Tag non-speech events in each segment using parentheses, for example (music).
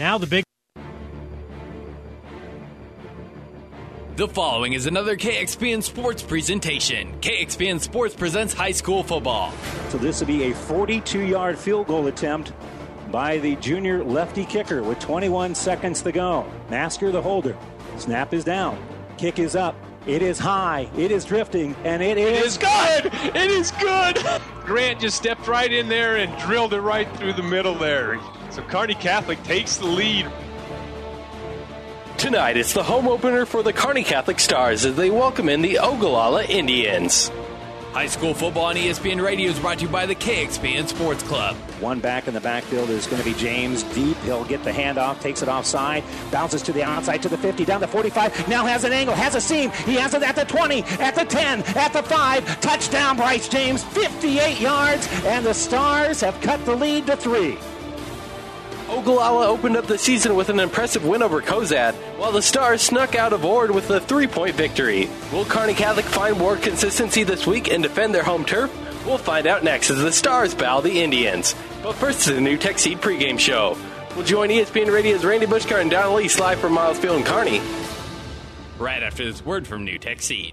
Now the big. The following is another KXPN Sports presentation. KXPN Sports presents high school football. So this will be a 42 yard field goal attempt by the junior lefty kicker with 21 seconds to go. Masker the holder. Snap is down. Kick is up. It is high. It is drifting. And it is, it is good. It is good. Grant just stepped right in there and drilled it right through the middle there. So Kearney Catholic takes the lead. Tonight, it's the home opener for the Kearney Catholic Stars as they welcome in the Ogallala Indians. High school football on ESPN Radio is brought to you by the KXPN Sports Club. One back in the backfield is going to be James Deep. He'll get the handoff, takes it offside, bounces to the outside to the 50, down the 45. Now has an angle, has a seam. He has it at the 20, at the 10, at the 5. Touchdown, Bryce James, 58 yards, and the Stars have cut the lead to three. Ogallala opened up the season with an impressive win over Cozad, while the Stars snuck out of Ord with a three point victory. Will Kearney Catholic find more consistency this week and defend their home turf? We'll find out next as the Stars battle the Indians. But first the NuTech Seed pregame show. We'll join ESPN Radio's Randy Bushcart and Don Lee live from Miles Field and Kearney. Right after this word from NuTech Seed.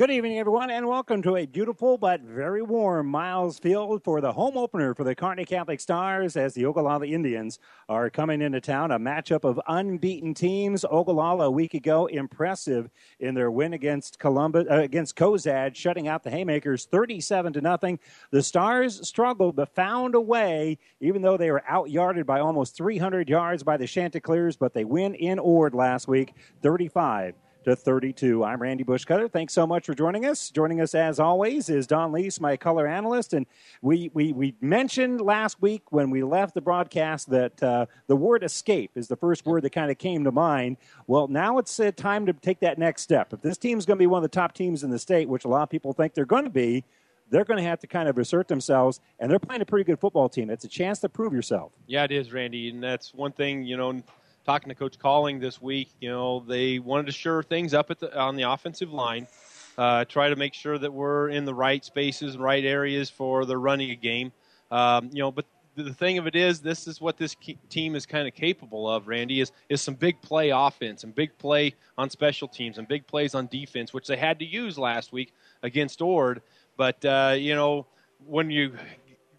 Good evening, everyone, and welcome to a beautiful but very warm Miles Field for the home opener for the Kearney Catholic Stars as the Ogallala Indians are coming into town. A matchup of unbeaten teams. Ogallala a week ago, impressive in their win against Columbus uh, against Cozad, shutting out the Haymakers 37 to nothing. The Stars struggled but found a way, even though they were outyarded by almost 300 yards by the Chanticleers, but they win in Ord last week, 35 to 32. I'm Randy Bushcutter. Thanks so much for joining us. Joining us as always is Don Leese, my color analyst, and we we, we mentioned last week when we left the broadcast that uh, the word escape is the first word that kind of came to mind. Well, now it's uh, time to take that next step. If this team's going to be one of the top teams in the state, which a lot of people think they're going to be. They're going to have to kind of assert themselves, and they're playing a pretty good football team. It's a chance to prove yourself. Yeah, it is, Randy, and that's one thing you know talking to Coach Colling this week, you know, they wanted to shore things up at the, on the offensive line, uh, try to make sure that we're in the right spaces and right areas for the running game. Um, you know, but the thing of it is, this is what this team is kind of capable of. Randy is is some big play offense and big play on special teams and big plays on defense, which they had to use last week against Ord. But uh, you know, when you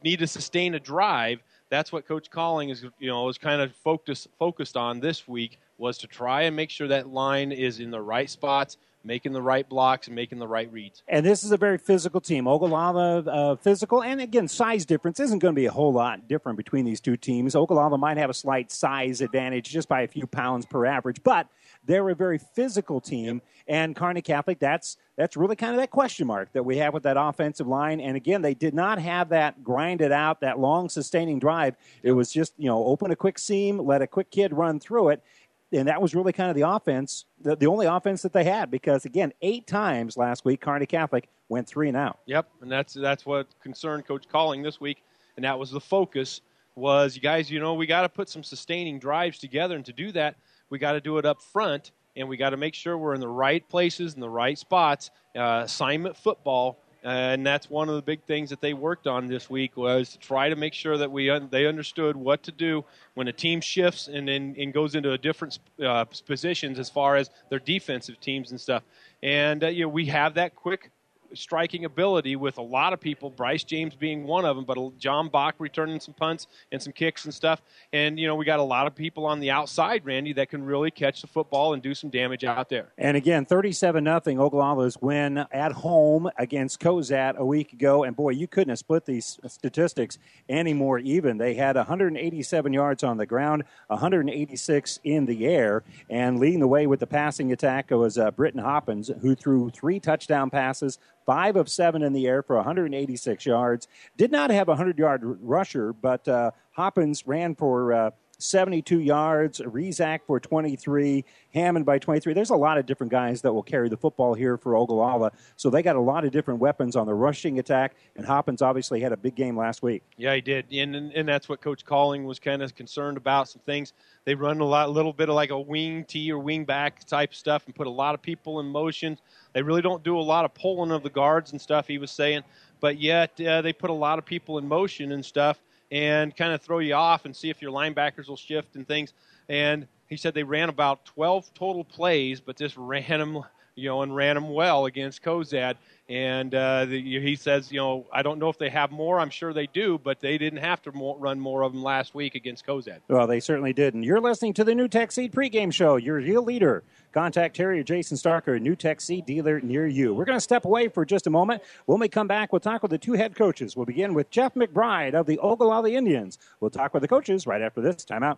need to sustain a drive, that's what Coach Colling is, you know, is kind of focused focused on this week was to try and make sure that line is in the right spots, making the right blocks, and making the right reads. And this is a very physical team. Ogallala, uh, physical, and again, size difference isn't going to be a whole lot different between these two teams. Ogallala might have a slight size advantage just by a few pounds per average, but they're a very physical team, and Kearney Catholic, that's that's really kind of that question mark that we have with that offensive line. And again, they did not have that grinded out, that long sustaining drive. It was just you know open a quick seam, let a quick kid run through it, and that was really kind of the offense, the, the only offense that they had. Because again, eight times last week, Kearney Catholic went three and out. Yep, and that's that's what concerned Coach Colling this week, and that was the focus. Was you guys, you know, we got to put some sustaining drives together, and to do that, we got to do it up front, and we got to make sure we're in the right places in the right spots. Uh, assignment football, and that's one of the big things that they worked on this week was to try to make sure that we un- they understood what to do when a team shifts and then and goes into a different uh, positions as far as their defensive teams and stuff. And uh, you know we have that quick striking ability with a lot of people, Bryce James being one of them, but John Bach returning some punts and some kicks and stuff. And, you know, we got a lot of people on the outside, Randy, that can really catch the football and do some damage out there. And again, 37 nothing Ogallala's win at home against Cozad a week ago. And boy, you couldn't have split these statistics any more even. They had 187 yards on the ground, 186 in the air, and leading the way with the passing attack was uh, Britton Hoppins, who threw three touchdown passes five of seven in the air for 186 yards. Did not have a 100 yard rusher, but uh, Hoppins ran for uh, 72 yards. Rezak for 23. Hammond by 23. There's a lot of different guys that will carry the football here for Ogallala. So they got a lot of different weapons on the rushing attack. And Hoppins obviously had a big game last week. Yeah, he did, and and that's what Coach Colling was kind of concerned about. Some things they run a lot, little bit of like a wing T or wing back type stuff, and put a lot of people in motion. They really don't do a lot of pulling of the guards and stuff. He was saying, but yet uh, they put a lot of people in motion and stuff and kind of throw you off and see if your linebackers will shift and things. And he said they ran about 12 total plays, but just (laughs) ran them, you know, and ran them well against Cozad. And uh, the, he says, you know, I don't know if they have more. I'm sure they do, but they didn't have to run more of them last week against Cozad. Well, they certainly did. And you're listening to the NuTech Seed pregame show. Your real leader. Contact Terry or Jason Starker, NuTech Seed dealer near you. We're going to step away for just a moment. When we come back, we'll talk with the two head coaches. We'll begin with Jeff McBride of the Ogallala Indians. We'll talk with the coaches right after this timeout.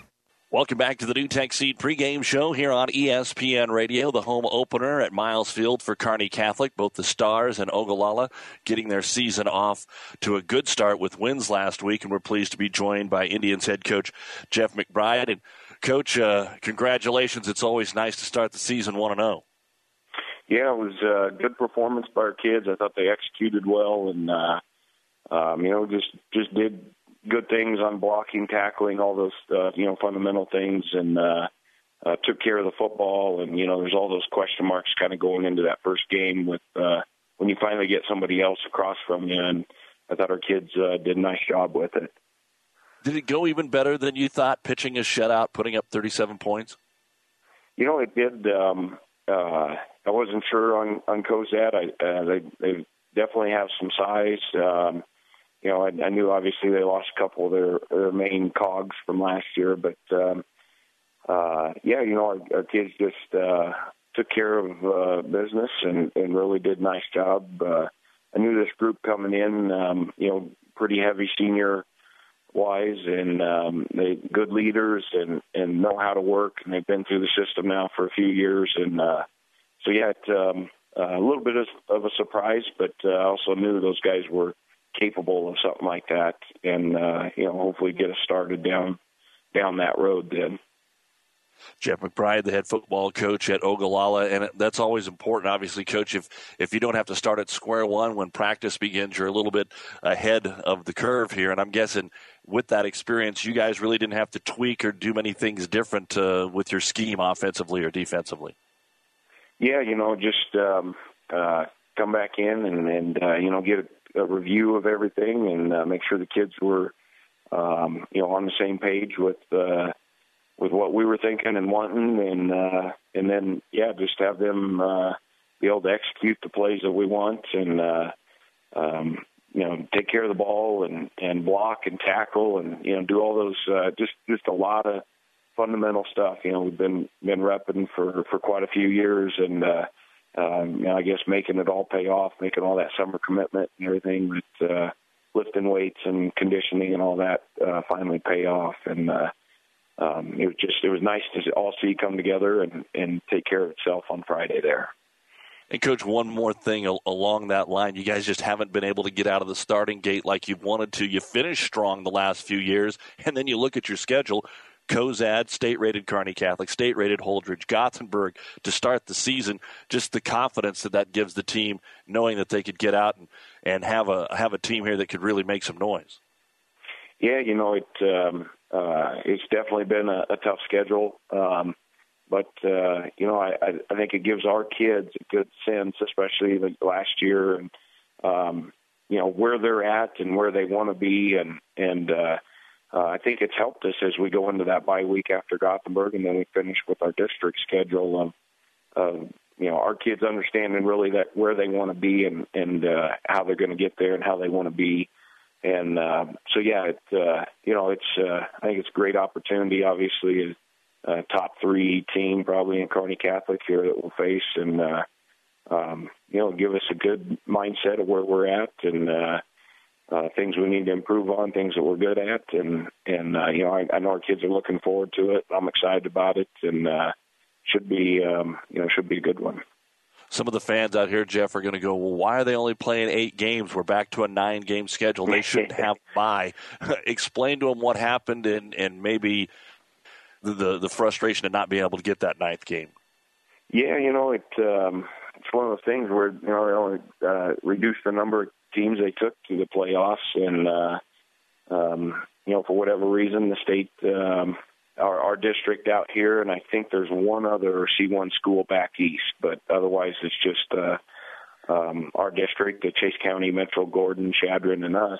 Welcome back to the NuTech Seed pregame show here on ESPN Radio, the home opener at Miles Field for Kearney Catholic. Both the Stars and Ogallala getting their season off to a good start with wins last week, and we're pleased to be joined by Indians head coach Jeff McBride. And coach, uh, congratulations! It's always nice to start the season one and zero. Oh. Yeah, it was a good performance by our kids. I thought they executed well, and uh, um, you know, just just did good things on blocking, tackling, all those uh, you know fundamental things, and uh, uh, took care of the football. And you know, there's all those question marks kind of going into that first game with uh, when you finally get somebody else across from you. And I thought our kids uh, did a nice job with it. Did it go even better than you thought? Pitching a shutout, putting up 37 points. You know, it did. Um, uh, I wasn't sure on on Cozad. I uh, they they definitely have some size. Um, you know, I, I knew obviously they lost a couple of their, their main cogs from last year, but um, uh, yeah, you know, our, our kids just uh, took care of uh, business and, and really did a nice job. Uh, I knew this group coming in, um, you know, pretty heavy senior wise and um, they good leaders and and know how to work and they've been through the system now for a few years and uh, so yeah, it, um, uh, a little bit of, of a surprise, but uh, I also knew those guys were capable of something like that, and uh, you know, hopefully get us started down down that road then. Jeff McBride, the head football coach at Ogallala, and that's always important. Obviously, coach, if if you don't have to start at square one when practice begins, you're a little bit ahead of the curve here. And I'm guessing with that experience, you guys really didn't have to tweak or do many things different uh, with your scheme, offensively or defensively. Yeah, you know, just um, uh, come back in and, and uh, you know get a review of everything and uh, make sure the kids were, um, you know, on the same page with uh, with what we were thinking and wanting, and uh, and then yeah, just have them uh, be able to execute the plays that we want and. Uh, um, you know, take care of the ball and and block and tackle and you know do all those uh, just just a lot of fundamental stuff. You know, we've been been repping for for quite a few years, and uh, um, you know, I guess making it all pay off, making all that summer commitment and everything with uh, lifting weights and conditioning and all that uh, finally pay off. And uh, um, it was just it was nice to all see come together and and take care of itself on Friday there. And coach, one more thing along that line, you guys just haven't been able to get out of the starting gate like you've wanted to. You finished strong the last few years, and then you look at your schedule. Cozad, state rated Kearney Catholic, state rated Holdrege, Gothenburg to start the season. Just the confidence that that gives the team, knowing that they could get out and, and have a have a team here that could really make some noise. Yeah, you know it. Um, uh, it's definitely been a, a tough schedule, um, but uh, you know I, I think it gives our kids a good sense, especially the last year, and um, you know where they're at and where they want to be, and and uh, uh, I think it's helped us as we go into that bye week after Gothenburg, and then we finish with our district schedule of, of you know our kids understanding really that where they want to be and and uh, how they're going to get there and how they want to be. And uh, so, yeah, it, uh, you know, it's uh, I think it's a great opportunity. Obviously, a, a top three team probably in Kearney Catholic here that we'll face, and uh, um, you know, give us a good mindset of where we're at and uh, uh, things we need to improve on, things that we're good at, and and uh, you know, I, I know our kids are looking forward to it. I'm excited about it, and uh, should be um, you know should be a good one some of the fans out here, Jeff, are going to go, well, why are they only playing eight games? We're back to a nine game schedule. They shouldn't have (laughs) by. (laughs) Explain to them what happened and, and maybe the, the, the frustration of not being able to get that ninth game. Yeah, you know, it um, it's one of those things where, you know, they only uh, reduced the number of teams they took to the playoffs. And, uh, um, you know, for whatever reason, the state um, our, our district out here, and I think there's one other C1 school back east, but otherwise it's just uh, um, our district, the Chase County, Metro, Gordon, Chadron, and us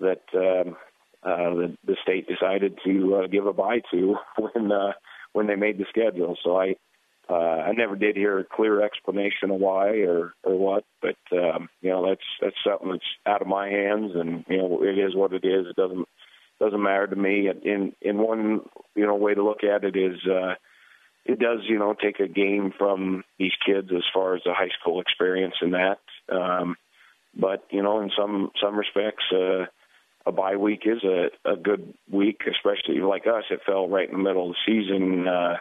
that um, uh, the, the state decided to uh, give a bye to (laughs) when uh, when they made the schedule. So I uh, I never did hear a clear explanation of why or or what, but um, you know that's that's something that's out of my hands, and you know it is what it is. It doesn't doesn't matter to me. In in one you know way to look at it is uh, it does you know take a game from these kids as far as the high school experience and that. Um, but you know in some some respects. Uh, a bye week is a, a good week, especially like us. It fell right in the middle of the season. Uh,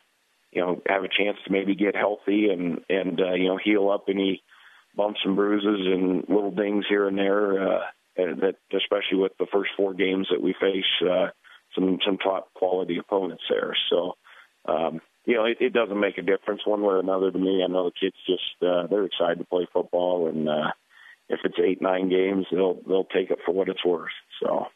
you know, have a chance to maybe get healthy and and uh, you know heal up any bumps and bruises and little dings here and there. Uh, and that especially with the first four games that we face uh, some some top quality opponents there. So um, you know it, it doesn't make a difference one way or another to me. I know the kids just uh, they're excited to play football, and uh, if it's eight nine games, they'll they'll take it for what it's worth. So.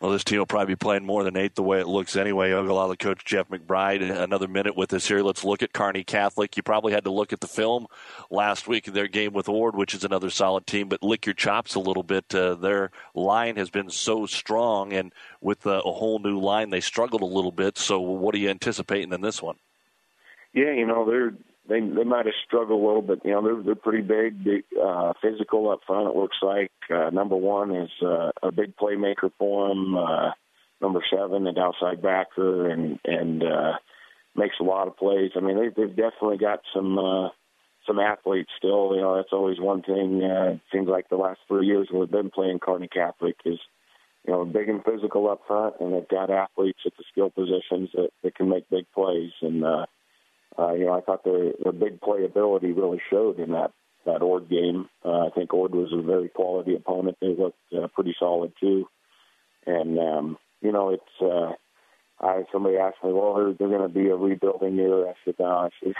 Well, this team will probably be playing more than eight the way it looks anyway. Ogallala coach Jeff McBride, another minute with us here. Let's look at Kearney Catholic. You probably had to look at the film last week in their game with Ord, which is another solid team, but lick your chops a little bit. Uh, their line has been so strong, and with uh, a whole new line, they struggled a little bit. So, what are you anticipating in this one? Yeah, you know, they're they they might have struggled a little bit. You know, they're they're pretty big, big uh, physical up front. It looks like uh, number one is uh, a big playmaker for them. Uh, number seven, an outside backer, and and uh, makes a lot of plays. I mean, they, they've definitely got some uh, some athletes still. You know, that's always one thing. Uh, it seems like the last three years we've been playing Kearney Catholic is you know big and physical up front, and they've got athletes at the skill positions that, that can make big plays and. uh uh, you know, I thought their their big playability really showed in that that Ord game. Uh, I think Ord was a very quality opponent. They looked uh, pretty solid too, and um, you know, it's. Uh, I somebody asked me, well, they're, they're going to be a rebuilding year. I said, no, I said,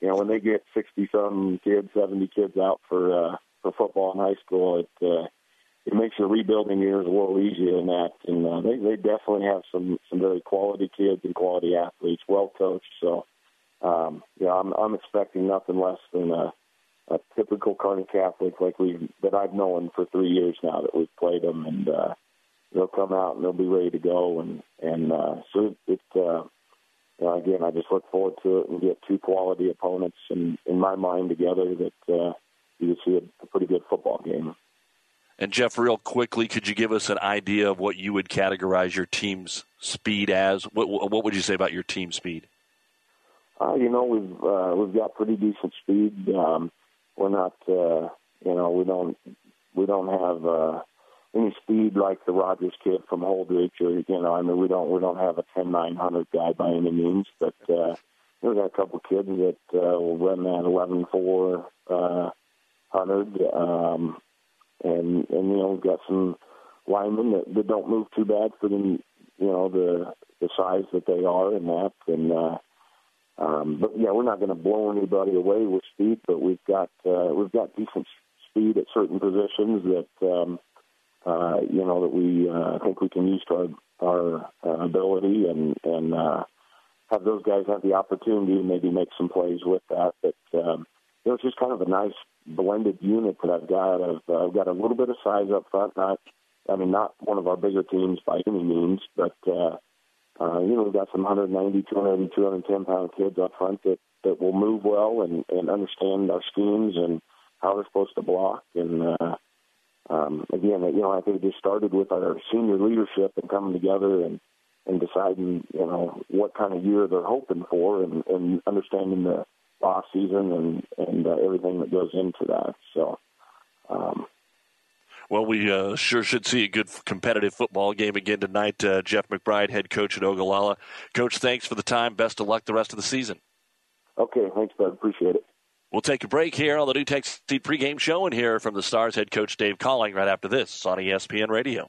you know, when they get sixty some kids, seventy kids out for uh, for football in high school, it uh, it makes the rebuilding years a little easier than that. And uh, they they definitely have some some very quality kids and quality athletes, well coached. So um, yeah, I'm, I'm expecting nothing less than a, a typical Kearney Catholic like we that I've known for three years now that we've played them, and uh, they'll come out and they'll be ready to go, and and uh, so it. Uh, you know, again, I just look forward to it and get two quality opponents in, in my mind together that uh, you see a, a pretty good football game. And Jeff, real quickly, could you give us an idea of what you would categorize your team's speed as? What, what would you say about your team speed? Uh, you know, we've uh, we've got pretty decent speed. Um, we're not, uh, you know, we don't we don't have uh, any speed like the Rogers kid from Holdrege, or you know, I mean, we don't we don't have a ten nine hundred guy by any means, but uh, we've got a couple kids that uh, will run that eleven four uh, hundred, um, and and you know, we've got some linemen that, that don't move too bad for them. You know, the the size that they are and that. And uh, um, but yeah, we're not going to blow anybody away with speed, but we've got uh, we've got decent speed at certain positions that um, uh, you know that we uh, think we can use to our our uh, ability and and uh, have those guys have the opportunity to maybe make some plays with that. But um, it was just kind of a nice blended unit that I've got. I've, uh, I've got a little bit of size up front, not I mean not one of our bigger teams by any means, but uh, uh, you know we've got some 190, 200, 210 pound kids up front that that will move well and and understand our schemes and how they're supposed to block and. uh um, again, you know, I think it just started with our senior leadership and coming together and and deciding, you know, what kind of year they're hoping for, and, and understanding the off season and and uh, everything that goes into that. So. Um, well, we uh, sure should see a good competitive football game again tonight. Uh, Jeff McBride, head coach at Ogallala. Coach, thanks for the time. Best of luck the rest of the season. Okay, thanks, bud. Appreciate it. We'll take a break here on the NuTech Seed pregame show and hear from the Stars head coach Dave Colling right after this on ESPN Radio.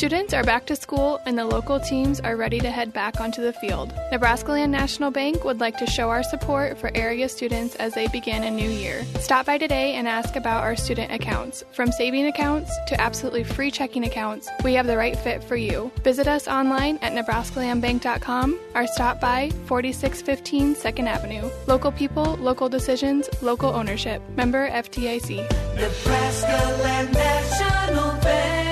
Students are back to school and the local teams are ready to head back onto the field. Nebraska Land National Bank would like to show our support for area students as they begin a new year. Stop by today and ask about our student accounts. From saving accounts to absolutely free checking accounts, we have the right fit for you. Visit us online at nebraskalandbank.com or stop by 4615 2nd Avenue. Local people, local decisions, local ownership. Member FDIC. Nebraska Land National Bank.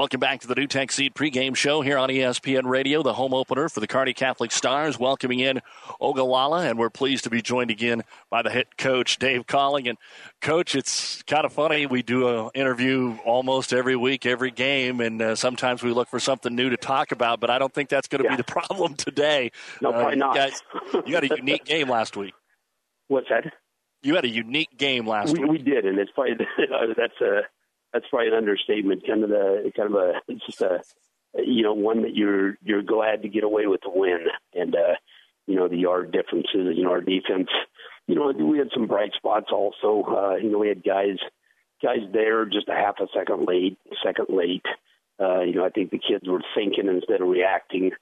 Welcome back to the NuTech Seed pregame show here on ESPN Radio, the home opener for the Kearney Catholic Stars, welcoming in Ogallala, and we're pleased to be joined again by the head coach Dave Calling. And coach, it's kind of funny. We do an interview almost every week, every game, and uh, sometimes we look for something new to talk about. But I don't think that's going to yeah. be the problem today. No, uh, probably not. You, guys, you had a unique game last week. (laughs) What's that? You had a unique game last we, week. We did, and it's probably (laughs) that's a that's probably an understatement. Kind of the kind of a it's just a you know one that you're you're glad to get away with the win, and uh, you know the yard differences. You know our defense. You know we had some bright spots also. Uh, you know we had guys guys there just a half a second late, second late. Uh, you know I think the kids were thinking instead of reacting.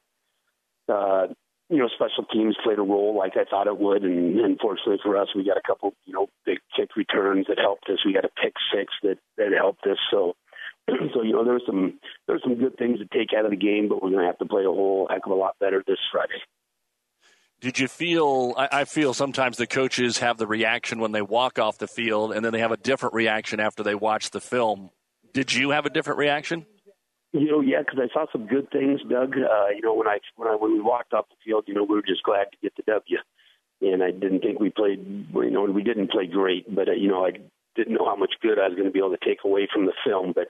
Uh, you know, special teams played a role like I thought it would, and unfortunately for us, we got a couple, you know, big kick returns that helped us. We got a pick six that that helped us. So, (clears throat) so you know, there's some there's some good things to take out of the game, but we're going to have to play a whole heck of a lot better this Friday. Did you feel? I, I feel sometimes the coaches have the reaction when they walk off the field, and then they have a different reaction after they watch the film. Did you have a different reaction? You know, yeah, because I saw some good things, Doug. Uh, you know, when I when I when we walked off the field, you know, we were just glad to get the W, and I didn't think we played. You know, we didn't play great, but uh, you know, I didn't know how much good I was going to be able to take away from the film. But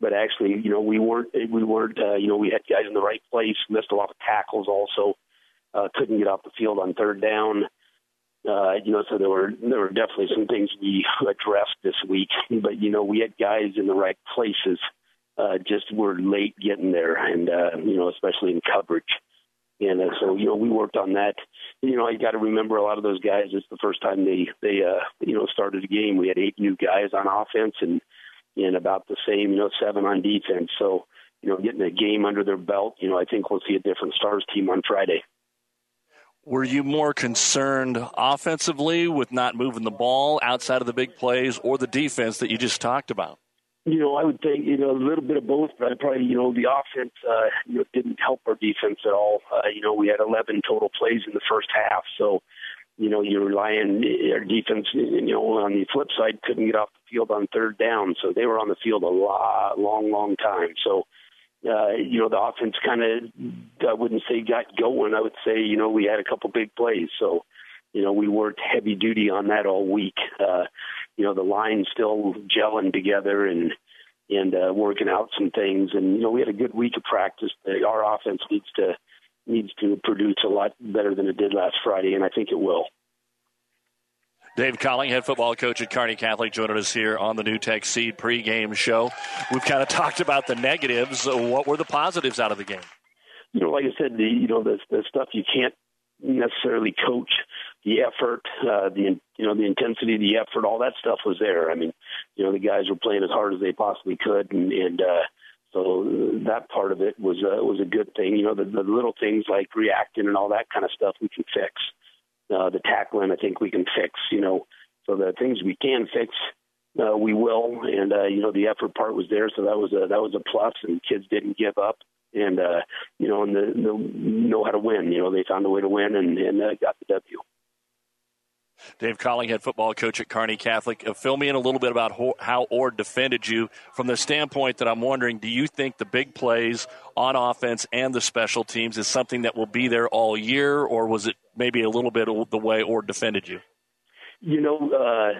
but actually, you know, we weren't we weren't. Uh, you know, we had guys in the right place, missed a lot of tackles, also uh, couldn't get off the field on third down. Uh, you know, so there were there were definitely some things we addressed this week. But you know, we had guys in the right places just were late getting there, and uh, you know, especially in coverage. And uh, so, you know, we worked on that. You know, you got to remember a lot of those guys. It's the first time they they uh, you know started a game. We had eight new guys on offense and and about the same, you know, seven on defense. So, you know, getting a game under their belt, you know, I think we'll see a different Stars team on Friday. Were you more concerned offensively with not moving the ball outside of the big plays, or the defense that you just talked about? You know, I would think you know a little bit of both, but I probably you know the offense uh, you know didn't help our defense at all. Uh, you know, we had 11 total plays in the first half, so you know you're relying our defense. You know, on the flip side, couldn't get off the field on third down, so they were on the field a lot, long, long time. So. Uh, you know, the offense kind of, I wouldn't say got going. I would say, you know, we had a couple big plays. So, you know, we worked heavy duty on that all week. Uh, you know the line still gelling together and and uh, working out some things. And you know, we had a good week of practice. Our offense needs to needs to produce a lot better than it did last Friday, and I think it will. Dave Colling, head football coach at Kearney Catholic, joining us here on the NuTech Seed pregame show. We've kind of talked about the negatives. What were the positives out of the game? You know, like I said, the you know the the stuff you can't necessarily coach the effort, uh, the you know the intensity, the effort, all that stuff was there. I mean, you know the guys were playing as hard as they possibly could, and, and uh, so that part of it was uh, was a good thing. You know the, the little things like reacting and all that kind of stuff we can fix. Uh, the tackling, I think we can fix. You know, so the things we can fix, uh, we will. And uh, you know the effort part was there, so that was a that was a plus, and kids didn't give up and uh, you know, and the, the know how to win. You know, they found a way to win and, and uh, got the W. Dave Colling, head football coach at Kearney Catholic. Uh, fill me in a little bit about ho- how Ord defended you from the standpoint that I'm wondering do you think the big plays on offense and the special teams is something that will be there all year, or was it maybe a little bit the way Ord defended you? You know, uh,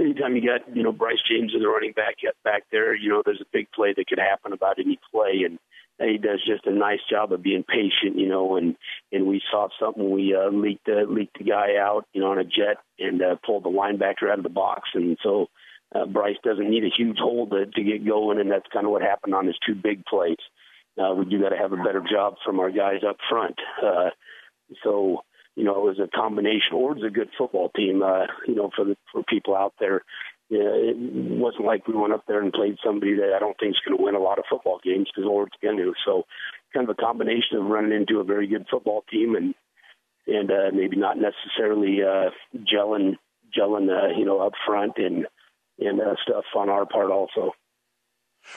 anytime you got, you know, Bryce James as the running back back there, you know, there's a big play that could happen about any play. And, he does just a nice job of being patient, you know, and and we saw something. We uh, leaked the leaked the guy out, you know, on a jet and uh, pulled the linebacker out of the box, and so uh, Bryce doesn't need a huge hold to, to get going, and that's kind of what happened on his two big plays. Uh, we do got to have a better job from our guys up front. Uh, so you know, it was a combination. Ord's a good football team. Uh, you know, for the for people out there, yeah, it wasn't like we went up there and played somebody that I don't think is going to win a lot of football games because Ord's going to. So, kind of a combination of running into a very good football team and and uh, maybe not necessarily uh, gelling gelling uh, you know up front and and uh, stuff on our part also.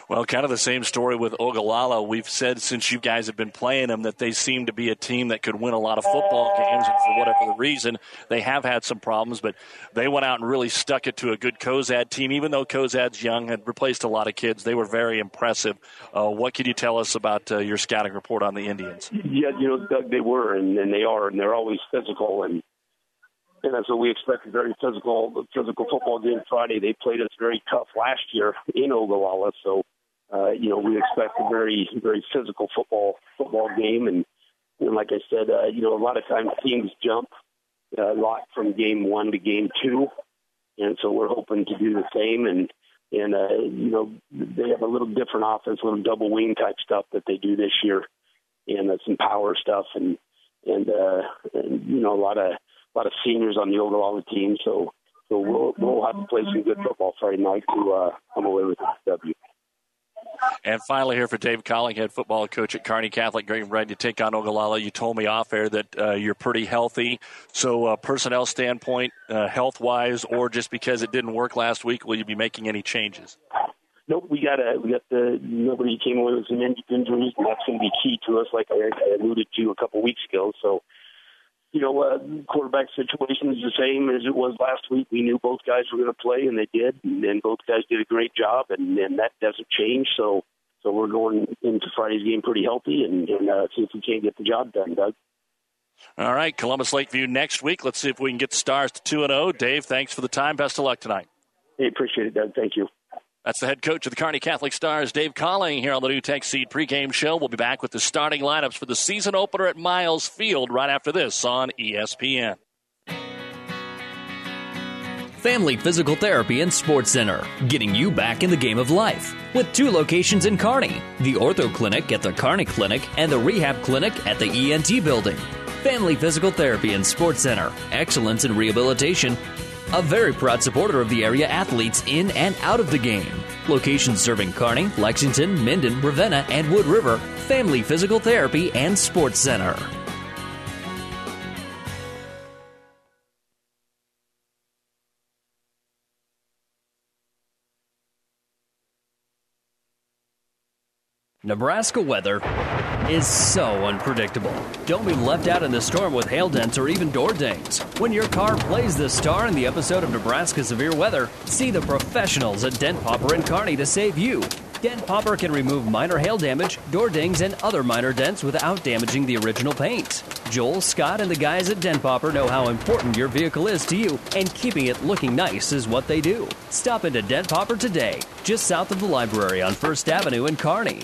Well, kind of the same story with Ogallala. We've said since you guys have been playing them that they seem to be a team that could win a lot of football games, and for whatever the reason, they have had some problems. But they went out and really stuck it to a good Cozad team. Even though Cozad's young, had replaced a lot of kids, they were very impressive. Uh, what can you tell us about uh, your scouting report on the Indians? Yeah, you know, Doug, they were, and, and they are, and they're always physical, and and so we expect a very physical physical football game Friday. They played us very tough last year in Ogallala, so uh, you know we expect a very very physical football football game. And, and like I said, uh, you know a lot of times teams jump uh, a lot from game one to game two, and so we're hoping to do the same. And and uh, you know they have a little different offense, a little double wing type stuff that they do this year, and uh, some power stuff and and, uh, and you know a lot of a lot of seniors on the Ogallala team. So so we'll we'll have to play some good football Friday night to uh, come away with a W. And finally, here for Dave Colling, head football coach at Kearney Catholic, getting ready to take on Ogallala. You told me off air that uh, you're pretty healthy. So, uh, personnel standpoint, uh, health wise, or just because it didn't work last week, will you be making any changes? Nope, we got a we got the nobody came away with some injuries, and that's going to be key to us, like I, I alluded to a couple weeks ago. So you know, uh, quarterback situation is the same as it was last week. We knew both guys were going to play, and they did, and, and both guys did a great job, and, and that doesn't change. So, so we're going into Friday's game pretty healthy, and, and uh, see if we can't get the job done, Doug. All right, Columbus Lakeview next week. Let's see if we can get the Stars to two and zero. Oh. Dave, thanks for the time. Best of luck tonight. Hey, appreciate it, Doug. Thank you. That's the head coach of the Kearney Catholic Stars, Dave Colling, here on the NuTech Seed pregame show. We'll be back with the starting lineups for the season opener at Miles Field right after this on ESPN. Family Physical Therapy and Sports Center, getting you back in the game of life. With two locations in Kearney the Ortho Clinic at the Kearney Clinic and the Rehab Clinic at the ENT Building. Family Physical Therapy and Sports Center, excellence in rehabilitation a very proud supporter of the area athletes in and out of the game. Locations serving Kearney, Lexington, Minden, Ravenna, and Wood River, Family Physical Therapy and Sports Center. Nebraska weather is so unpredictable. Don't be left out in the storm with hail dents or even door dings. When your car plays the star in the episode of Nebraska Severe Weather, see the professionals at Dent Popper and Kearney to save you Dent Popper can remove minor hail damage, door dings, and other minor dents without damaging the original paint. Joel, Scott, and the guys at Dent Popper know how important your vehicle is to you, and keeping it looking nice is what they do. Stop into Dent Popper today, just south of the library on First Avenue in Kearney.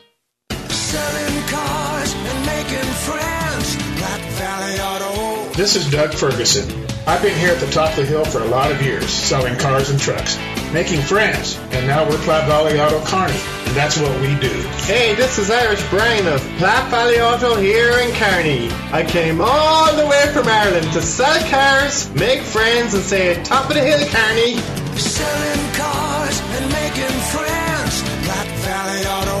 Selling cars and making friends. Platte Valley Auto. This is Doug Ferguson. I've been here at the top of the hill for a lot of years, selling cars and trucks, making friends, and now we're Platte Valley Auto Kearney, and that's what we do. Hey, this is Irish Brian of Platte Valley Auto here in Kearney. I came all the way from Ireland to sell cars, make friends, and say top of the hill, Kearney. Selling cars and making friends. Platte Valley Auto.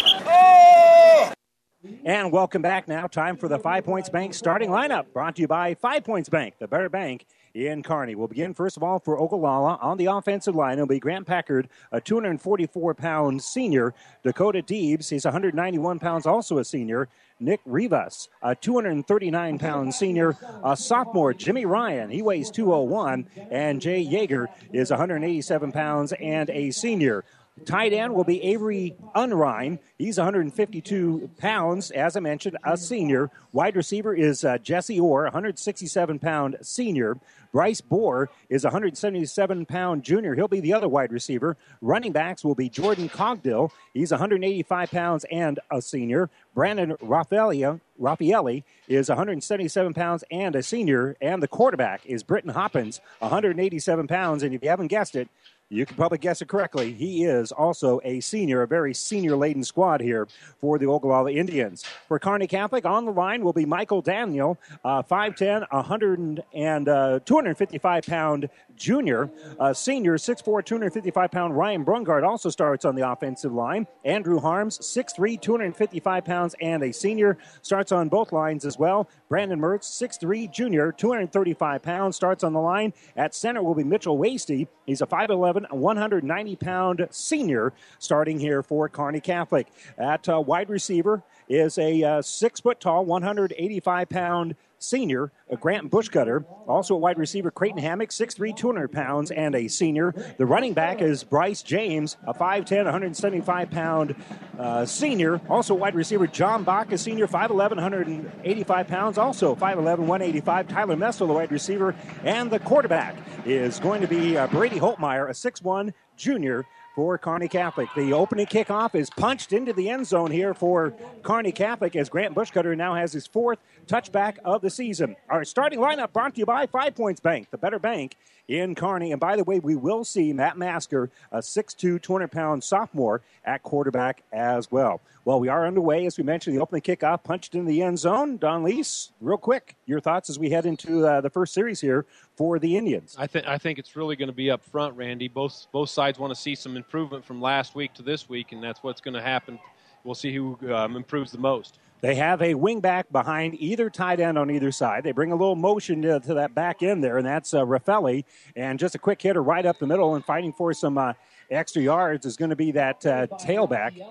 And welcome back now. Time for the Five Points Bank starting lineup. Brought to you by Five Points Bank, the better bank in Kearney. We'll begin first of all for Ogallala on the offensive line. It'll be Grant Packard, a 244 pound senior. Dakota Deebs, he's 191 pounds, also a senior. Nick Rivas, a 239 pound senior. A sophomore, Jimmy Ryan, he weighs 201. And Jay Yeager is 187 pounds and a senior. Tight end will be Avery Unrein. He's 152 pounds, as I mentioned, a senior. Wide receiver is uh, Jesse Orr, 167 pound senior. Bryce Bohr is 177 pound junior. He'll be the other wide receiver. Running backs will be Jordan Cogdill. He's 185 pounds and a senior. Brandon Raffaelli, Raffaelli is 177 pounds and a senior. And the quarterback is Britton Hoppins, 187 pounds. And if you haven't guessed it, you can probably guess it correctly. He is also a senior, a very senior laden squad here for the Ogallala Indians. For Kearney Catholic, on the line will be Michael Daniel, uh, 5'10, 100 and uh, 255 pound junior. Uh, senior, 6'4, 255 pound Ryan Brungard also starts on the offensive line. Andrew Harms, 6'3, 255 pounds, and a senior, starts on both lines as well. Brandon Mertz, 6'3, junior, 235 pounds, starts on the line. At center will be Mitchell Wasty. He's a 5'11, 190 pound senior, starting here for Kearney Catholic. At uh, wide receiver is a uh, six foot tall, 185 pound senior, a Grant Bushcutter. Also a wide receiver, Creighton Hammock, 6'3", 200 pounds, and a senior. The running back is Bryce James, a 5'10", 175 pound uh, senior. Also wide receiver, John Bach, a senior, 5'11", 185 pounds. Also 5'11", 185. Tyler Messel, the wide receiver. And the quarterback is going to be uh, Brady Holtmeyer, a 6'1", junior for Kearney Catholic. The opening kickoff is punched into the end zone here for Kearney Catholic as Grant Bushcutter now has his fourth touchback of the season. Our starting lineup brought to you by Five Points Bank, the better bank in Kearney. And by the way, we will see Matt Masker, a 6'2, 200 pound sophomore, at quarterback as well. Well, we are underway, as we mentioned, the opening kickoff punched in the end zone. Don Lees, real quick, your thoughts as we head into uh, the first series here for the Indians. I think I think it's really going to be up front, Randy. Both both sides want to see some improvement from last week to this week, and that's what's going to happen. We'll see who um, improves the most. They have a wingback behind either tight end on either side. They bring a little motion to, to that back end there, and that's uh, Raffaelli. And just a quick hitter right up the middle and fighting for some uh, extra yards is going to be that uh, tailback,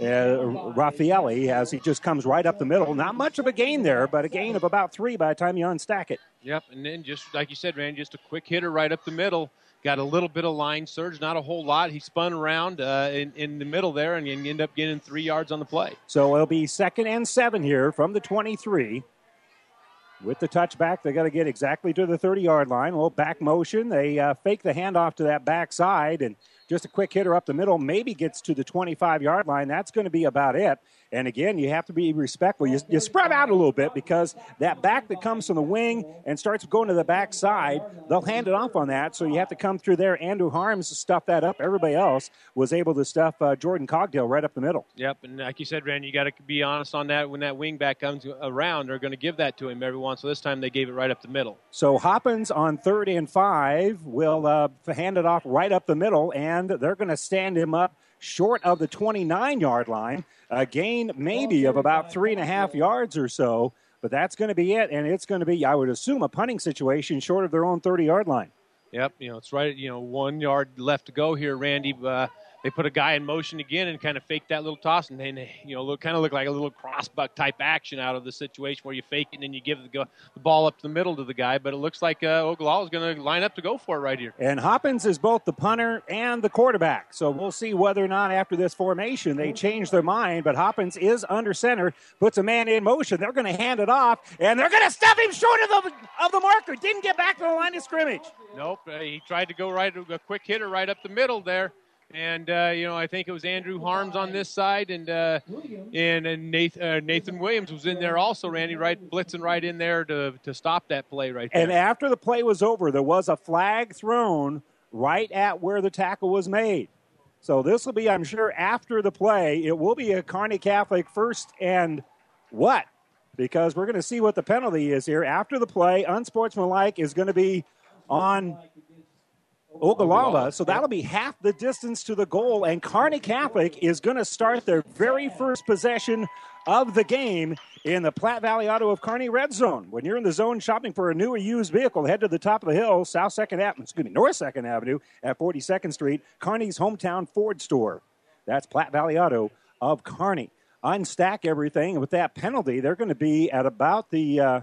uh, Raffaelli, as he just comes right up the middle. Not much of a gain there, but a gain of about three by the time you unstack it. Yep, and then just like you said, Randy, just a quick hitter right up the middle. Got a little bit of line surge, not a whole lot. He spun around uh, in, in the middle there and end up getting three yards on the play. So it'll be second and seven here from the 23. With the touchback, they got to get exactly to the 30 yard line. A little back motion. They uh, fake the handoff to that backside, and just a quick hitter up the middle, maybe gets to the 25 yard line. That's going to be about it. And again, you have to be respectful. You, you spread out a little bit because that back that comes from the wing and starts going to the back side, they'll hand it off on that. So you have to come through there. Andrew Harms stuff that up. Everybody else was able to stuff uh, Jordan Cogdill right up the middle. Yep, and like you said, Randy, you got to be honest on that. When that wing back comes around, they're going to give that to him every once. So this time they gave it right up the middle. So Hoppins on third and five will uh, hand it off right up the middle, and they're going to stand him up short of the 29 yard line. A gain maybe of about three and a half yards or so, but that's going to be it. And it's going to be, I would assume, a punting situation short of their own 30 yard line. Yep, you know, it's right, you know, one yard left to go here, Randy. Uh, they put a guy in motion again and kind of fake that little toss, and then you know look kind of look like a little crossbuck type action out of the situation where you fake it and then you give the, go, the ball up the middle to the guy. But it looks like uh, is going to line up to go for it right here. And Hoppins is both the punter and the quarterback, so we'll see whether or not after this formation they change their mind. But Hoppins is under center, puts a man in motion. They're going to hand it off, and they're going to stuff him short of the of the marker. Didn't get back to the line of scrimmage. Nope, uh, he tried to go right a quick hitter right up the middle there and uh, you know I think it was Andrew Harms on this side, and uh, and, and Nathan, uh, Nathan, Williams was in there also. Randy right blitzing right in there to to stop that play right there. And after the play was over, there was a flag thrown right at where the tackle was made. So this will be, I'm sure, after the play. It will be a Kearney Catholic first and what? Because we're going to see what the penalty is here after the play. Unsportsmanlike is going to be on Ogallala. So that'll be half the distance to the goal. And Kearney Catholic is going to start their very first possession of the game in the Platte Valley Auto of Kearney red zone. When you're in the zone shopping for a new or used vehicle, head to the top of the hill, South Second Avenue, excuse me, North Second Avenue at 42nd Street, Kearney's hometown Ford store. That's Platte Valley Auto of Kearney. Unstack everything, and with that penalty, they're going to be at about the. Uh,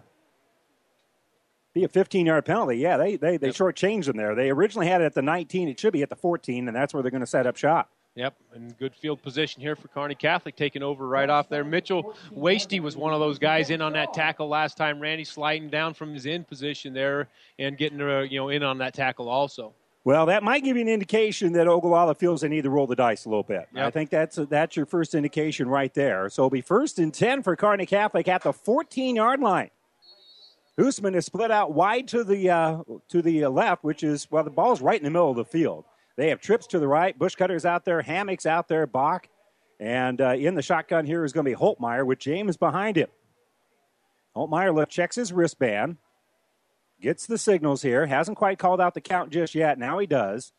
be a 15 yard penalty. Yeah, they they they yep. shortchanged them there. They originally had it at the 19. It should be at the 14, and that's where they're going to set up shop. Yep, and good field position here for Kearney Catholic, taking over right off there. Mitchell Wasty was one of those guys in on that tackle last time. Randy sliding down from his in position there and getting uh, you know in on that tackle also. Well, that might give you an indication that Ogallala feels they need to roll the dice a little bit. Yep. I think that's a, that's your first indication right there. So it'll be first and 10 for Kearney Catholic at the 14 yard line. Hoosman is split out wide to the uh, to the left, which is well, the ball's right in the middle of the field. They have trips to the right. Bushcutter's out there. Hammock's out there. Bach. And uh, in the shotgun here is going to be Holtmeyer with James behind him. Holtmeyer checks his wristband, gets the signals here. Hasn't quite called out the count just yet. Now he does.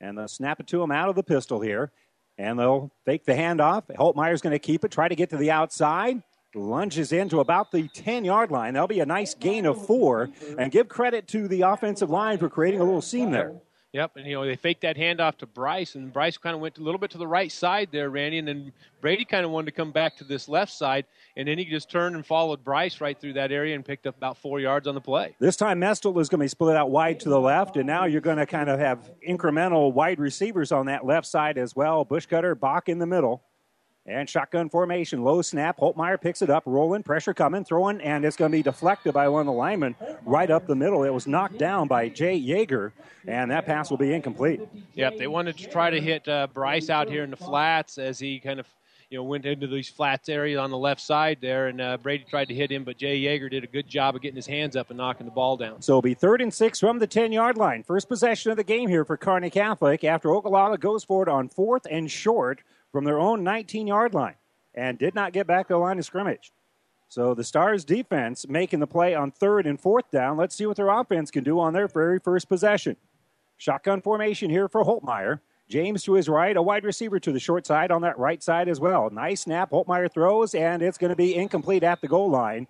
And they'll snap it to him out of the pistol here. And they'll fake the handoff. Holtmeyer's going to keep it, try to get to the outside lunges into about the 10 yard line. That'll be a nice gain of four. And give credit to the offensive line for creating a little seam there. Yep, and you know they faked that handoff to Bryce, and Bryce kind of went a little bit to the right side there, Randy, and then Brady kind of wanted to come back to this left side, and then he just turned and followed Bryce right through that area and picked up about four yards on the play. This time Mestel is going to be split out wide to the left, and now you're going to kind of have incremental wide receivers on that left side as well. Bushcutter, Bach in the middle. And shotgun formation, low snap. Holtmeyer picks it up, rolling, pressure coming, throwing, and it's going to be deflected by one of the linemen right up the middle. It was knocked down by Jay Yeager, and that pass will be incomplete. Yep, they wanted to try to hit uh, Bryce out here in the flats as he kind of you know, went into these flats area on the left side there, and uh, Brady tried to hit him, but Jay Yeager did a good job of getting his hands up and knocking the ball down. So it'll be third and six from the 10 yard line. First possession of the game here for Kearney Catholic after Ogallala goes for it on fourth and short from their own 19 yard line and did not get back to the line of scrimmage. So the Stars defense making the play on third and fourth down. Let's see what their offense can do on their very first possession. Shotgun formation here for Holtmeyer. James to his right, a wide receiver to the short side on that right side as well. Nice snap. Holtmeyer throws, and it's going to be incomplete at the goal line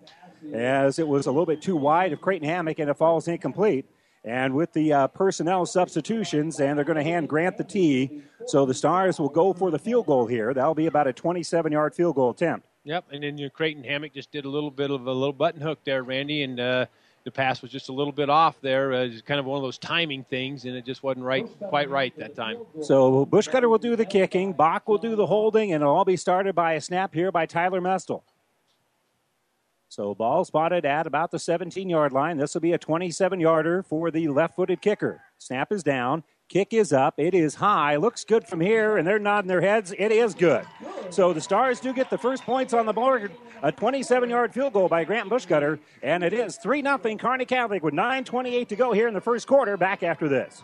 as it was a little bit too wide of Creighton Hammock, and it falls incomplete. And with the uh, personnel substitutions, and they're going to hand Grant the tee. So the Stars will go for the field goal here. That'll be about a 27 yard field goal attempt. Yep, and then your Creighton Hammock just did a little bit of a little button hook there, Randy, and uh, the pass was just a little bit off there. Uh, kind of one of those timing things, and it just wasn't right, quite right that time. So Bushcutter will do the kicking, Bach will do the holding, and it'll all be started by a snap here by Tyler Mestel. So ball spotted at about the 17 yard line. This will be a 27 yarder for the left footed kicker. Snap is down. Kick is up. It is high. Looks good from here, and they're nodding their heads. It is good. So the Stars do get the first points on the board. A 27 yard field goal by Grant Bushcutter, and it is 3 0 Kearney Catholic with 9.28 to go here in the first quarter. Back after this.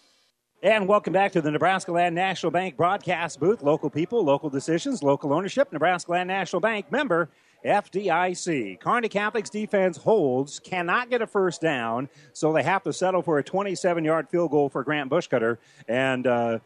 And welcome back to the Nebraska Land National Bank broadcast booth. Local people, local decisions, local ownership. Nebraska Land National Bank member FDIC. Kearney Catholic's defense holds, cannot get a first down, so they have to settle for a 27 yard field goal for Grant Bushcutter. And uh,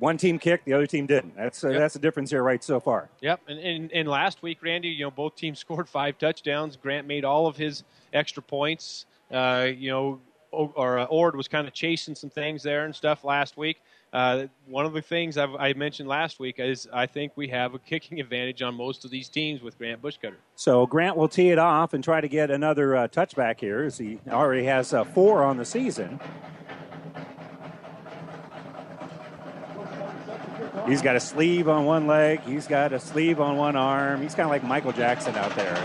one team kicked, the other team didn't. That's, uh, Yep. that's the difference here right so far. Yep, and, and and last week, Randy, you know, both teams (laughs) scored five touchdowns. Grant made all of his extra points. Uh, you know, or uh, Ord was kind of chasing some things there and stuff last week. Uh, one of the things I've, I mentioned last week is I think we have a kicking advantage on most of these teams with Grant Bushcutter. So Grant will tee it off and try to get another uh, touchback here as he already has uh, four on the season. He's got a sleeve on one leg. He's got a sleeve on one arm. He's kind of like Michael Jackson out there.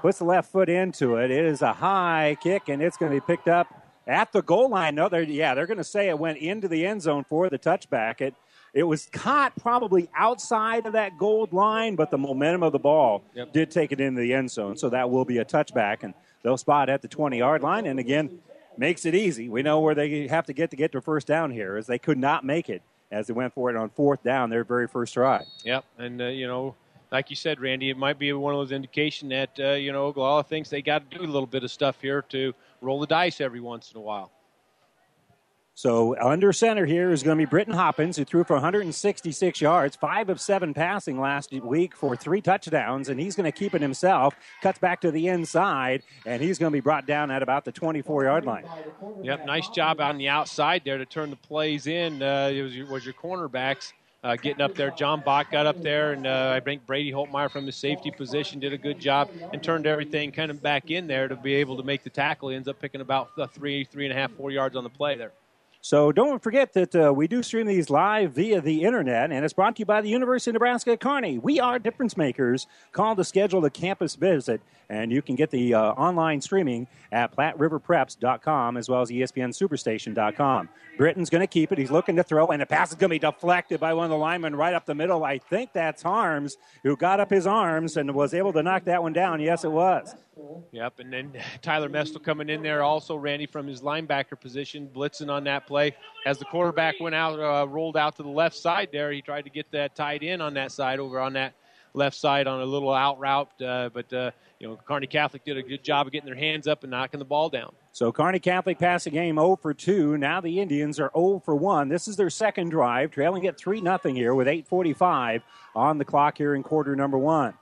Puts the left foot into it. It is a high kick, and it's going to be picked up at the goal line. No, they're, yeah, they're going to say it went into the end zone for the touchback. It it was caught probably outside of that gold line, but the momentum of the ball Yep. did take it into the end zone. So that will be a touchback, and they'll spot at the 20 yard line. And again, makes it easy. We know where they have to get to get their first down here, as they could not make it as they went for it on fourth down, their very first try. Yep, and uh, you know, like you said, Randy, it might be one of those indication that uh, you know Ogallala thinks they got to do a little bit of stuff here to roll the dice every once in a while. So under center here is going to be Britton Hoppins, who threw for 166 yards, five of seven passing last week for three touchdowns, and he's going to keep it himself. Cuts back to the inside, and he's going to be brought down at about the 24 yard line. Yep, nice job on the outside there to turn the plays in. Uh, it was your, was your cornerbacks uh, getting up there. John Bach got up there, and uh, I think Brady Holtmeyer from the safety position did a good job and turned everything kind of back in there to be able to make the tackle. He ends up picking about three, three and a half, four yards on the play there. So don't forget that uh, we do stream these live via the internet, and it's brought to you by the University of Nebraska Kearney. We are difference makers. Call to schedule a campus visit, and you can get the uh, online streaming at PlatteRiverPreps.com as well as ESPNSuperstation.com. Britton's going to keep it. He's looking to throw, and the pass is going to be deflected by one of the linemen right up the middle. I think that's Harms, who got up his arms and was able to knock that one down. Yes, it was. Yep, and then (laughs) Tyler Mestel coming in there also, Randy, from his linebacker position, blitzing on that play. As the quarterback went out, uh, rolled out to the left side there, he tried to get that tied in on that side over on that left side on a little out route. Uh, but, uh, you know, Kearney Catholic did a good job of getting their hands up and knocking the ball down. So Kearney Catholic passing game 0 for 2. Now the Indians are 0 for 1. This is their second drive, trailing at 3 0 here with 8.45 on the clock here in quarter number one.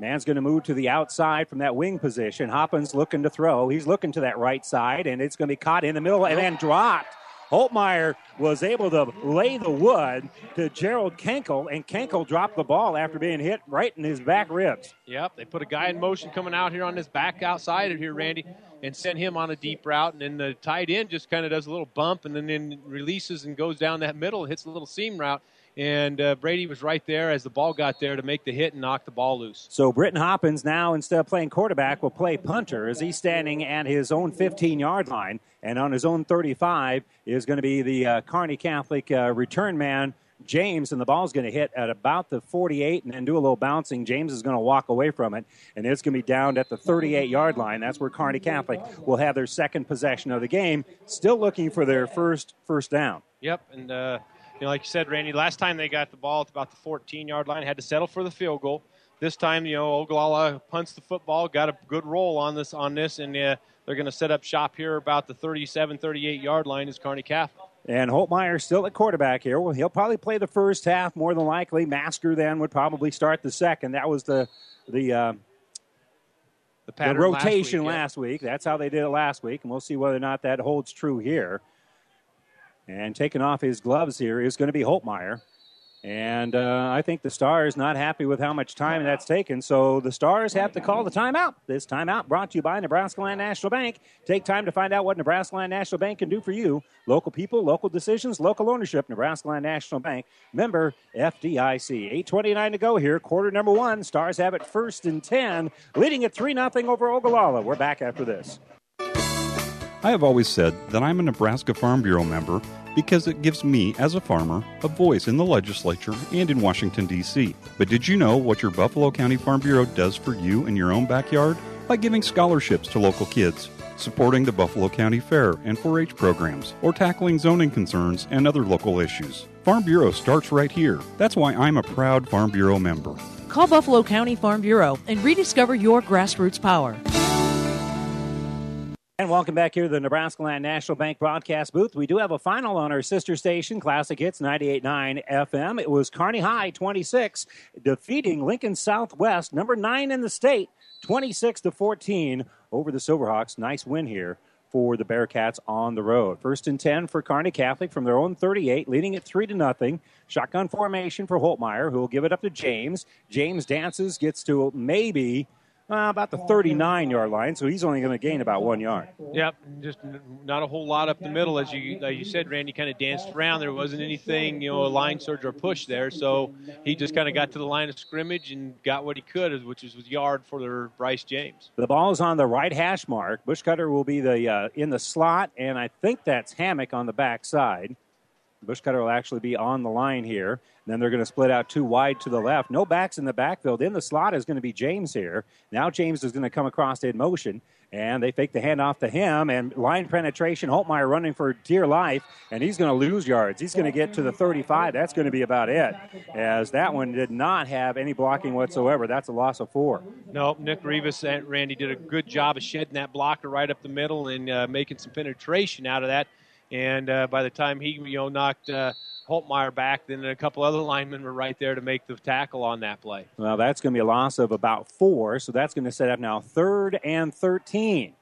Man's going to move to the outside from that wing position. Hoppins looking to throw. He's looking to that right side, and it's going to be caught in the middle and then dropped. Holtmeyer was able to lay the wood to Gerald Kenkel, and Kenkel dropped the ball after being hit right in his back ribs. Yep, they put a guy in motion coming out here on this back outside of here, Randy, and sent him on a deep route. And then the tight end just kind of does a little bump and then, then releases and goes down that middle, hits a little seam route. And uh, Brady was right there as the ball got there to make the hit and knock the ball loose. So Britton Hoppins now, instead of playing quarterback, will play punter as he's standing at his own 15 yard line. And on his own 35 is going to be the uh, Kearney Catholic uh, return man, James. And the ball's going to hit at about the 48 and then do a little bouncing. James is going to walk away from it. And it's going to be down at the 38 yard line. That's where Kearney Catholic will have their second possession of the game, still looking for their first first down. Yep, and uh, you know, like you said, Randy, last time they got the ball at about the 14-yard line, had to settle for the field goal. This time, you know, Ogallala punts the football, got a good roll on this, on this, and uh, they're going to set up shop here about the 37, 38-yard line is Kearney Catholic. And Holtmeyer still at quarterback here. Well, he'll probably play the first half more than likely. Masker then would probably start the second. That was the the uh, the, the pattern last rotation week, yeah. last week. That's how they did it last week, and we'll see whether or not that holds true here. And taking off his gloves here is going to be Holtmeyer. And uh, I think the Stars not happy with how much time that's taken, so the Stars have to call the timeout. This timeout brought to you by Nebraska Land National Bank. Take time to find out what Nebraska Land National Bank can do for you. Local people, local decisions, local ownership. Nebraska Land National Bank, member FDIC. 8:29 to go here, quarter number one. Stars have it first and ten, leading at three 0 over Ogallala. We're back after this. I have always said that I'm a Nebraska Farm Bureau member because it gives me, as a farmer, a voice in the legislature and in Washington, D.C. But did you know what your Buffalo County Farm Bureau does for you in your own backyard? By giving scholarships to local kids, supporting the Buffalo County Fair and 4 H programs, or tackling zoning concerns and other local issues. Farm Bureau starts right here. That's why I'm a proud Farm Bureau member. Call Buffalo County Farm Bureau and rediscover your grassroots power. And welcome back here to the Nebraska Land National Bank broadcast booth. We do have a final on our sister station, Classic Hits 98.9 FM. It was Kearney High 26 defeating Lincoln Southwest, number nine in the state, 26 to 14 over the Silverhawks. Nice win here for the Bearcats on the road. First and 10 for Kearney Catholic from their own 38, leading it 3 to nothing. Shotgun formation for Holtmeyer, who will give it up to James. James dances, gets to maybe uh, about the 39 yard line, so he's only going to gain about one yard. Yep, just not a whole lot up the middle, as you like you said, Randy. Kind of danced around. There wasn't anything, you know, a line surge or push there, so he just kind of got to the line of scrimmage and got what he could, which was yard for the Bryce James. The ball is on the right hash mark. Bushcutter will be the uh, in the slot, and I think that's Hammock on the back side. Bushcutter will actually be on the line here. Then they're going to split out two wide to the left. No backs in the backfield. In the slot is going to be James here. Now James is going to come across in motion. And they fake the handoff to him, and line penetration. Holtmeyer running for dear life, and he's going to lose yards. He's going to get to the 35. That's going to be about it, as that one did not have any blocking whatsoever. That's a loss of four. No, Nick Rivas and Randy did a good job of shedding that blocker right up the middle and uh, making some penetration out of that. And uh, by the time he you know knocked uh, Holtmeyer back, then a couple other linemen were right there to make the tackle on that play. Well, that's going to be a loss of about four, so that's going to set up now third and 13.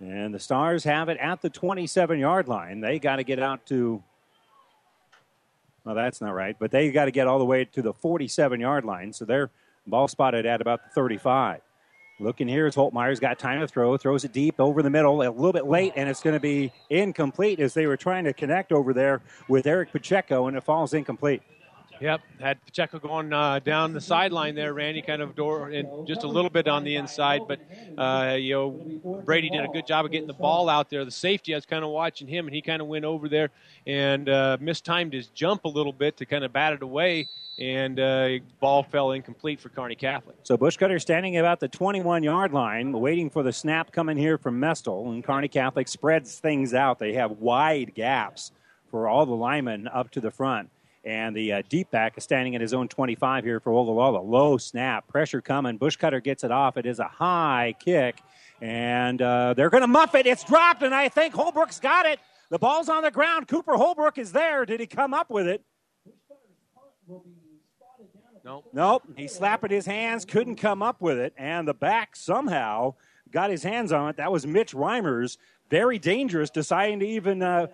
And the Stars have it at the 27 yard line. They got to get out to, well, that's not right, but they got to get all the way to the 47 yard line. So they're ball spotted at about the 35. Looking here as Holtmeyer's got time to throw, throws it deep over the middle, a little bit late, and it's going to be incomplete as they were trying to connect over there with Eric Pacheco, and it falls incomplete. Yep, had Pacheco going uh, down the sideline there. Randy kind of door and just a little bit on the inside, but uh, you know Brady did a good job of getting the ball out there. The safety, I was kind of watching him, and he kind of went over there and uh, mistimed his jump a little bit to kind of bat it away, and uh, ball fell incomplete for Kearney Catholic. So Bushcutter standing about the 21 yard line, waiting for the snap coming here from Mestel, and Kearney Catholic spreads things out. They have wide gaps for all the linemen up to the front. And the uh, deep back is standing at his own 25 here for Ogallala. Low snap, pressure coming. Bushcutter gets it off. It is a high kick, and uh, they're going to muff it. It's dropped, and I think Holbrook's got it. The ball's on the ground. Cooper Holbrook is there. Did he come up with it? Nope. Nope. He slapped his hands, couldn't come up with it, and the back somehow got his hands on it. That was Mitch Reimers. Very dangerous, deciding to even uh,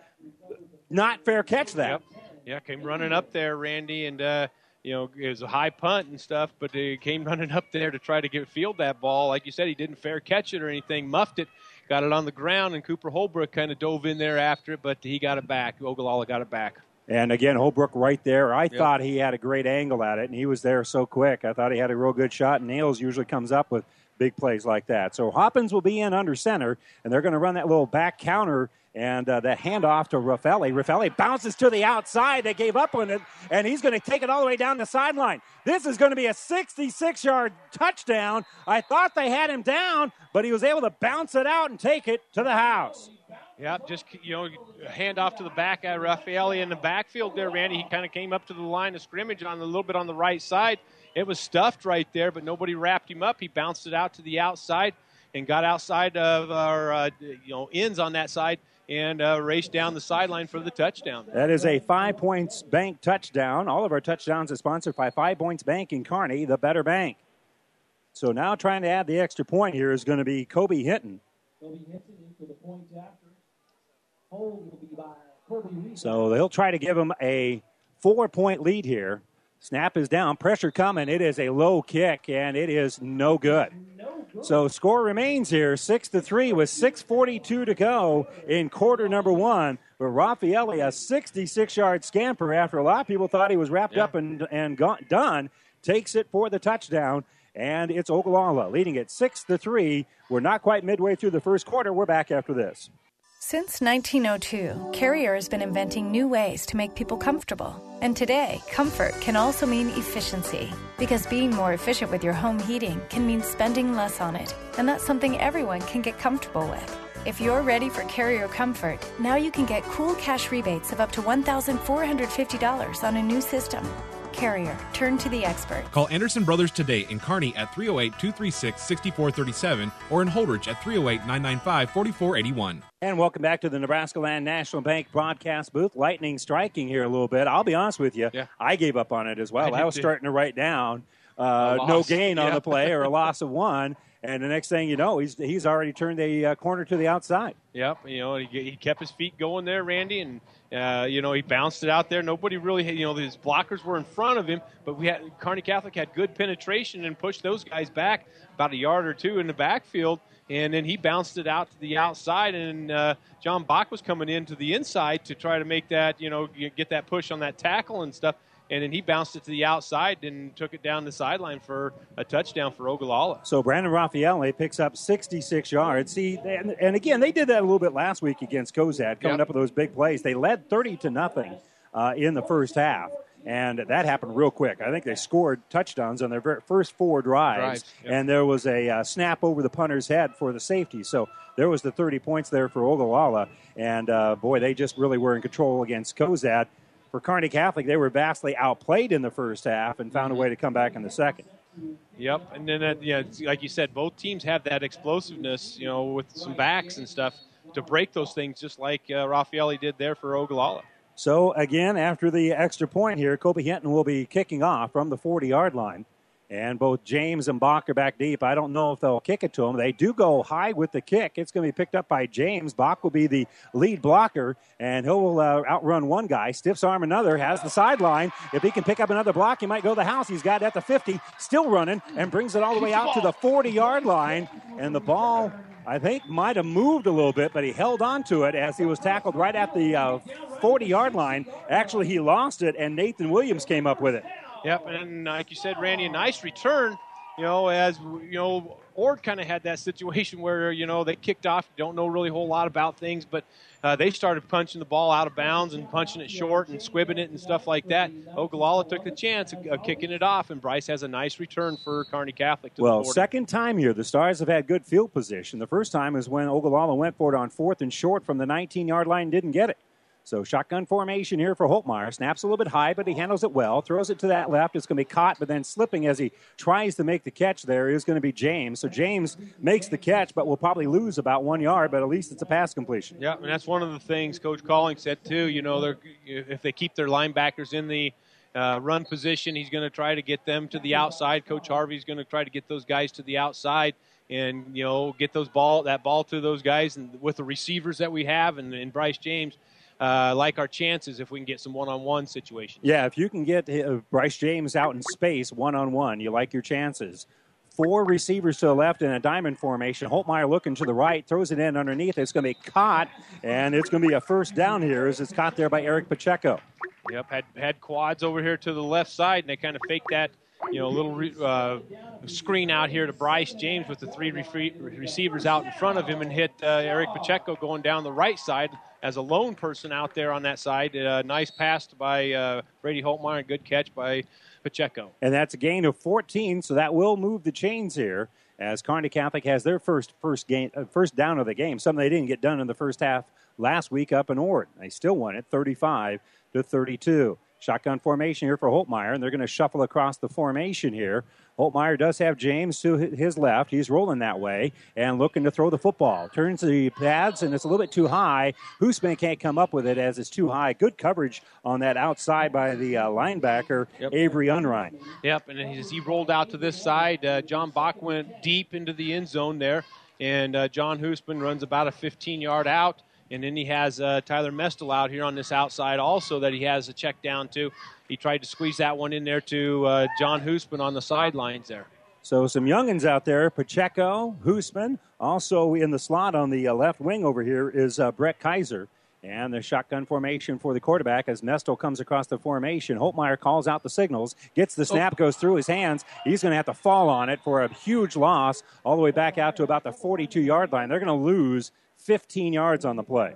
not fair catch that. Yep. Yeah, came running up there, Randy, and uh, you know it was a high punt and stuff, but he came (laughs) running up there to try to get field that ball. Like you said, he didn't fair catch it or anything, muffed it, got it on the ground, and Cooper Holbrook kind of dove in there after it, but he got it back. Ogallala got it back. And again, Holbrook right there. I yep. thought he had a great angle at it, and he was there so quick. I thought he had a real good shot. And Nails usually comes up with big plays like that. So Hoppins will be in under center, and they're going to run that little back counter and uh, that handoff to Raffaelli. Raffaelli bounces to the outside. They gave up on it, and he's going to take it all the way down the sideline. This is going to be a 66 yard touchdown. I thought they had him down, but he was able to bounce it out and take it to the house. Yep, just you know, hand off to the back at Raffaelli in the backfield there, Randy. He kind of came up to the line of scrimmage on a little bit on the right side. It was stuffed right there, but nobody wrapped him up. He bounced it out to the outside and got outside of our uh, you know ends on that side and uh, raced down the sideline for the touchdown. That is a Five Points Bank touchdown. All of our touchdowns are sponsored by Five Points Bank in Kearney, the better bank. So now trying to add the extra point here is going to be Kobe Hinton. Kobe Hinton into the point after. Hold will be by So they'll try to give him a four point lead here. Snap is down, pressure coming. It is a low kick, and it is no good. So score remains here, six to three, with 6:42 to go in quarter number one. But Raffaelli, a 66-yard scamper after a lot of people thought he was wrapped up and and gone, done, takes it for the touchdown, and it's Ogallala leading it six to three. We're not quite midway through the first quarter. We're back after this. Since 1902, Carrier has been inventing new ways to make people comfortable. And today, comfort can also mean efficiency. Because being more efficient with your home heating can mean spending less on it. And that's something everyone can get comfortable with. If you're ready for Carrier Comfort, now you can get cool cash rebates of up to $1,450 on a new system. Carrier, turn to the expert. Call Anderson Brothers today in Kearney at 308 236 6437 or in Holdrege at 308 995 4481. And welcome back to the Nebraska Land National Bank broadcast booth. Lightning striking here a little bit. I'll be honest with you, Yeah. I gave up on it as well. did I, was too. starting to write down uh, no loss. gain on the play or a (laughs) loss of one. And the next thing you know, he's he's already turned the uh, corner to the outside. Yep, you know he, he kept his feet going there, Randy, and uh, you know he bounced it out there. Nobody really, you know, his blockers were in front of him, but we had Kearney Catholic had good penetration and pushed those guys back about a yard or two in the backfield, and then he bounced it out to the outside, and uh, John Bach was coming in to the inside to try to make that, you know, get that push on that tackle and stuff. And then he bounced it to the outside and took it down the sideline for a touchdown for Ogallala. So Brandon Raffaelli picks up 66 yards. See, and, and again, they did that a little bit last week against Cozad, coming Yep. up with those big plays. They led 30 to nothing uh, in the first half, and that happened real quick. I think they scored touchdowns on their first four drives, Drives, yep. and there was a uh, snap over the punter's head for the safety. So there was the 30 points there for Ogallala, and uh, boy, they just really were in control against Cozad. For Kearney Catholic, they were vastly outplayed in the first half and found a way to come back in the second. Yep, and then uh, yeah, like you said, both teams have that explosiveness, you know, with some backs and stuff to break those things, just like uh, Raffaelli did there for Ogallala. So again, after the extra point here, Kobe Hinton will be kicking off from the 40 yard line. And both James and Bach are back deep. I don't know if they'll kick it to him. They do go high with the kick. It's going to be picked up by James. Bach will be the lead blocker, and he'll uh, outrun one guy. Stiffs arm another, has the sideline. If he can pick up another block, he might go the house. He's got it at the 50, still running, and brings it all the way out to the 40 yard line. And the ball, I think, might have moved a little bit, but he held on to it as he was tackled right at the uh, 40 yard line. Actually, he lost it, and Nathan Williams came up with it. Yep, and like you said, Randy, a nice return. You know, as you know, Ord kind of had that situation where you know they kicked off. Don't know really a whole lot about things, but uh, they started punching the ball out of bounds and punching it short and squibbing it and stuff like that. Ogallala took the chance of, kicking it off, and Bryce has a nice return for Kearney Catholic. To Well, second time here, the Stars have had good field position. The first time is when Ogallala went for it on fourth and short from the 19 yard line and didn't get it. So shotgun formation here for Holtmeyer. Snaps a little bit high, but he handles it well. Throws it to that left. It's going to be caught, but then slipping as he tries to make the catch there is going to be James. So James makes the catch, but will probably lose about one yard, but at least it's a pass completion. Yeah, and that's one of the things Coach Colling said too. You know, if they keep their linebackers in the uh, run position, he's going to try to get them to the outside. Coach Harvey's going to try to get those guys to the outside and you know get those ball that ball to those guys. And with the receivers that we have and, and Bryce James, uh, like our chances if we can get some one-on-one situations. Yeah, if you can get uh, Bryce James out in space one on one, you like your chances. Four receivers to the left in a diamond formation. Holtmeyer looking to the right, throws it in underneath. It's going to be caught, and it's going to be a first down here as it's caught there by Eric Pacheco. Yep, had had quads over here to the left side, and they kind of faked that, you know, little re, uh, screen out here to Bryce James with the three re- receivers out in front of him, and hit uh, Eric Pacheco going down the right side as a lone person out there on that side. Uh, nice pass by uh, Brady Holtmeyer, and good catch by Pacheco. And that's a gain of 14, so that will move the chains here as Kearney Catholic has their first first game, uh, first down of the game. Something they didn't get done in the first half last week up in Ord. They still won it 35 to 32. Shotgun formation here for Holtmeyer, and they're going to shuffle across the formation here. Holtmeyer does have James to his left. He's rolling that way and looking to throw the football. Turns the pads, and it's a little bit too high. Hoosman can't come up with it as it's too high. Good coverage on that outside by the uh, linebacker, Avery Unrein. Yep, and as he rolled out to this side, uh, John Bach went deep into the end zone there, and uh, John Hoosman runs about a 15 yard out And then he has uh, Tyler Mestel out here on this outside also that he has a check down to. He tried to squeeze that one in there to uh, John Hoosman on the sidelines there. So some youngins out there, Pacheco, Hoosman. Also in the slot on the uh, left wing over here is uh, Brett Kaiser. And the shotgun formation for the quarterback as Mestel comes across the formation. Holtmeyer calls out the signals, gets the snap, goes through his hands. He's going to have to fall on it for a huge loss all the way back out to about the 42 yard line. They're going to lose 15 yards on the play.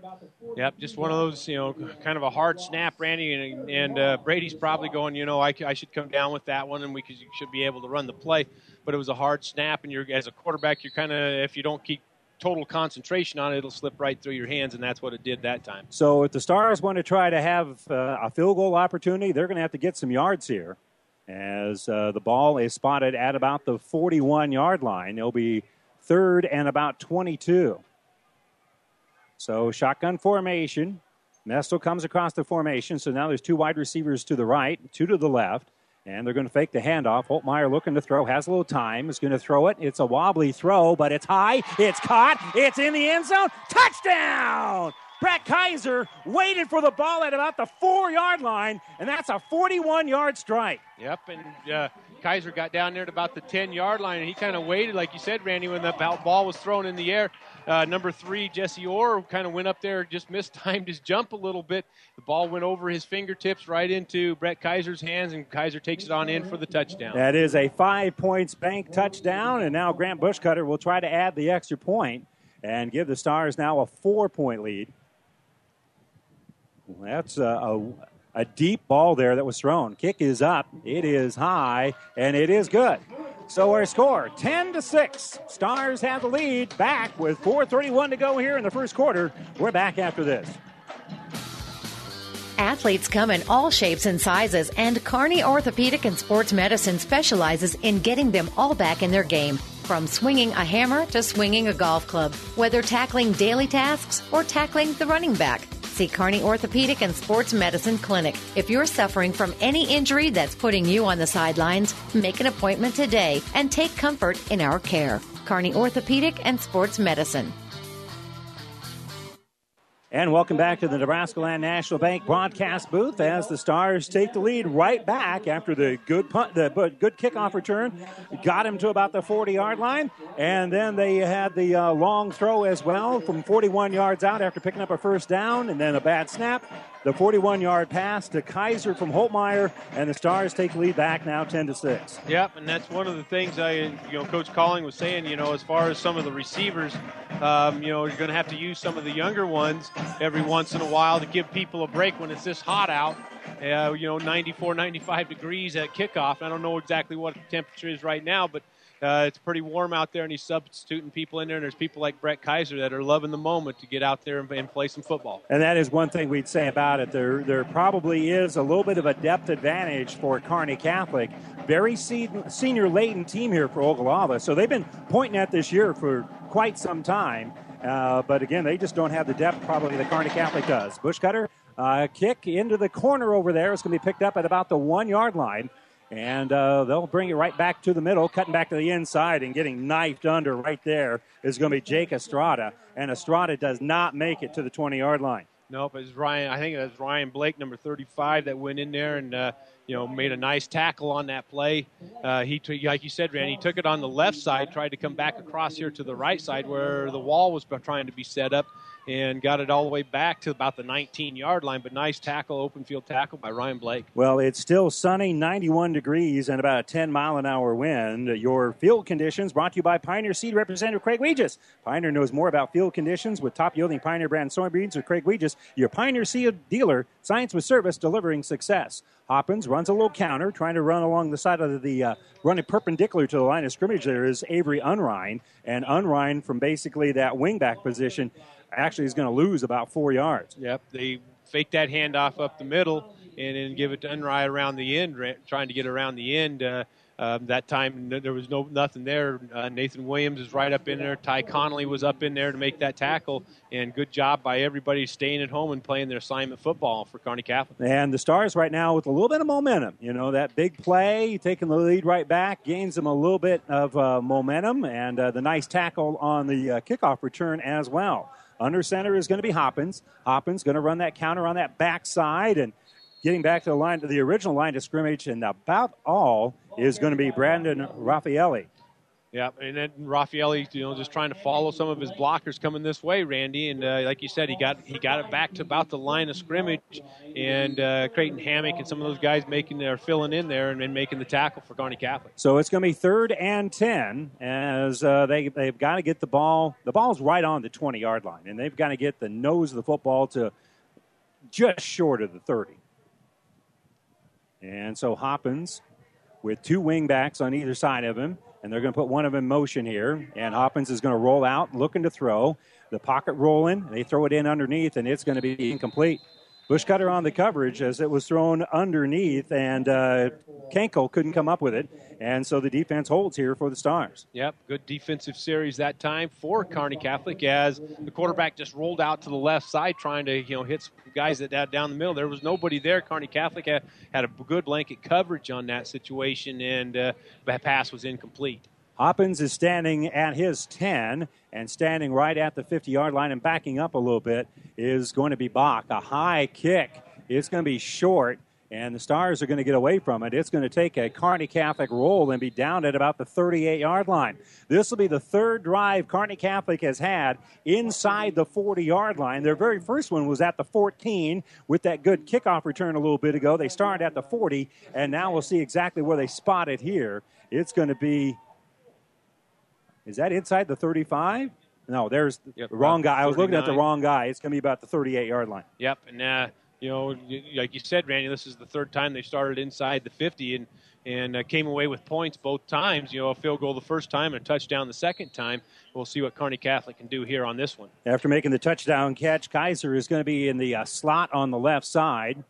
Yep, just one of those, you know, kind of a hard snap, Randy, and, and uh, Brady's probably going, you know, I, I, should come down with that one, and we could, should be able to run the play. But it was a hard snap, and you're as a quarterback, you're kind of if you don't keep total concentration on it, it'll slip right through your hands, and that's what it did that time. So if the Stars want to try to have uh, a field goal opportunity, they're going to have to get some yards here. As uh, the ball is spotted at about the 41 yard line, it'll be third and about 22. So shotgun formation. Mestel comes across the formation. So now there's two wide receivers to the right, two to the left. And they're going to fake the handoff. Holtmeyer looking to throw, has a little time, is going to throw it. It's a wobbly throw, but it's high. It's caught. It's in the end zone. Touchdown! Brett Kaiser waited for the ball at about the four yard line, and that's a 41 yard strike. Yep, and uh, Kaiser got down there at about the 10 yard line, and he kind of waited, like you said, Randy, when the ball was thrown in the air. Uh, number three, Jesse Orr, kind of went up there, just (laughs) mistimed his jump a little bit. The ball went over his fingertips right into Brett Kaiser's hands, and Kaiser takes it on in for the touchdown. That is a five points bank touchdown, and now Grant Bushcutter will try to add the extra point and give the Stars now a four point lead. That's a, a, a, deep ball there that was thrown. Kick is up, it is high, and it is good. So our score 10 to 6. Stars have the lead back with 4:31 to go here in the first quarter. We're back after this. Athletes come in all shapes and sizes, and Kearney Orthopedic and Sports Medicine specializes in getting them all back in their game. From swinging a hammer to swinging a golf club, whether tackling daily tasks or tackling the running back. See Kearney Orthopedic and Sports Medicine Clinic. If you're suffering from any injury that's putting you on the sidelines, make an appointment today and take comfort in our care. Kearney Orthopedic and Sports Medicine. And welcome back to the Nebraska Land National Bank broadcast booth as the Stars take the lead right back after the good punt, the good kickoff return, got him to about the 40-yard line, and then they had the uh, long throw as well from 41 yards out after picking up a first down, and then a bad snap. The 41-yard pass to Kaiser from Holtmeyer, and the Stars take lead back now 10 to six. Yep, and that's one of the things I, you know, Coach Colling was saying. You know, as far as some of the receivers, um, you know, you're going to have to use some of the younger ones every once in a while to give people a break when it's this hot out. Uh, you know, 94, 95 degrees at kickoff. I don't know exactly what the temperature is right now, but uh, it's pretty warm out there, and he's substituting people in there. And there's people like Brett Kaiser that are loving the moment to get out there and, and, play some football. And that is one thing we'd say about it. There, there probably is a little bit of a depth advantage for Kearney Catholic. Very senior laden team here for Ogallala, so they've been pointing at this year for quite some time. Uh, but again, they just don't have the depth probably that Kearney Catholic does. Bushcutter, uh, kick into the corner over there. It's going to be picked up at about the one yard line. And uh, they'll bring it right back to the middle, cutting back to the inside and getting knifed under right there is going to be Jake Estrada. And Estrada does not make it to the 20 yard line. Nope, it's Ryan. I think it was Ryan Blake, number 35, that went in there and uh, you know made a nice tackle on that play. Uh, he, t- like you said, Randy, he took it on the left side, tried to come back across here to the right side where the wall was trying to be set up, and got it all the way back to about the 19 yard line. But nice tackle, open field tackle by Ryan Blake. Well, it's still sunny, 91 degrees, and about a 10 mile an hour wind. Your field conditions brought to you by Pioneer Seed Representative Craig Weegis. Pioneer knows more about field conditions with top yielding Pioneer brand soybeans with Craig Weegis, your Pioneer Seed dealer. Science with service, delivering success. Hoppins runs a little counter, trying to run along the side of the uh, running perpendicular to the line of scrimmage. There is Avery Unrein, and Unrein from basically that wingback position actually is going to lose about four yards. Yep, they fake that handoff up the middle and then give it to Unrein around the end, trying to get around the end. Uh, Um, that time there was no nothing there. Uh, Nathan Williams is right up in there. Ty Connolly was up in there to make that tackle, and good job by everybody staying at home and playing their assignment football for Kearney Catholic. And the Stars right now with a little bit of momentum. You know, that big play, taking the lead right back, gains them a little bit of uh, momentum, and uh, the nice tackle on the uh, kickoff return as well. Under center is going to be Hoppins. Hoppins going to run that counter on that backside and getting back to the line to the original line of scrimmage, and about all is going to be Brandon Raffaelli. Yeah, and then Raffaelli, you know, just trying to follow some of his blockers coming this way, Randy. And uh, like you said, he got he got it back to about the line of scrimmage, and uh, Creighton Hammock and some of those guys making their filling in there and, and making the tackle for Kearney Catholic. So it's going to be third and ten as uh, they they've got to get the ball. The ball's right on the twenty yard line, and they've got to get the nose of the football to just short of the thirty. And so Hoppins with two wingbacks on either side of him, and they're going to put one of them in motion here. And Hoppins is going to roll out, looking to throw. The pocket rolling, they throw it in underneath, and it's going to be incomplete. Bushcutter on the coverage as it was thrown underneath, and uh, couldn't come up with it. And so the defense holds here for the Stars. Yep, good defensive series that time for Kearney Catholic as the quarterback just rolled out to the left side trying to you know hit guys that down the middle. There was nobody there. Kearney Catholic had, had a good blanket coverage on that situation, and uh, that pass was incomplete. Hoppins is standing at his 10 and standing right at the 50 yard line and backing up a little bit is going to be Bach. A high kick. It's going to be short, and the Stars are going to get away from it. It's going to take a Kearney Catholic roll and be down at about the 38 yard line. This will be the third drive Kearney Catholic has had inside the 40 yard line. Their very first one was at the 14 with that good kickoff return a little bit ago. They started at the 40, and now we'll see exactly where they spot it here. It's going to be is that inside the 35? No, there's Yep, the wrong guy. I was looking at the wrong guy. It's going to be about the 38 yard line. Yep, and uh, you know, like you said, Randy, this is the third time they started inside the 50 and and uh, came away with points both times. You know, a field goal the first time and a touchdown the second time. We'll see what Kearney Catholic can do here on this one. After making the touchdown catch, Kaiser is going to be in the uh, slot on the left side.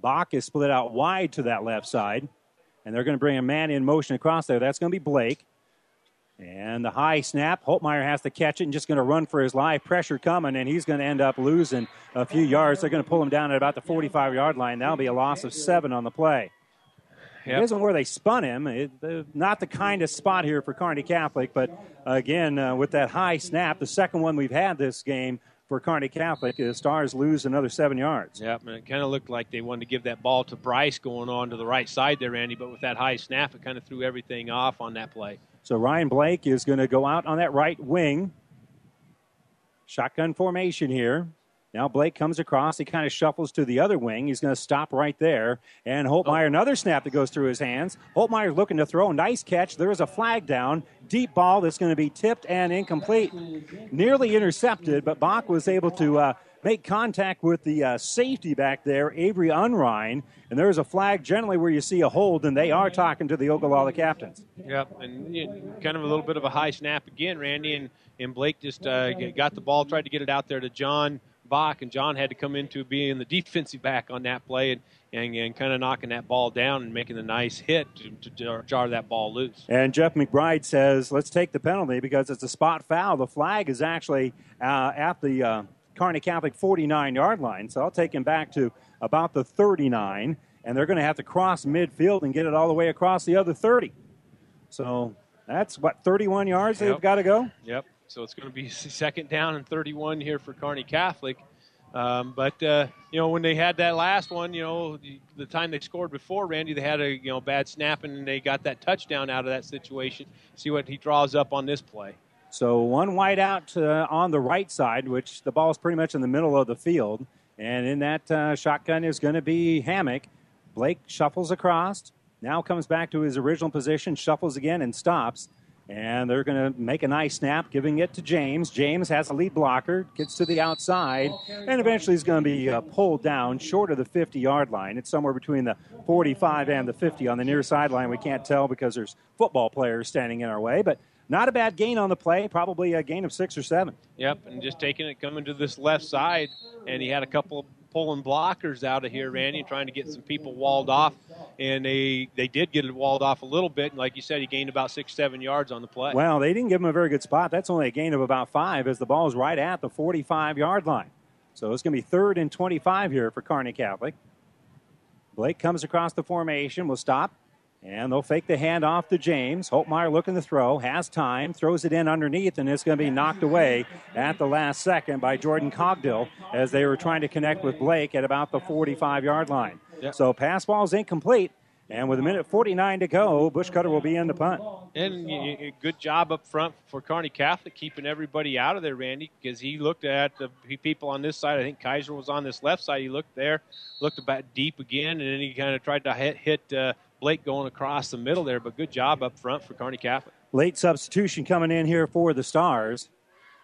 Bach is split out wide to that left side, and they're going to bring a man in motion across there. That's going to be Blake. And the high snap, Holtmeyer has to catch it and just going to run for his life. Pressure coming, and he's going to end up losing a few yards. They're going to pull him down at about the 45 yard line. That'll be a loss of seven on the play. Yep. It isn't where they spun him. It, uh, not the kindest spot here for Kearney Catholic, but again, uh, with that high snap, the second one we've had this game for Kearney Catholic, the Stars lose another seven yards. Yep, and it kind of looked like they wanted to give that ball to Bryce going on to the right side there, Andy, But with that high snap, it kind of threw everything off on that play. So Ryan Blake is going to go out on that right wing. Shotgun formation here. Now Blake comes across. He kind of shuffles to the other wing. He's going to stop right there. And Holtmeyer, another snap that goes through his hands. Holtmeyer looking to throw. A nice catch. There is a flag down. Deep ball that's going to be tipped and incomplete. Nearly intercepted, but Bach was able to uh, make contact with the uh, safety back there, Avery Unrein. And there is a flag generally where you see a hold, and they are talking to the Ogallala captains. Yep, and you know, kind of a little bit of a high snap again, Randy, and, and Blake just uh, got the ball, tried to get it out there to John Bach, and John had to come into being the defensive back on that play and, and, and kind of knocking that ball down and making the nice hit to, to jar, jar that ball loose. And Jeff McBride says, let's take the penalty because it's a spot foul. The flag is actually uh, at the uh, Kearney Catholic 49 yard line. So I'll take him back to about the 39. And they're going to have to cross midfield and get it all the way across the other 30. So that's what, 31 yards they've got to go? Yep. So it's going to be (laughs) second down and 31 here for Kearney Catholic. Um, but uh, you know when they had that last one, you know the, the time they scored before Randy, they had a you know bad snap and they got that touchdown out of that situation. See what he draws up on this play. So one wide out uh, on the right side, which the ball is pretty much in the middle of the field. And in that uh, shotgun is going to be Hammock. Blake shuffles across, now comes back to his original position, shuffles again, and stops. And they're going to make a nice snap, giving it to James. James has a lead blocker, gets to the outside, and eventually is going to be uh, pulled down short of the 50 yard line. It's somewhere between the 45 and the 50 on the near sideline. We can't tell because there's football players standing in our way, but not a bad gain on the play, probably a gain of six or seven. Yep, and just taking it coming to this left side, and he had a couple of pulling blockers out of here, Randy, trying to get some people walled off. And they they did get it walled off a little bit. And like you said, he gained about six, seven yards on the play. Well, they didn't give him a very good spot. That's only a gain of about five as the ball is right at the 45 yard line. So it's going to be third and 25 here for Kearney Catholic. Blake comes across the formation, will stop, and they'll fake the hand off to James. Holtmeyer looking to throw, has time, throws it in underneath, and it's going to be knocked away at the last second by Jordan Cogdill as they were trying to connect with Blake at about the 45 yard line. Yep. So pass ball is incomplete. And with a minute 49 to go, Bushcutter will be in the punt. And good job up front for Kearney Catholic keeping everybody out of there, Randy, because he looked at the people on this side. I think Kaiser was on this left side. He looked there, looked about deep again, and then he kind of tried to hit, hit uh, Blake going across the middle there. But good job up front for Kearney Catholic. Late substitution coming in here for the Stars.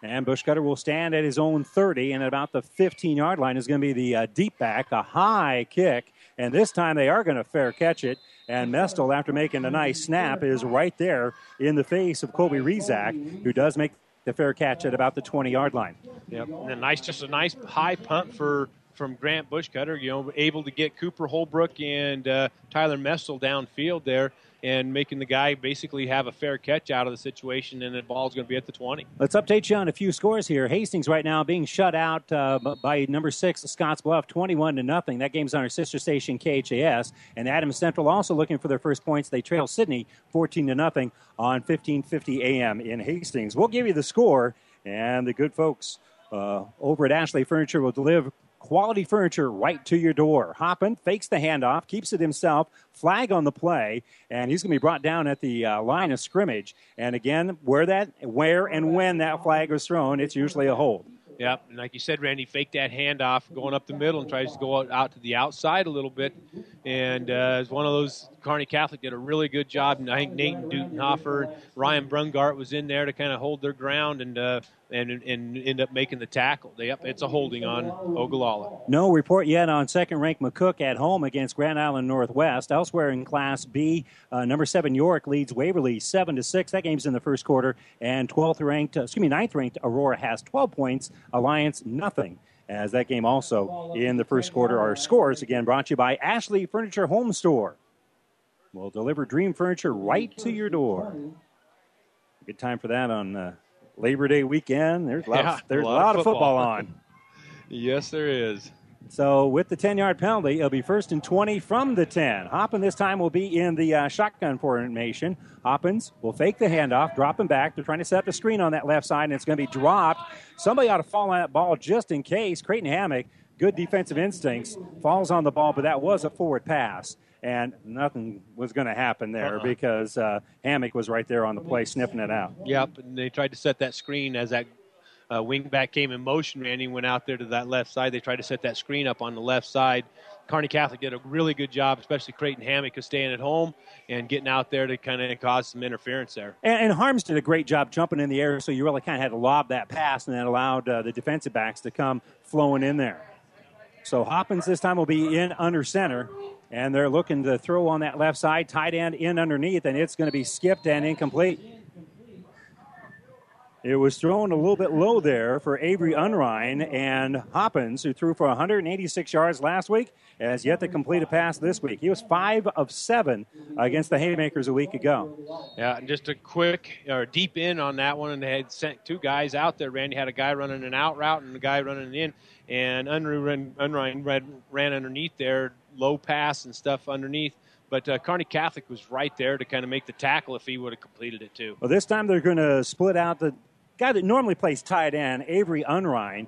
And Bushcutter will stand at his own 30, and at about the 15 yard line is going to be the uh, deep back, a high kick. And this time they are going to fair catch it. And Mestel, after making a nice snap, is right there in the face of Kobe Rezak, who does make the fair catch at about the 20 yard line. Yep, and a nice, just a nice high punt for from Grant Bushcutter. You know, able to get Cooper Holbrook and uh, Tyler Messel downfield there, and making the guy basically have a fair catch out of the situation, and the ball's going to be at the 20. Let's update you on a few scores here. Hastings right now being shut out uh, by number six Scotts Bluff, twenty-one to nothing. That game's on our sister station KHAS. And Adams Central also looking for their first points. They trail Sidney fourteen to nothing on fifteen fifty AM in Hastings. We'll give you the score, and the good folks uh, over at Ashley Furniture will deliver quality furniture right to your door. Hoppin fakes the handoff, keeps it himself, flag on the play, and he's going to be brought down at the uh, line of scrimmage. And again, where that, where and when that flag was thrown, it's usually a hold. Yep, and like you said, Randy faked that handoff going up the middle and tries to go out, out to the outside a little bit. And uh, it's one of those Kearney Catholic did a really good job. And I think Nathan Dutenhofer, Ryan Brungart was in there to kind of hold their ground and uh, and and end up making the tackle. Yep, it's a holding on Ogallala. No report yet on second-ranked McCook at home against Grand Island Northwest. Elsewhere in Class B, uh, number seven York leads Waverly seven to six. That game's in the first quarter, and 12th ranked, uh, excuse me, ninth ranked Aurora has 12 points. Alliance nothing. As that game also in the first quarter. Our scores again brought to you by Ashley Furniture Home Store. We'll deliver dream furniture right to your door. Good time for that on uh, Labor Day weekend. There's a lot, Yeah, of, there's a a lot of lot of football. football (laughs) on. Yes, there is. So with the 10 yard penalty, it'll be first and 20 from the 10. Hoppin this time will be in the uh, shotgun formation. Hoppins will fake the handoff, drop him back. They're trying to set up a screen on that left side, and it's going to be dropped. Somebody ought to fall on that ball just in case. Creighton Hammock, good defensive instincts, falls on the ball, but that was a forward pass. And nothing was going to happen there Uh-uh. because uh, Hammock was right there on the play sniffing it out. Yep, and they tried to set that screen as that uh, wingback came in motion. Randy went out there to that left side. They tried to set that screen up on the left side. Kearney Catholic did a really good job, especially Creighton Hammock, of staying at home and getting out there to kind of cause some interference there. And, and Harms did a great job jumping in the air, so you really kind of had to lob that pass, and that allowed uh, the defensive backs to come flowing in there. So Hoppins this time will be in under center, and they're looking to throw on that left side, tight end in underneath, and it's going to be skipped and incomplete. It was thrown a little bit low there for Avery Unrein and Hoppins, who threw for 186 yards last week, has yet to complete a pass this week. He was five of seven against the Haymakers a week ago. Yeah, and just a quick or deep in on that one, and they had sent two guys out there. Randy had a guy running an out route and a guy running in, and Unrein ran, underneath there, low pass and stuff underneath. But uh, Kearney Catholic was right there to kind of make the tackle if he would have completed it too. Well, this time they're going to split out the guy that normally plays tight end, Avery Unrein,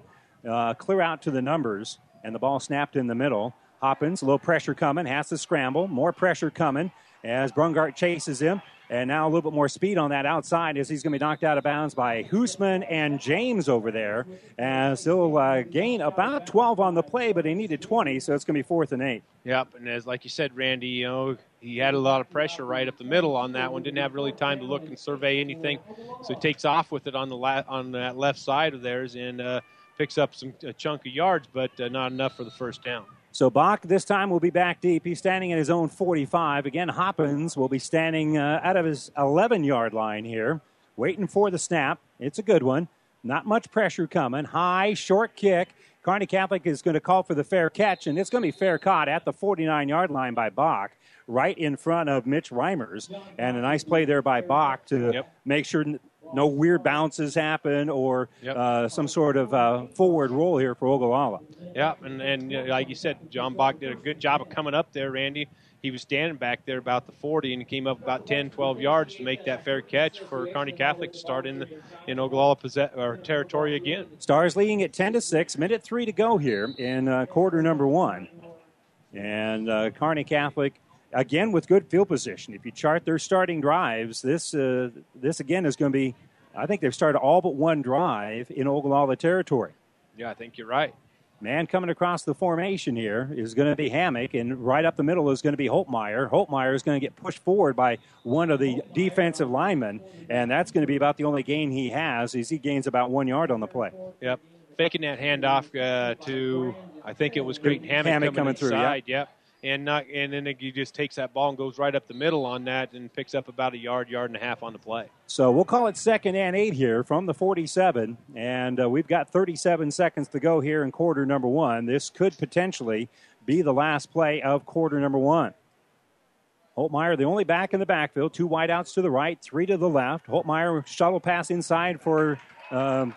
uh, clear out to the numbers, and the ball snapped in the middle. Hoppins, low pressure coming, has to scramble, more pressure coming as Brungart chases him. And now a little bit more speed on that outside as he's going to be knocked out of bounds by Hoosman and James over there. As he'll uh, gain about 12 on the play, but he needed 20, so it's going to be fourth and eight. Yep, and as like you said, Randy, you know he had a lot of pressure right up the middle on that one. Didn't have really time to look and survey anything, so he takes off with it on the la- on that left side of theirs and uh, picks up some a chunk of yards, but uh, not enough for the first down. So Bach this time will be back deep. He's standing at his own 45. Again, Hoppins will be standing uh, out of his 11 yard line here, waiting for the snap. It's a good one. Not much pressure coming. High, short kick. Kearney Catholic is going to call for the fair catch, and it's going to be fair caught at the 49 yard line by Bach, right in front of Mitch Reimers. And a nice play there by Bach to Yep. make sure no weird bounces happen or Yep. uh, some sort of uh, forward roll here for Ogallala. Yeah, and, and uh, like you said, John Bach did a good job of coming up there, Randy. He was standing back there about the 40 and came up about 10, 12 yards to make that fair catch for Kearney Catholic to start in the, in Ogallala possess- or territory again. Stars leading at 10 to 6, minute three to go here in uh, quarter number one. And uh, Kearney Catholic, again, with good field position. If you chart their starting drives, this, uh, this again is going to be, I think they've started all but one drive in Ogallala territory. Yeah, I think you're right. Man coming across the formation here is going to be Hammock, and right up the middle is going to be Holtmeyer. Holtmeyer is going to get pushed forward by one of the defensive linemen, and that's going to be about the only gain he has. Is he gains about one yard on the play. Yep. Faking that handoff uh, to, I think it was Creighton Hammond, Hammond coming, coming through, yeah. Yep. And not, and then he just takes that ball and goes right up the middle on that and picks up about a yard, yard and a half on the play. So we'll call it second and eight here from the 47, and uh, we've got 37 seconds to go here in quarter number one. This could potentially be the last play of quarter number one. Holtmeyer, the only back in the backfield, two wideouts to the right, three to the left. Holtmeyer shuttle pass inside for um,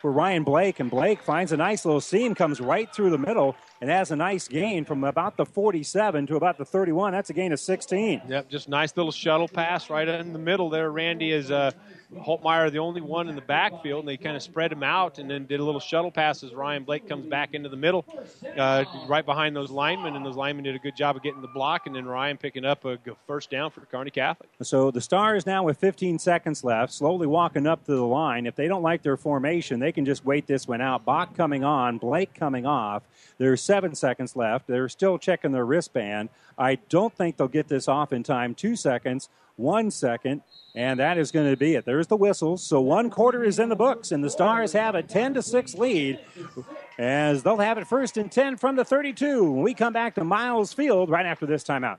for Ryan Blake, and Blake finds a nice little seam, comes right through the middle, and has a nice gain from about the 47 to about the 31. That's a gain of 16. Yep, just nice little shuttle pass right in the middle there. Randy is uh, Holtmeyer, the only one in the backfield, and they kind of spread him out and then did a little shuttle pass as Ryan Blake comes back into the middle, uh, right behind those linemen, and those linemen did a good job of getting the block, and then Ryan picking up a first down for Kearney Catholic. So the Stars now with 15 seconds left, slowly walking up to the line. If they don't like their formation, they can just wait this one out. Bach coming on, Blake coming off. There's seven seconds left. They're still checking their wristband. I don't think they'll get this off in time. Two seconds, one second, and that is going to be it. There's the whistles. So one quarter is in the books, and the Stars have a 10 to 6 lead as they'll have it first and 10 from the 32. When we come back to Miles Field right after this timeout.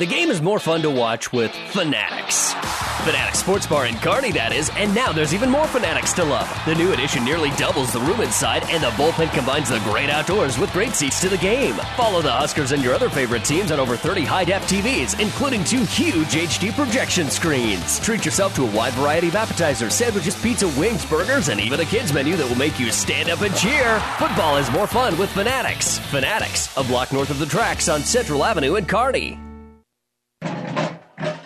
The game is more fun to watch with Fanatics. Fanatics Sports Bar in Kearney, that is, and now there's even more Fanatics to love. The new addition nearly doubles the room inside, and the bullpen combines the great outdoors with great seats to the game. Follow the Huskers and your other favorite teams on over 30 high def TVs, including two huge HD projection screens. Treat yourself to a wide variety of appetizers, sandwiches, pizza, wings, burgers, and even a kids menu that will make you stand up and cheer. Football is more fun with Fanatics. Fanatics, a block north of the tracks on Central Avenue in Kearney.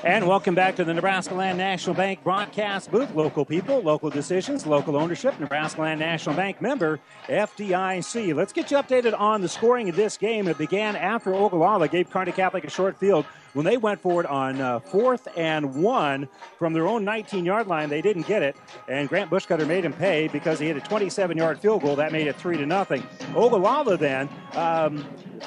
And welcome back to the Nebraska Land National Bank broadcast booth. Local people, local decisions, local ownership. Nebraska Land National Bank member FDIC. Let's get you updated on the scoring of this game. It began after Ogallala gave Kearney Catholic a short field when they went forward on uh, fourth and one from their own 19 yard line. They didn't get it, and Grant Bushcutter made him pay because he hit a 27 yard field goal. That made it three to nothing. Ogallala then um,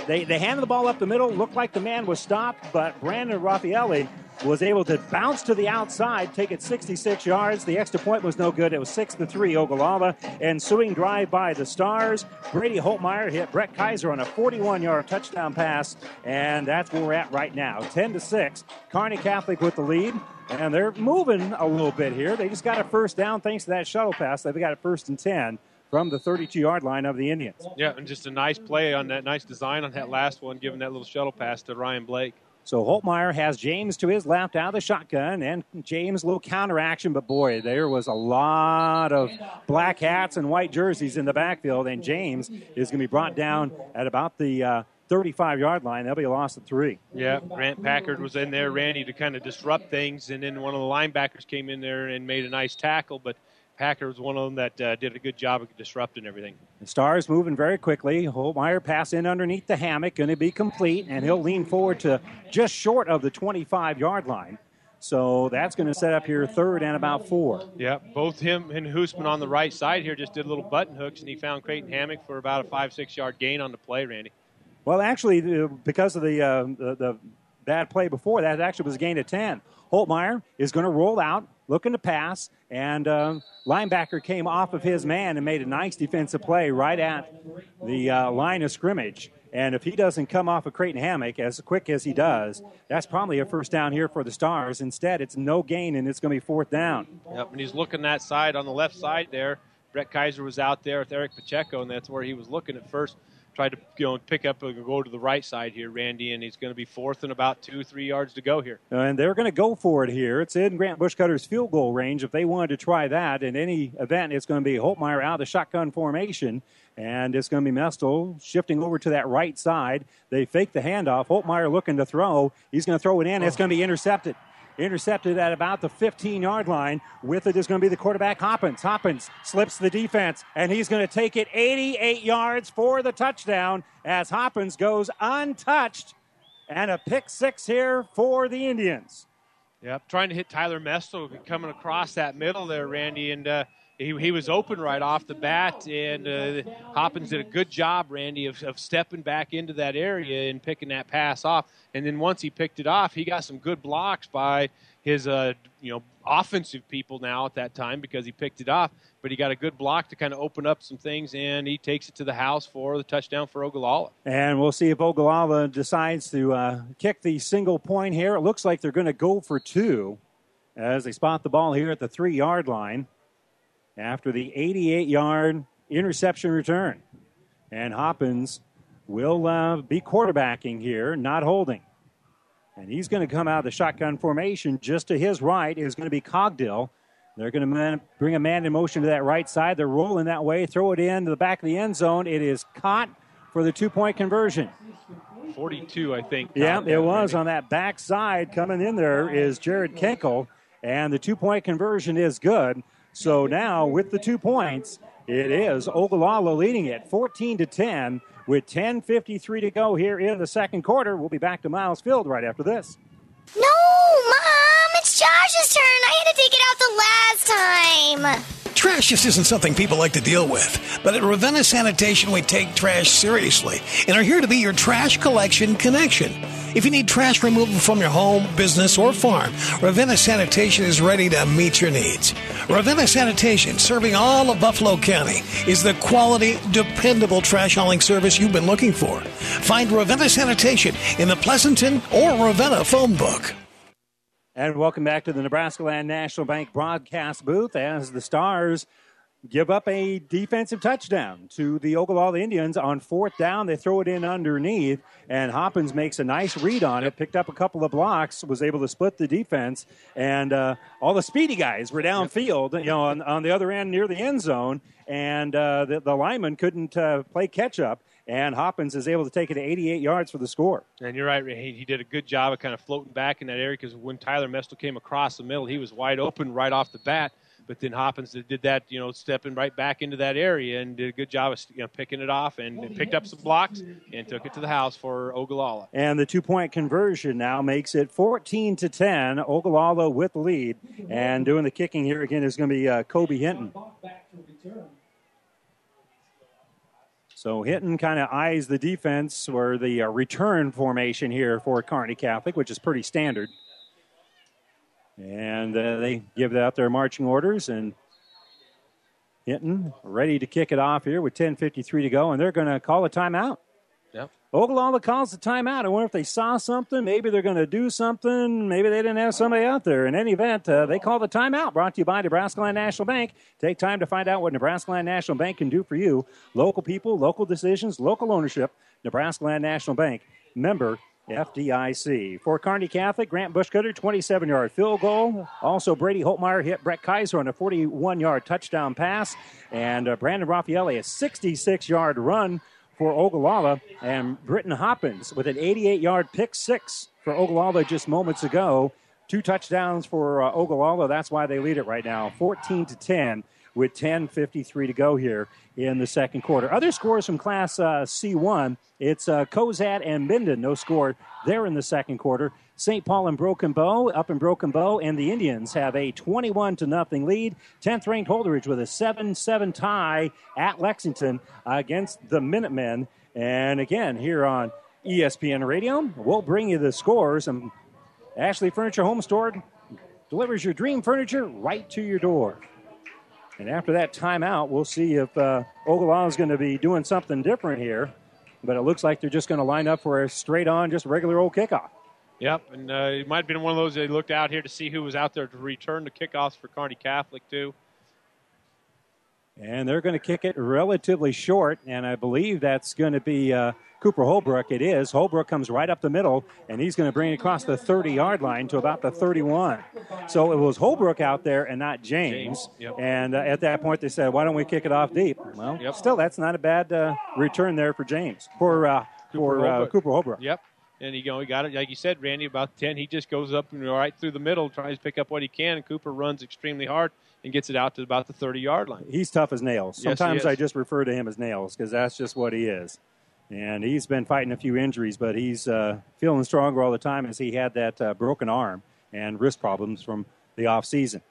they they handed the ball up the middle. Looked like the man was stopped, but Brandon Raffaelli was able to bounce to the outside, take it 66 yards. The extra point was no good. It was six to three Ogallala. Ensuing drive by the Stars. Brady Holtmeyer hit Brett Kaiser on a 41-yard touchdown pass, and that's where we're at right now. 10 to six. Kearney Catholic with the lead. And they're moving a little bit here. They just got a first down thanks to that shuttle pass. They've got a first and 10 from the 32 yard line of the Indians. Yeah, and just a nice play on that, nice design on that last one, giving that little shuttle pass to Ryan Blake. So Holtmeyer has James to his left out of the shotgun, and James little counter action, but boy, there was a lot of black hats and white jerseys in the backfield, and James is going to be brought down at about the uh, 35 yard line. That'll be a loss at three. Yeah, Grant Packard was in there, Randy, to kind of disrupt things, and then one of the linebackers came in there and made a nice tackle, but Packard was one of them that uh, did a good job of disrupting everything. The Stars moving very quickly. Holtmeyer pass in underneath the Hammock, going to be complete, and he'll lean forward to just short of the 25 yard line. So that's going to set up here third and about four. Yeah, both him and Hoosman on the right side here just did a little button hooks, and he found Creighton Hammock for about a five, six yard gain on the play, Randy. Well, actually, because of the, uh, the, the bad play before that, actually was a gain of 10. Holtmeyer is going to roll out, looking to pass, and uh, linebacker came off of his man and made a nice defensive play right at the uh, line of scrimmage. And if he doesn't come off of Creighton Hammock as quick as he does, that's probably a first down here for the Stars. Instead, it's no gain, and it's going to be fourth down. Yep, and he's looking that side on the left side there. Brett Kaiser was out there with Eric Pacheco, and that's where he was looking at first tried to you know pick up and go to the right side here, Randy, and he's going to be fourth and about two, three yards to go here. Uh, and they're going to go for it here. It's in Grant Bushcutter's field goal range. If they wanted to try that in any event, it's going to be Holtmeyer out of the shotgun formation. And it's going to be Mestel shifting over to that right side. They fake the handoff. Holtmeyer looking to throw. He's going to throw it in. It's going to be intercepted intercepted at about the 15 yard line. With it is going to be the quarterback, Hoppins. Hoppins slips the defense, and he's going to take it 88 yards for the touchdown as Hoppins goes untouched. And a pick six here for the Indians. Yep, trying to hit Tyler Mestel coming across that middle there, Randy, and uh, he, he was open right off the bat, and uh, Hoppins did a good job, Randy, of, of stepping back into that area and picking that pass off. And then once he picked it off, he got some good blocks by his uh, you know offensive people now at that time because he picked it off. But he got a good block to kind of open up some things, and he takes it to the house for the touchdown for Ogallala. And we'll see if Ogallala decides to uh, kick the single point here. It looks like they're going to go for two as they spot the ball here at the three yard line after the 88 yard interception return. And Hoppins will uh, be quarterbacking here, not holding. And he's going to come out of the shotgun formation. Just to his right is going to be Cogdill. They're going to man, bring a man in motion to that right side. They're rolling that way, throw it in to the back of the end zone. It is caught for the two point conversion. 42, I think. Yeah, it was on that back side. Coming in there is Jared Kenkel, and the two point conversion is good. So now, with the two points, it is Ogallala leading it 14 to 10 with 10.53 to go here in the second quarter. We'll be back to Miles Field right after this. No, Josh's turn. I had to take it out the last time. Trash just isn't something people like to deal with. But at Ravenna Sanitation, we take trash seriously and are here to be your trash collection connection. If you need trash removal from your home, business, or farm, Ravenna Sanitation is ready to meet your needs. Ravenna Sanitation, serving all of Buffalo County, is the quality, dependable trash hauling service you've been looking for. Find Ravenna Sanitation in the Pleasanton or Ravenna phone book. And welcome back to the Nebraska Land National Bank broadcast booth as the Stars give up a defensive touchdown to the Ogallala Indians on fourth down. They throw it in underneath, and Hoppins makes a nice read on it, picked up a couple of blocks, was able to split the defense, and uh, all the speedy guys were downfield, you know, on, on the other end near the end zone, and uh, the, the lineman couldn't uh, play catch up and Hoppins is able to take it to 88 yards for the score. And you're right, he, he did a good job of kind of floating back in that area because when Tyler Mestel came across the middle, he was wide open right off the bat. But then Hoppins did that, you know, stepping right back into that area and did a good job of you know, picking it off and picked up some blocks and took it to the house for Ogallala. And the two point conversion now makes it 14 to 10. Ogallala with the lead. And doing the kicking here again is going to be uh, Kobe Hinton. So Hinton kind of eyes the defense or the uh, return formation here for Kearney Catholic, which is pretty standard. And uh, they give out their marching orders, and Hinton ready to kick it off here with 10:53 to go, and they're going to call a timeout. Yep. Oklahoma calls the timeout. I wonder if they saw something. Maybe they're going to do something. Maybe they didn't have somebody out there. In any event, uh, they call the timeout. Brought to you by Nebraska Land National Bank. Take time to find out what Nebraska Land National Bank can do for you. Local people, local decisions, local ownership. Nebraska Land National Bank. Member FDIC. For Kearney Catholic, Grant Bushcutter, 27 yard field goal. Also, Brady Holtmeyer hit Brett Kaiser on a 41 yard touchdown pass. And uh, Brandon Raffaelli, a 66 yard run for Ogallala, and Britton Hoppins with an 88 yard pick six for Ogallala just moments ago. Two touchdowns for uh, Ogallala. That's why they lead it right now, 14 to 10. with 10.53 to go here in the second quarter. Other scores from Class uh, C1 it's uh, Cozad and Minden, no score there in the second quarter. St. Paul and Broken Bow up in Broken Bow, and the Indians have a 21 to nothing lead. 10th ranked Holdrege with a 7 7 tie at Lexington against the Minutemen. And again, here on ESPN Radio, we'll bring you the scores. And Ashley Furniture Home Store delivers your dream furniture right to your door. And after that timeout, we'll see if uh, Ogallala is going to be doing something different here. But it looks like they're just going to line up for a straight on, just regular old kickoff. Yep, and uh, it might have been one of those they looked out here to see who was out there to return the kickoffs for Kearney Catholic, too. And they're going to kick it relatively short, and I believe that's going to be uh, Cooper Holbrook. It is. Holbrook comes right up the middle, and he's going to bring it across the 30 yard line to about the 31. So it was Holbrook out there and not James. James, yep. And uh, at that point, they said, why don't we kick it off deep? Well, Yep. still, that's not a bad uh, return there for James, for, uh, for uh, Holbrook. Cooper Holbrook. Yep. And you know, he got it like you said, Randy. About ten, he just goes up and right through the middle, tries to pick up what he can. And Cooper runs extremely hard and gets it out to about the thirty-yard line. He's tough as nails. Sometimes is. I just refer to him as nails because that's just what he is. And he's been fighting a few injuries, but he's uh, feeling stronger all the time as he had that uh, broken arm and wrist problems from the off season.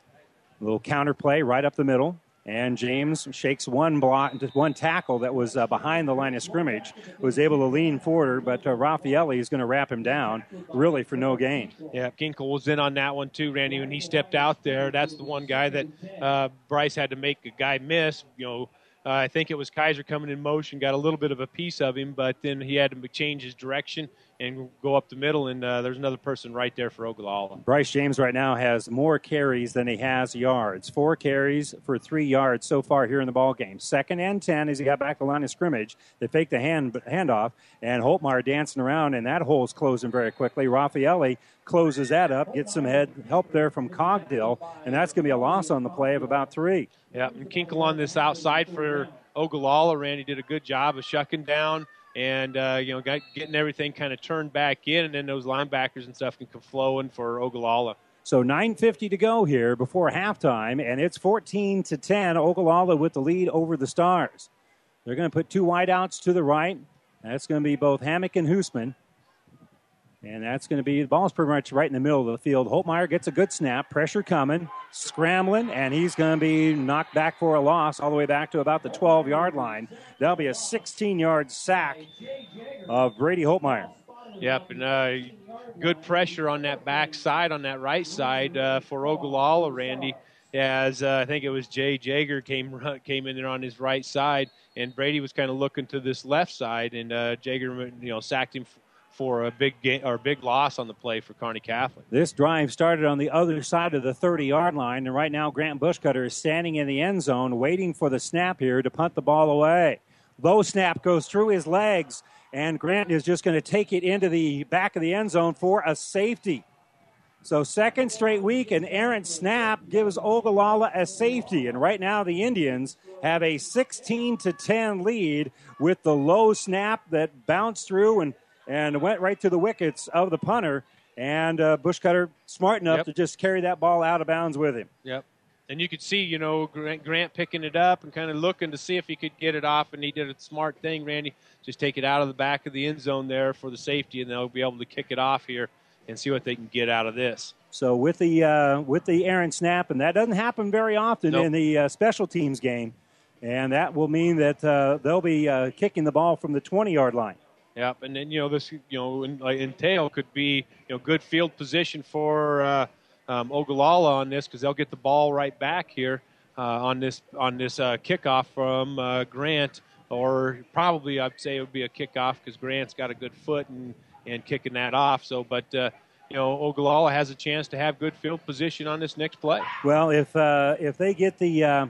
A little counter play right up the middle, and James shakes one block, one tackle that was uh, behind the line of scrimmage, was able to lean forward, but uh, Raffaelli is going to wrap him down, really for no gain. Yeah, Kenkel was in on that one too, Randy. When he stepped out there, that's the one guy that uh, Bryce had to make a guy miss. You know, uh, I think it was Kaiser coming in motion, got a little bit of a piece of him, but then he had to change his direction and go up the middle, and uh, there's another person right there for Ogallala. Bryce James right now has more carries than he has yards. Four carries for three yards so far here in the ball game. Second and ten as he got back the line of scrimmage. They fake the hand handoff, and Holtmeyer dancing around, and that hole's closing very quickly. Raffaelli closes that up, gets some head help there from Cogdill, and that's going to be a loss on the play of about three. Yeah, and Kenkel on this outside for Ogallala. Randy did a good job of shucking down and uh, you know got, getting everything kind of turned back in, and then those linebackers and stuff can come flowing for Ogallala. So 9:50 to go here before halftime, and it's 14 to 10. Ogallala with the lead over the Stars. They're going to put two wideouts to the right. That's going to be both Hammock and Hoosman. And that's going to be the ball's pretty much right in the middle of the field. Holtmeyer gets a good snap, pressure coming, scrambling, and he's going to be knocked back for a loss all the way back to about the 12 yard line. That'll be a 16 yard sack of Brady Holtmeyer. Yep, and uh, good pressure on that back side, on that right side uh, for Ogallala, Randy. As uh, I think it was Jay Jager came (laughs) came in there on his right side, and Brady was kind of looking to this left side, and uh, Jager, you know, sacked him for a big game or big loss on the play for Kearney Catholic. This drive started on the other side of the 30 yard line, and right now Grant Bushcutter is standing in the end zone waiting for the snap here to punt the ball away. Low snap goes through his legs, and Grant is just going to take it into the back of the end zone for a safety. So, second straight week, an errant snap gives Ogallala a safety. And right now, the Indians have a 16 to 10 lead with the low snap that bounced through and, and went right to the wickets of the punter. And uh, Bushcutter smart enough Yep. to just carry that ball out of bounds with him. Yep. And you could see, you know, Grant, Grant picking it up and kind of looking to see if he could get it off, and he did a smart thing, Randy. Just take it out of the back of the end zone there for the safety, and they'll be able to kick it off here and see what they can get out of this. So with the uh, with the errant snap, and that doesn't happen very often Nope. in the uh, special teams game, and that will mean that uh, they'll be uh, kicking the ball from the 20 yard line. Yep, and then you know this, you know, in, like, entail could be you know good field position for uh, um, Ogallala on this because they'll get the ball right back here uh, on this on this uh, kickoff from uh, Grant, or probably I'd say it would be a kickoff because Grant's got a good foot and and kicking that off. So, but uh, you know, Ogallala has a chance to have good field position on this next play. Well, if uh, if they get the uh,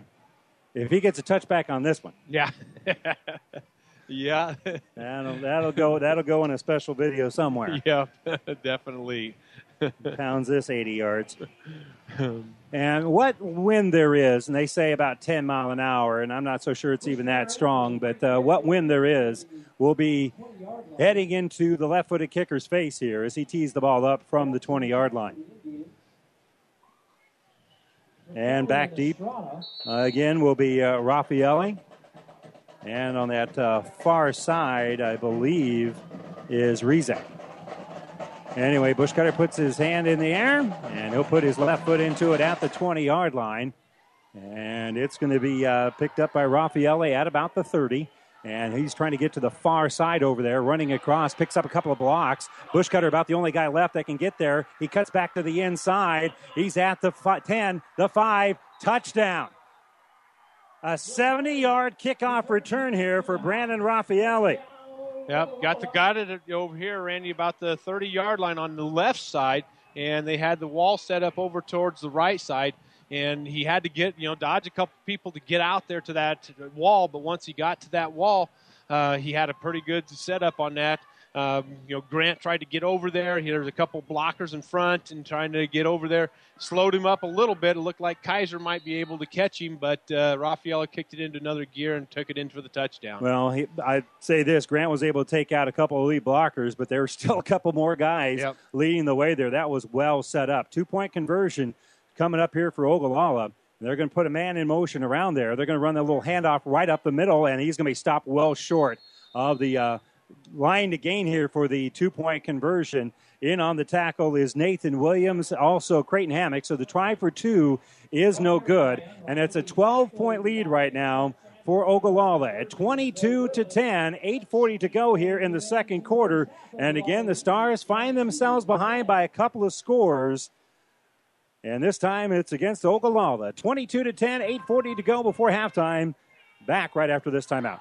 if he gets a touchback on this one, Yeah, (laughs) yeah, that'll that'll go that'll go in a special video somewhere. (laughs) yeah, (laughs) definitely. Pounds this 80 yards. (laughs) And what wind there is, and they say about 10 mile an hour, and I'm not so sure it's even that strong, but uh, what wind there is will be heading into the left footed kicker's face here as he tees the ball up from the 20 yard line. And back deep uh, again will be uh, Raffaelli. And on that uh, far side, I believe, is Rizek. Anyway, Bushcutter puts his hand in the air, and he'll put his left foot into it at the 20 yard line. And it's going to be uh, picked up by Raffaelli at about the 30. And he's trying to get to the far side over there, running across, picks up a couple of blocks. Bushcutter about the only guy left that can get there. He cuts back to the inside. He's at the fi- 10, the 5, touchdown. A 70 yard kickoff return here for Brandon Raffaelli. Yep, got the got it over here, Randy, about the 30 yard line on the left side, and they had the wall set up over towards the right side, and he had to get you know dodge a couple people to get out there to that wall, but once he got to that wall, uh, he had a pretty good setup on that. Um, you know, Grant tried to get over there. There was a couple blockers in front and trying to get over there. Slowed him up a little bit. It looked like Kaiser might be able to catch him, but uh, Raffaelli kicked it into another gear and took it in for the touchdown. Well, he, I'd say this Grant was able to take out a couple of lead blockers, but there were (laughs) still a couple more guys Yep. leading the way there. That was well set up. Two point conversion coming up here for Ogallala. They're going to put a man in motion around there. They're going to run that little handoff right up the middle, and he's going to be stopped well short of the uh, line to gain here for the two point conversion. In on the tackle is Nathan Williams, also Creighton Hammock. So the try for two is no good, and it's a 12 point lead right now for Ogallala at 22 to 10, 8:40 to go here in the second quarter. And again, the Stars find themselves behind by a couple of scores. And this time it's against Ogallala. 22 to 10, 8:40 to go before halftime. Back right after this timeout.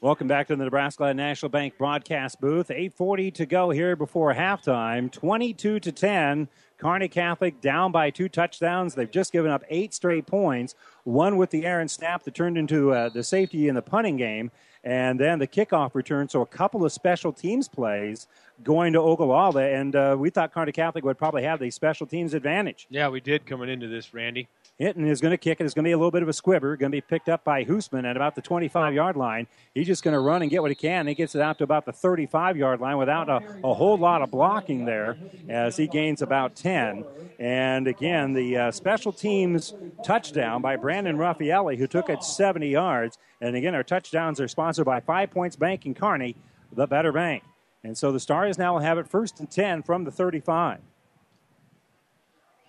Welcome back to the Nebraska National Bank broadcast booth. 8:40 to go here before halftime. 22 to 10. Kearney Catholic down by two touchdowns. They've just given up eight straight points. One with the Aaron snap that turned into uh, the safety in the punting game, and then the kickoff return. So a couple of special teams plays going to Ogallala, and uh, we thought Kearney Catholic would probably have the special teams advantage. Yeah, we did coming into this, Randy. Hinton is going to kick it. It's going to be a little bit of a squibber. Going to be picked up by Hoosman at about the 25 yard line. He's just going to run and get what he can. He gets it out to about the 35 yard line without a, a whole lot of blocking there as he gains about 10. And again, the uh, special teams touchdown by Brandon Raffaelli, who took it 70 yards. And again, our touchdowns are sponsored by Five Points Bank and Kearney, the better bank. And so the Stars now will have it first and 10 from the 35.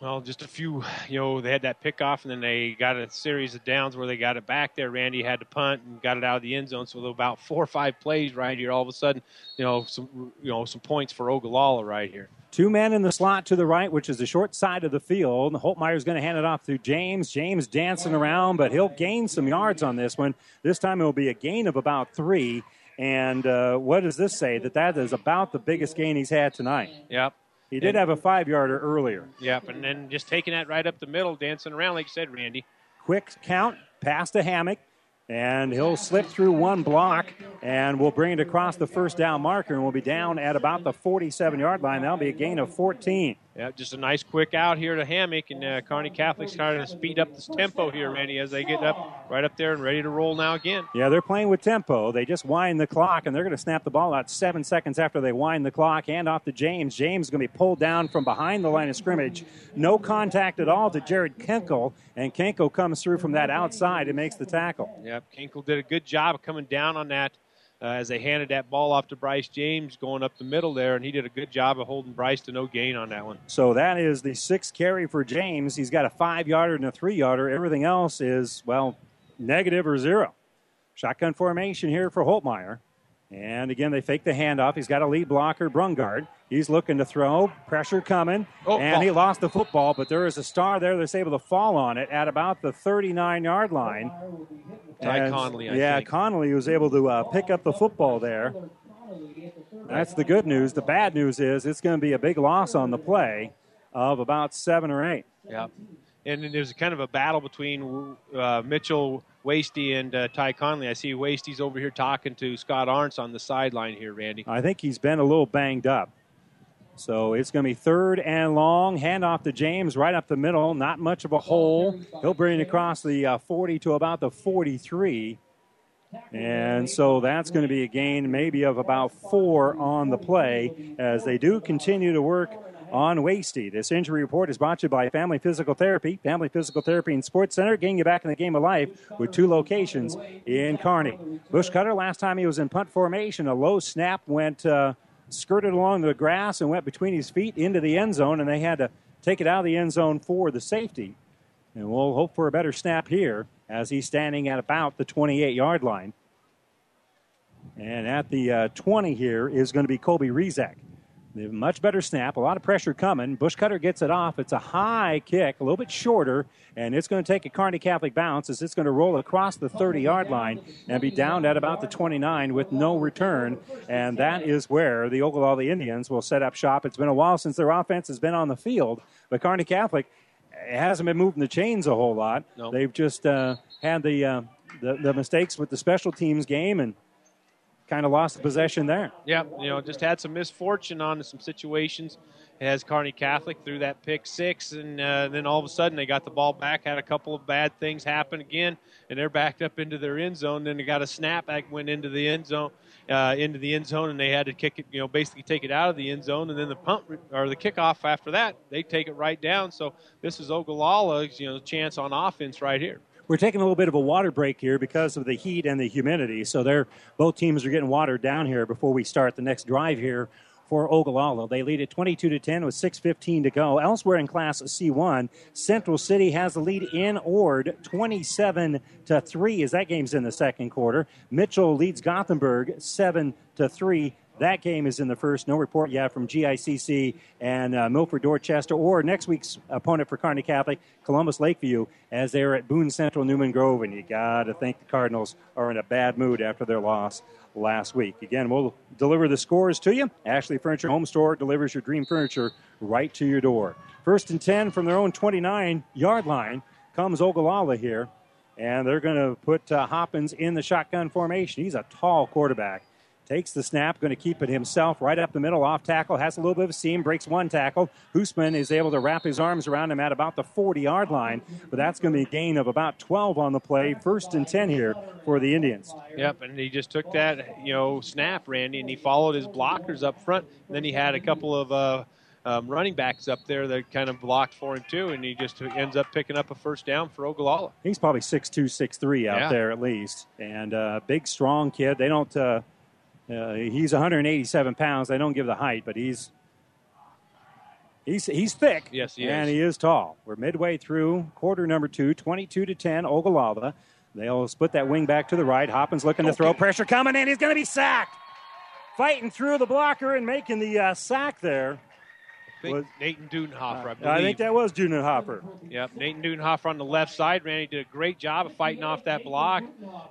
Well, just a few, you know, they had that pickoff, and then they got a series of downs where they got it back there. Randy had to punt and got it out of the end zone. So about four or five plays right here, all of a sudden, you know, some, you know, some points for Ogallala right here. Two men in the slot to the right, which is the short side of the field. Holtmeyer's going to hand it off to James. James dancing around, but he'll gain some yards on this one. This time it will be a gain of about three. And uh, what does this say? That that is about the biggest gain he's had tonight. Yep. He did And- have a five yarder earlier. Yep, and then just taking that right up the middle, dancing around, like you said, Randy. Quick count, pass to Hammock, and he'll slip through one block, and we'll bring it across the first down marker, and we'll be down at about the 47 yard line. That'll be a gain of 14. Yeah, just a nice quick out here to Hammock, and uh, Kearney Catholic's trying to speed up this tempo here, Randy, as they get up right up there and ready to roll now again. Yeah, they're playing with tempo. They just wind the clock, and they're going to snap the ball out seven seconds after they wind the clock. And off to James. James is going to be pulled down from behind the line of scrimmage. No contact at all to Jared Kenkel, and Kenkel comes through from that outside and makes the tackle. Yep, Kenkel did a good job of coming down on that uh, as they handed that ball off to Bryce James going up the middle there, and he did a good job of holding Bryce to no gain on that one. So that is the sixth carry for James. He's got a five yarder and a three yarder. Everything else is, well, negative or zero. Shotgun formation here for Holtmeyer. And again, they fake the handoff. He's got a lead blocker, Brungart. He's looking to throw. Pressure coming. Oh, and oh. he lost the football, but there is a star there that's able to fall on it at about the 39 yard line. Ty Connolly, I yeah, think. Connolly was able to uh, pick up the football there. That's the good news. The bad news is it's going to be a big loss on the play of about seven or eight. Yeah. and there's kind of a battle between uh, Mitchell Wasty and uh, Ty Conley. I see Wasty's over here talking to Scott Arntz on the sideline here, Randy. I think he's been a little banged up. So it's going to be third and long. Hand off to James right up the middle. Not much of a hole. He'll bring it across the uh, 40 to about the 43. And so that's going to be a gain maybe of about four on the play as they do continue to work on Wasty. This injury report is brought to you by Family Physical Therapy. Family Physical Therapy and Sports Center, getting you back in the game of life with two locations in Kearney. Bushcutter, last time he was in punt formation, a low snap went, uh, skirted along the grass and went between his feet into the end zone, and they had to take it out of the end zone for the safety. And we'll hope for a better snap here as he's standing at about the 28 yard line. And at the uh, 20 here is going to be Colby Rezak. Much better snap, a lot of pressure coming. Bushcutter gets it off. It's a high kick, a little bit shorter, and it's going to take a Kearney Catholic bounce as it's going to roll across the 30 yard line and be down at about the 29 with no return. And that is where the Ogallala Indians will set up shop. It's been a while since their offense has been on the field, but Kearney Catholic hasn't been moving the chains a whole lot. No. They've just uh, had the, uh, the the mistakes with the special teams game and kind of lost the possession there. Yeah, you know, just had some misfortune on some situations as Kearney Catholic threw that pick six, and uh, then all of a sudden they got the ball back, had a couple of bad things happen again, and they're backed up into their end zone. Then they got a snap back, went into the end zone, uh, into the end zone, and they had to kick it, you know, basically take it out of the end zone, and then the punt or the kickoff after that, they take it right down. So this is Ogallala's, you know, chance on offense right here. We're taking a little bit of a water break here because of the heat and the humidity. So they're both teams are getting watered down here before we start the next drive here for Ogallala. They lead at 22 to 10 with 6:15 to go. Elsewhere in Class C1, Central City has the lead in Ord 27 to 3 as that game's in the second quarter. Mitchell leads Gothenburg 7 to 3. That game is in the first. No report yet from GICC and uh, Milford Dorchester or next week's opponent for Kearney Catholic, Columbus Lakeview, as they're at Boone Central Newman Grove. And you got to think the Cardinals are in a bad mood after their loss last week. Again, we'll deliver the scores to you. Ashley Furniture Home Store delivers your dream furniture right to your door. First and 10 from their own 29 yard line comes Ogallala here. And they're going to put uh, Hoppins in the shotgun formation. He's a tall quarterback. Takes the snap, going to keep it himself right up the middle, off tackle, has a little bit of a seam, breaks one tackle. Hoosman is able to wrap his arms around him at about the 40 yard line, but that's going to be a gain of about 12 on the play. First and 10 here for the Indians. Yep, and he just took that, you know, snap, Randy, and he followed his blockers up front. And then he had a couple of uh, um, running backs up there that kind of blocked for him too, and he just ends up picking up a first down for Ogallala. He's probably 6'2", 6'3", out Yeah. there at least, and uh, big, strong kid. They don't. Uh, uh, he's 187 pounds. They don't give the height, but he's he's he's thick. Yes, he and is. he is tall. We're midway through quarter number two, 22 to 10, Ogallala. They'll split that wing back to the right. Hoppins looking to throw. Pressure coming in. He's going to be sacked. Fighting through the blocker and making the uh, sack there. I think Nathan Dudenhofer, I believe. I think that was Hopper. Yep, Nathan Dudenhofer on the left side. Randy did a great job of fighting off that block,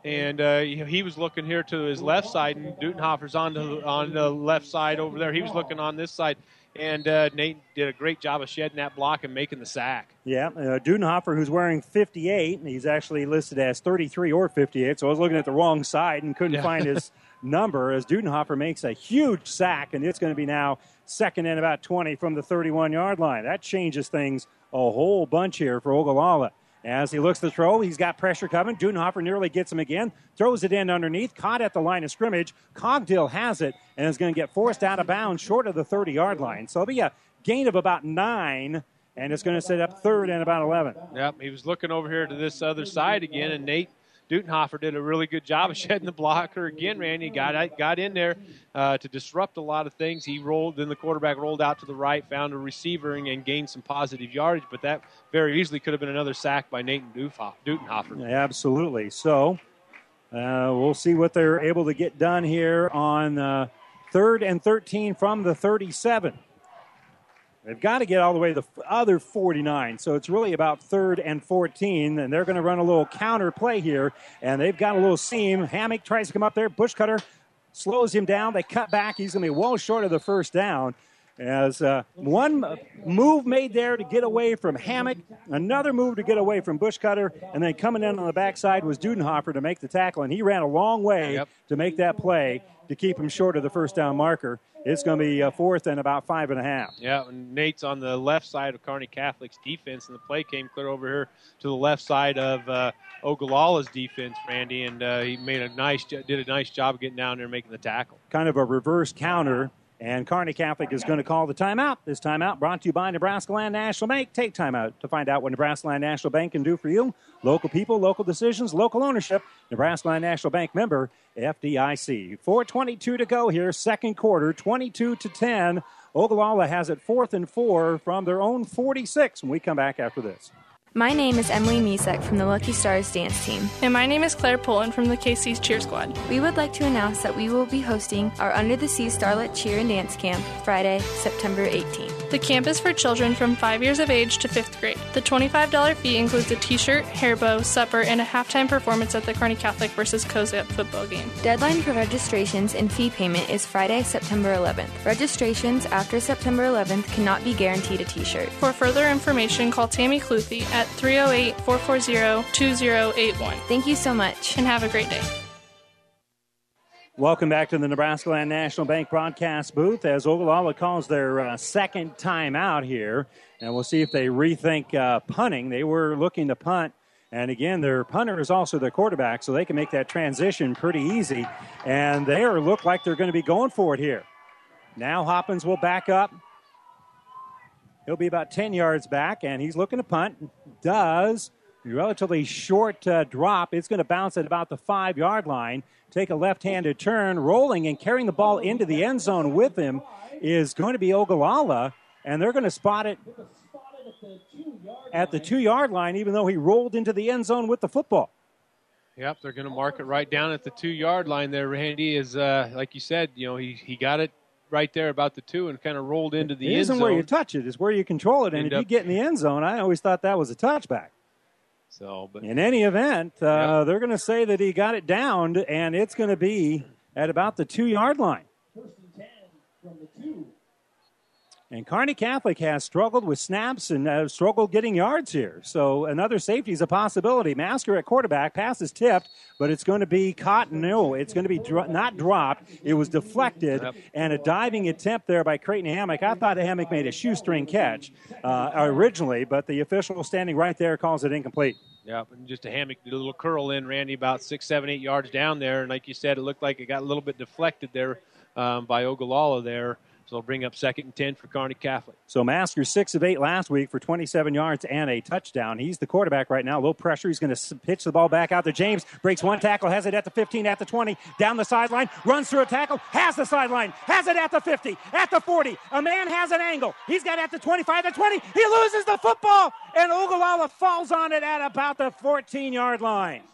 and uh, he was looking here to his left side, and Dudenhofer's on the on the left side over there. He was looking on this side, and uh, Nate did a great job of shedding that block and making the sack. Yeah, uh, Dudenhofer, who's wearing 58, and he's actually listed as 33 or 58, so I was looking at the wrong side and couldn't Yeah. find his (laughs) number as Dudenhofer makes a huge sack, and it's going to be now second and about 20 from the 31 yard line. That changes things a whole bunch here for Ogallala. As he looks to throw, he's got pressure coming. Dudenhofer nearly gets him again, throws it in underneath, caught at the line of scrimmage. Cogdill has it and is going to get forced out of bounds short of the 30 yard line. So it'll be a gain of about nine, and it's going to set up third and about 11. Yep, he was looking over here to this other side again, and Nate Dutenhofer did a really good job of (laughs) shedding the blocker again. Randy got got in there uh, to disrupt a lot of things. He rolled, then the quarterback rolled out to the right, found a receiver, and, gained some positive yardage. But that very easily could have been another sack by Nathan Dutenhofer. Absolutely. So uh, we'll see what they're able to get done here on uh, third and 13 from the 37. They've got to get all the way to the other 49. So it's really about third and 14. And they're going to run a little counter play here. And they've got a little seam. Hammock tries to come up there. Bushcutter slows him down. They cut back. He's going to be well short of the first down. As uh, one move made there to get away from Hammock, another move to get away from Bushcutter, and then coming in on the backside was Dudenhofer to make the tackle, and he ran a long way Yep. to make that play to keep him short of the first down marker. It's going to be uh, fourth and about five and a half. Yeah, and Nate's on the left side of Kearney Catholic's defense, and the play came clear over here to the left side of uh, Ogallala's defense, Randy, and uh, he made a nice, did a nice job getting down there and making the tackle. kind of a reverse counter. And Kearney Catholic is going to call the timeout. This timeout brought to you by Nebraska Land National Bank. Take timeout to find out what Nebraska Land National Bank can do for you. Local people, local decisions, local ownership. Nebraska Land National Bank member, FDIC. 4.22 to go here, second quarter, 22 to 10. Ogallala has it fourth and four from their own 46 when we come back after this. My name is Emily Misek from the Lucky Stars dance team. And my name is Claire Pullen from the KC's Cheer Squad. We would like to announce that we will be hosting our Under the Sea Starlet Cheer and Dance Camp Friday, September 18th. The camp is for children from 5 years of age to 5th grade. The $25 fee includes a t shirt, hair bow, supper, and a halftime performance at the Kearney Catholic versus Cozad football game. Deadline for registrations and fee payment is Friday, September 11th. Registrations after September 11th cannot be guaranteed a t shirt. For further information, call Tammy Cluthy at 308 440 2081. Thank you so much. And have a great day. Welcome back to the Nebraska Land National Bank broadcast booth as Ogallala calls their uh, second time out here. And we'll see if they rethink uh, punting. They were looking to punt. And again, their punter is also their quarterback, so they can make that transition pretty easy. And they are, look like they're going to be going for it here. Now Hoppins will back up. He'll be about 10 yards back, and he's looking to punt. Does relatively short uh, drop. It's going to bounce at about the five yard line. Take a left handed turn, rolling and carrying the ball into the end zone with him is going to be Ogallala, and they're going to spot it at the two yard line, even though he rolled into the end zone with the football. Yep, they're going to mark it right down at the two yard line there. Randy is, uh, like you said, you know, he, he got it right there about the two and kind of rolled into the it end isn't zone. where you touch it, it's where you control it. And End if you up- get in the end zone, I always thought that was a touchback. So, but In any event, uh, they're going to say that he got it downed, and it's going to be at about the two yard line. And Kearney Catholic has struggled with snaps and uh, struggled getting yards here. So another safety is a possibility. Masker at quarterback, pass is tipped, but it's going to be caught. No, it's going to be dro- not dropped. It was deflected, and a diving attempt there by Creighton Hammock. I thought Hammock made a shoestring catch uh, originally, but the official standing right there calls it incomplete. Yep, and just a hammock, did a little curl in, Randy, about six, seven, eight yards down there. And like you said, it looked like it got a little bit deflected there um, by Ogallala there. So it'll bring up second and 10 for Kearney Catholic. So Masker six of eight last week for 27 yards and a touchdown. He's the quarterback right now. Low pressure. He's going to pitch the ball back out to James. Breaks one tackle, has it at the 15, at the 20, down the sideline, runs through a tackle, has the sideline, has it at the 50, at the 40. A man has an angle. He's got at the 25, the 20. He loses the football, and Ogallala falls on it at about the 14 yard line.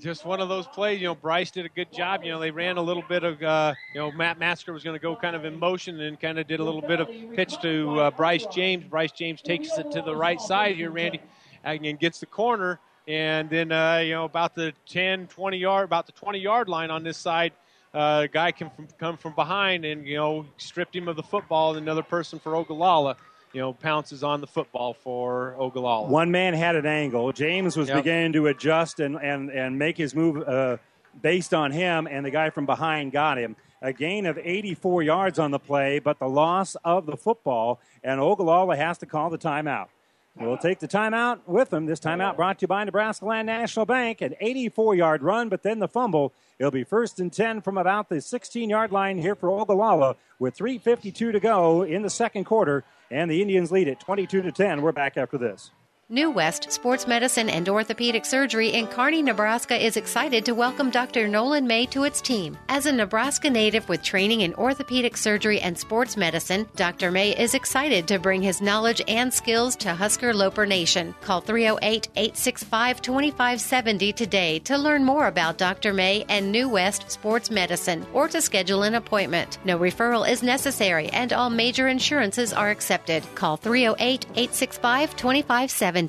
Just one of those plays. You know, Bryce did a good job. You know, they ran a little bit of, uh, you know, Matt Masker was going to go kind of in motion and kind of did a little bit of pitch to uh, Bryce James. Bryce James takes it to the right side here, Randy, and gets the corner. And then, uh, you know, about the 10, 20 yard, about the 20 yard line on this side, uh, a guy can from, come from behind and, you know, stripped him of the football. Another person for Ogallala, you know, pounces on the football for Ogallala. One man had an angle. James was Yep. beginning to adjust and, and, and make his move uh, based on him, and the guy from behind got him. A gain of 84 yards on the play, but the loss of the football, and Ogallala has to call the timeout. We'll take the timeout with them. This timeout brought to you by Nebraska Land National Bank. An 84 yard run, but then the fumble. It'll be first and 10 from about the 16 yard line here for Ogallala with 3.52 to go in the second quarter, and the Indians lead it 22 to 10. We're back after this. New West Sports Medicine and Orthopedic Surgery in Kearney, Nebraska is excited to welcome Dr. Nolan May to its team. As a Nebraska native with training in orthopedic surgery and sports medicine, Dr. May is excited to bring his knowledge and skills to Husker Loper Nation. Call 308 865 2570 today to learn more about Dr. May and New West Sports Medicine or to schedule an appointment. No referral is necessary and all major insurances are accepted. Call 308 865 2570.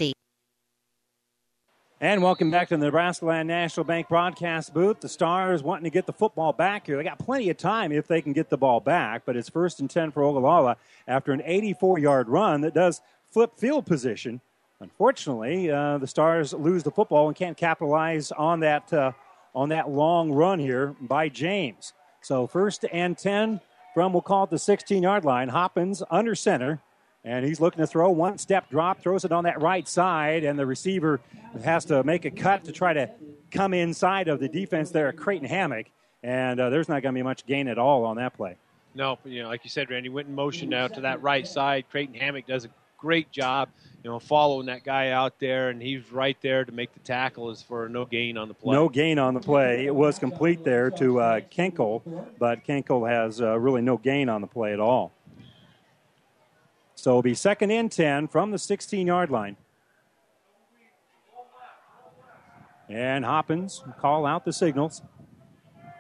And welcome back to the Nebraska Land National Bank broadcast booth. The Stars wanting to get the football back here. They got plenty of time if they can get the ball back, but it's first and 10 for Ogallala after an 84 yard run that does flip field position. Unfortunately, uh, the Stars lose the football and can't capitalize on that, uh, on that long run here by James. So first and 10 from, we'll call it the 16 yard line. Hoppins under center. And he's looking to throw one step drop, throws it on that right side, and the receiver has to make a cut to try to come inside of the defense there at Creighton Hammock. And uh, there's not going to be much gain at all on that play. No, you know, like you said, Randy went in motion now to that right side. Creighton Hammock does a great job, you know, following that guy out there, and he's right there to make the tackle. Is for no gain on the play. No gain on the play. It was complete there to uh, Kenkel, but Kenkel has uh, really no gain on the play at all. So it'll be second and 10 from the 16 yard line. And Hoppins call out the signals.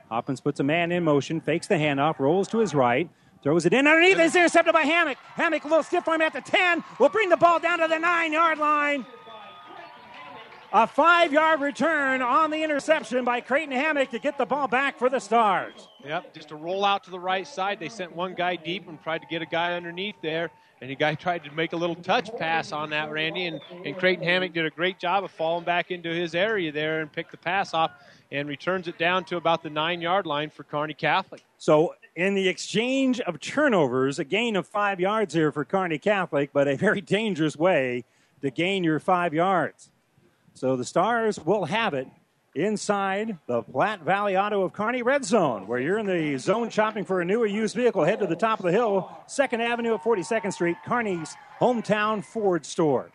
Hoppins puts a man in motion, fakes the handoff, rolls to his right, throws it in underneath. It's intercepted by Hammock. Hammock a little stiff arm at the 10. Will bring the ball down to the nine yard line. A five yard return on the interception by Creighton Hammock to get the ball back for the Stars. Yep, just a roll out to the right side. They sent one guy deep and tried to get a guy underneath there. And the guy tried to make a little touch pass on that, Randy. And, and Creighton Hammock did a great job of falling back into his area there and picked the pass off and returns it down to about the nine yard line for Kearney Catholic. So, in the exchange of turnovers, a gain of five yards here for Kearney Catholic, but a very dangerous way to gain your five yards. So, the Stars will have it inside the Platte Valley Auto of Kearney Red Zone, where you're in the zone shopping for a new or used vehicle. Head to the top of the hill, 2nd Avenue at 42nd Street, Kearney's hometown Ford store.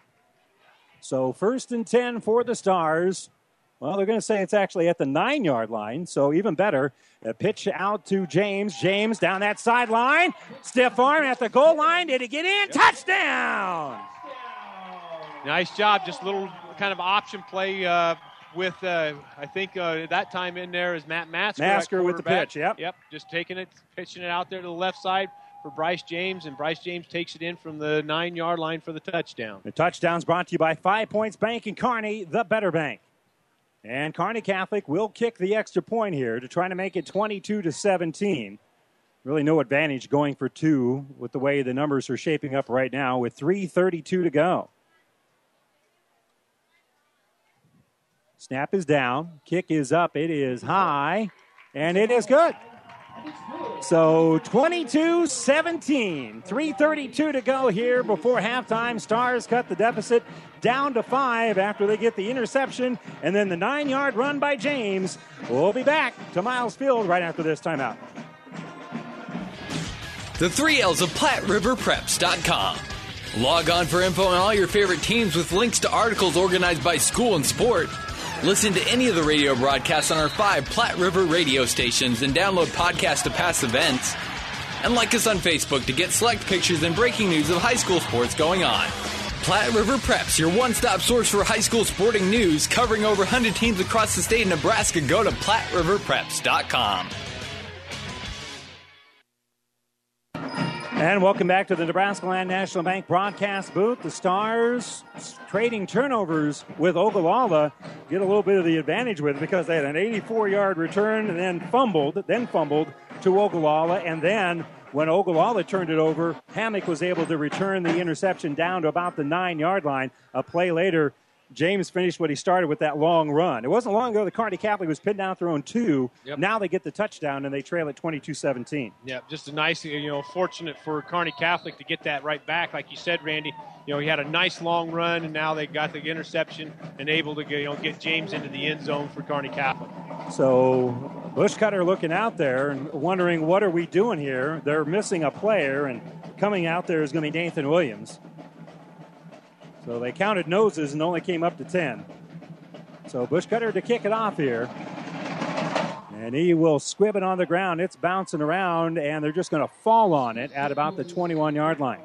So, first and 10 for the Stars. Well, they're going to say it's actually at the nine yard line, so even better. A pitch out to James. James down that sideline. Stiff arm at the goal line. Did he get in? Touchdown! Nice job. Just a little kind of option play uh, with, uh, I think uh, that time in there is Matt Masker. Masker with the pitch, yep. Yep, just taking it, pitching it out there to the left side for Bryce James, and Bryce James takes it in from the nine yard line for the touchdown. The touchdown's brought to you by Five Points Bank and Kearney, the better bank. And Kearney Catholic will kick the extra point here to try to make it 22 to 17. Really no advantage going for two with the way the numbers are shaping up right now with 3.32 to go. Snap is down. Kick is up. It is high. And it is good. So 22 17. 3.32 to go here before halftime. Stars cut the deficit down to five after they get the interception. And then the nine yard run by James. We'll be back to Miles Field right after this timeout. The three L's of PlatteRiverPreps.com. Log on for info on all your favorite teams with links to articles organized by school and sport. Listen to any of the radio broadcasts on our five Platte River radio stations and download podcasts to past events. And like us on Facebook to get select pictures and breaking news of high school sports going on. Platte River Preps, your one stop source for high school sporting news, covering over 100 teams across the state of Nebraska. Go to PlatteRiverPreps.com. And welcome back to the Nebraska Land National Bank broadcast booth. The Stars trading turnovers with Ogallala get a little bit of the advantage with it because they had an 84 yard return and then fumbled, then fumbled to Ogallala. And then when Ogallala turned it over, Hammock was able to return the interception down to about the nine yard line. A play later, James finished what he started with that long run. It wasn't long ago the Kearney Catholic was pinned down throwing two. Yep. Now they get the touchdown and they trail at 22 17. Yeah, just a nice, you know, fortunate for Kearney Catholic to get that right back. Like you said, Randy, you know, he had a nice long run, and now they got the interception and able to, you know, get James into the end zone for Kearney Catholic. So Bushcutter looking out there and wondering what are we doing here. They're missing a player, and coming out there is going to be Nathan Williams. So they counted noses and only came up to 10. So Bushcutter to kick it off here. And he will squib it on the ground. It's bouncing around, and they're just going to fall on it at about the 21 yard line.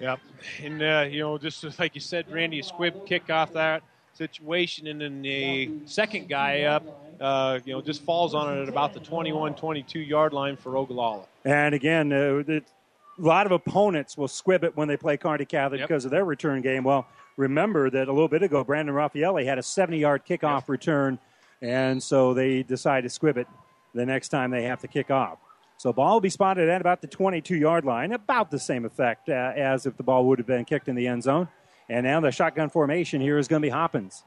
Yep. And, uh, you know, just like you said, Randy, a squib kick off that situation, and then the second guy up, uh, you know, just falls on it at about the 21 22 yard line for Ogallala. And again, uh, the, a lot of opponents will squib it when they play Kearney Catholic Yep. because of their return game. Well, remember that a little bit ago, Brandon Raffaelli had a 70 yard kickoff return, and so they decide to squib it the next time they have to kick off. So ball will be spotted at about the 22 yard line, about the same effect uh, as if the ball would have been kicked in the end zone. And now the shotgun formation here is going to be Hoppins.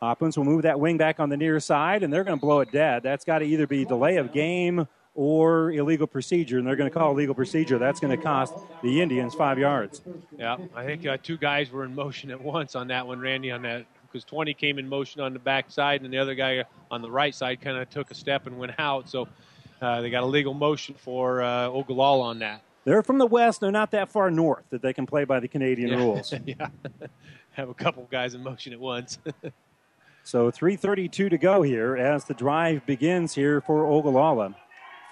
Hoppins will move that wing back on the near side, and they're going to blow it dead. That's got to either be delay of game or illegal procedure, and they're going to call illegal procedure. That's going to cost the Indians five yards. Yeah, I think uh, two guys were in motion at once on that one, Randy, on that because 20 came in motion on the back side, and the other guy on the right side kind of took a step and went out. So uh, they got a legal motion for uh, Ogallala on that. They're from the west. They're not that far north that they can play by the Canadian yeah. rules. (laughs) yeah, (laughs) have a couple guys in motion at once. (laughs) so 3:32 to go here as the drive begins here for Ogallala.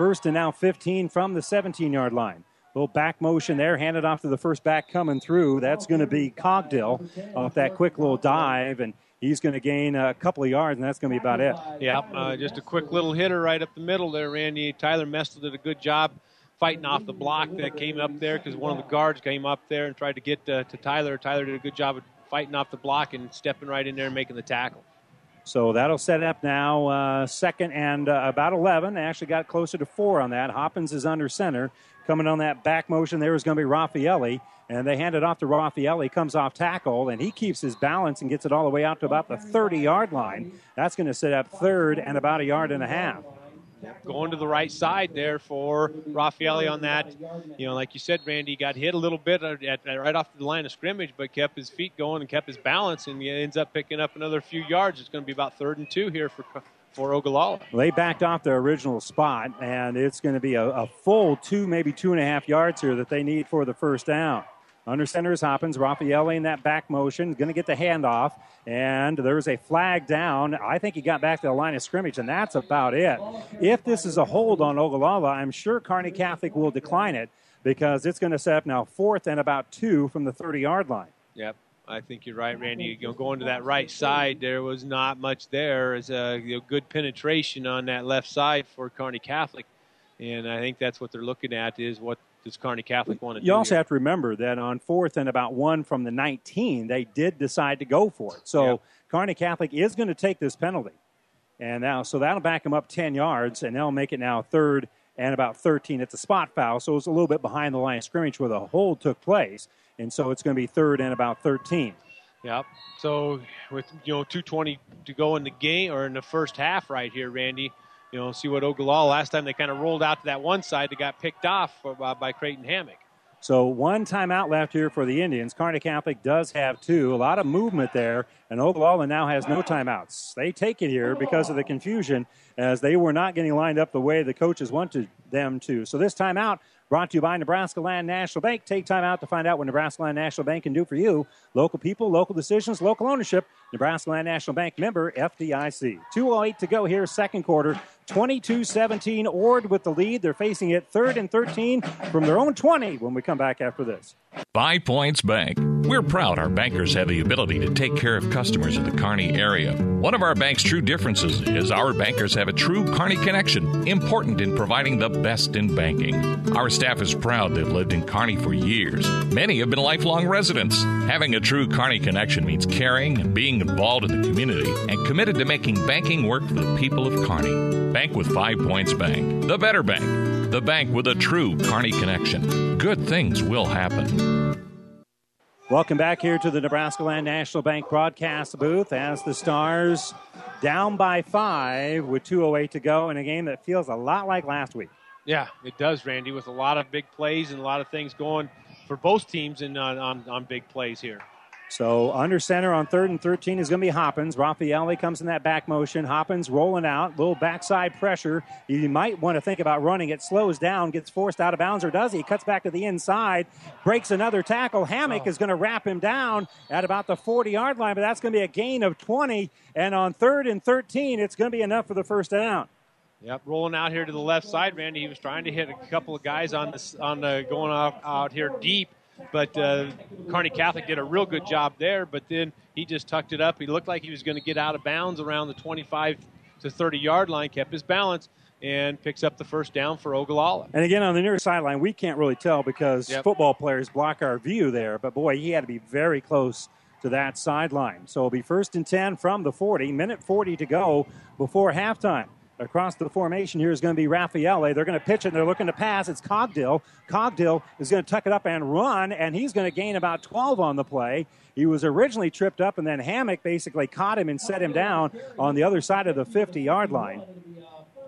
First and now 15 from the 17-yard line. Little back motion there, handed off to the first back coming through. That's going to be Cogdill off that quick little dive, and he's going to gain a couple of yards, and that's going to be about it. Yeah, uh, just a quick little hitter right up the middle there, Randy. Tyler Mestel did a good job fighting off the block that came up there because one of the guards came up there and tried to get uh, to Tyler. Tyler did a good job of fighting off the block and stepping right in there and making the tackle. So that'll set up now uh, second and uh, about 11. They actually got closer to four on that. Hoppins is under center. Coming on that back motion there is going to be Raffaelli. And they hand it off to Raffaelli, comes off tackle, and he keeps his balance and gets it all the way out to about the 30 yard line. That's going to set up third and about a yard and a half going to the right side there for Raffaelli on that. You know, like you said, Randy got hit a little bit at, at, right off the line of scrimmage, but kept his feet going and kept his balance, and ends up picking up another few yards. It's going to be about third and two here for for Ogallala. They backed off their original spot, and it's going to be a, a full two, maybe two and a half yards here that they need for the first down. Under center is Hoppins. Raffaelli in that back motion, going to get the handoff. And there's a flag down. I think he got back to the line of scrimmage, and that's about it. If this is a hold on Ogallala, I'm sure Kearney Catholic will decline it because it's going to set up now fourth and about two from the 30 yard line. Yep. I think you're right, Randy. You know, going to that right side, there was not much there. As a you know, good penetration on that left side for Kearney Catholic, and I think that's what they're looking at is what does Kearney Catholic want to you do? You also here? have to remember that on fourth and about one from the 19, they did decide to go for it. So yeah. Kearney Catholic is going to take this penalty. And now, so that'll back them up 10 yards, and they'll make it now third and about 13. It's a spot foul, so it's a little bit behind the line of scrimmage where the hold took place. And so it's going to be third and about 13. Yep. So with you know 2:20 to go in the game or in the first half, right here, Randy you know, see what Ogallala last time they kind of rolled out to that one side that got picked off uh, by, by Creighton Hammock. So one timeout left here for the Indians. Kearney Catholic does have two. A lot of movement there, and Ogallala now has no timeouts. They take it here because of the confusion, as they were not getting lined up the way the coaches wanted them to. So this timeout brought to you by Nebraska Land National Bank. Take time out to find out what Nebraska Land National Bank can do for you. Local people, local decisions, local ownership. Nebraska Land National Bank member FDIC. 208 to go here, second quarter. 22 17. Ord with the lead. They're facing it third and 13 from their own 20 when we come back after this. Five Points Bank. We're proud our bankers have the ability to take care of customers in the Kearney area. One of our bank's true differences is our bankers have a true Kearney connection, important in providing the best in banking. Our staff is proud they've lived in Kearney for years. Many have been lifelong residents. Having a true Kearney connection means caring and being involved in the community and committed to making banking work for the people of Kearney. Bank with Five Points Bank, the better bank, the bank with a true Kearney connection. Good things will happen. Welcome back here to the Nebraska Land National Bank broadcast booth as the Stars down by five with 2.08 to go in a game that feels a lot like last week. Yeah, it does, Randy, with a lot of big plays and a lot of things going for both teams and on, on, on big plays here. So under center on third and 13 is going to be Hoppins. Raffaelli comes in that back motion. Hoppins rolling out, little backside pressure. You might want to think about running it. Slows down, gets forced out of bounds, or does he? Cuts back to the inside, breaks another tackle. Hammock oh. is going to wrap him down at about the 40 yard line, but that's going to be a gain of 20. And on third and 13, it's going to be enough for the first down. Yep, rolling out here to the left side, Randy. He was trying to hit a couple of guys on this on the going out, out here deep but uh, Kearney Catholic did a real good job there. But then he just tucked it up. He looked like he was going to get out of bounds around the 25 to 30 yard line, kept his balance, and picks up the first down for Ogallala. And again, on the near sideline, we can't really tell because Yep. football players block our view there. But boy, he had to be very close to that sideline. So it'll be first and 10 from the 40, minute 40 to go before halftime. Across the formation here is going to be Raffaelli. They're going to pitch it and they're looking to pass. It's Cogdill. Cogdill is going to tuck it up and run, and he's going to gain about 12 on the play. He was originally tripped up, and then Hammock basically caught him and set him down on the other side of the 50 yard line.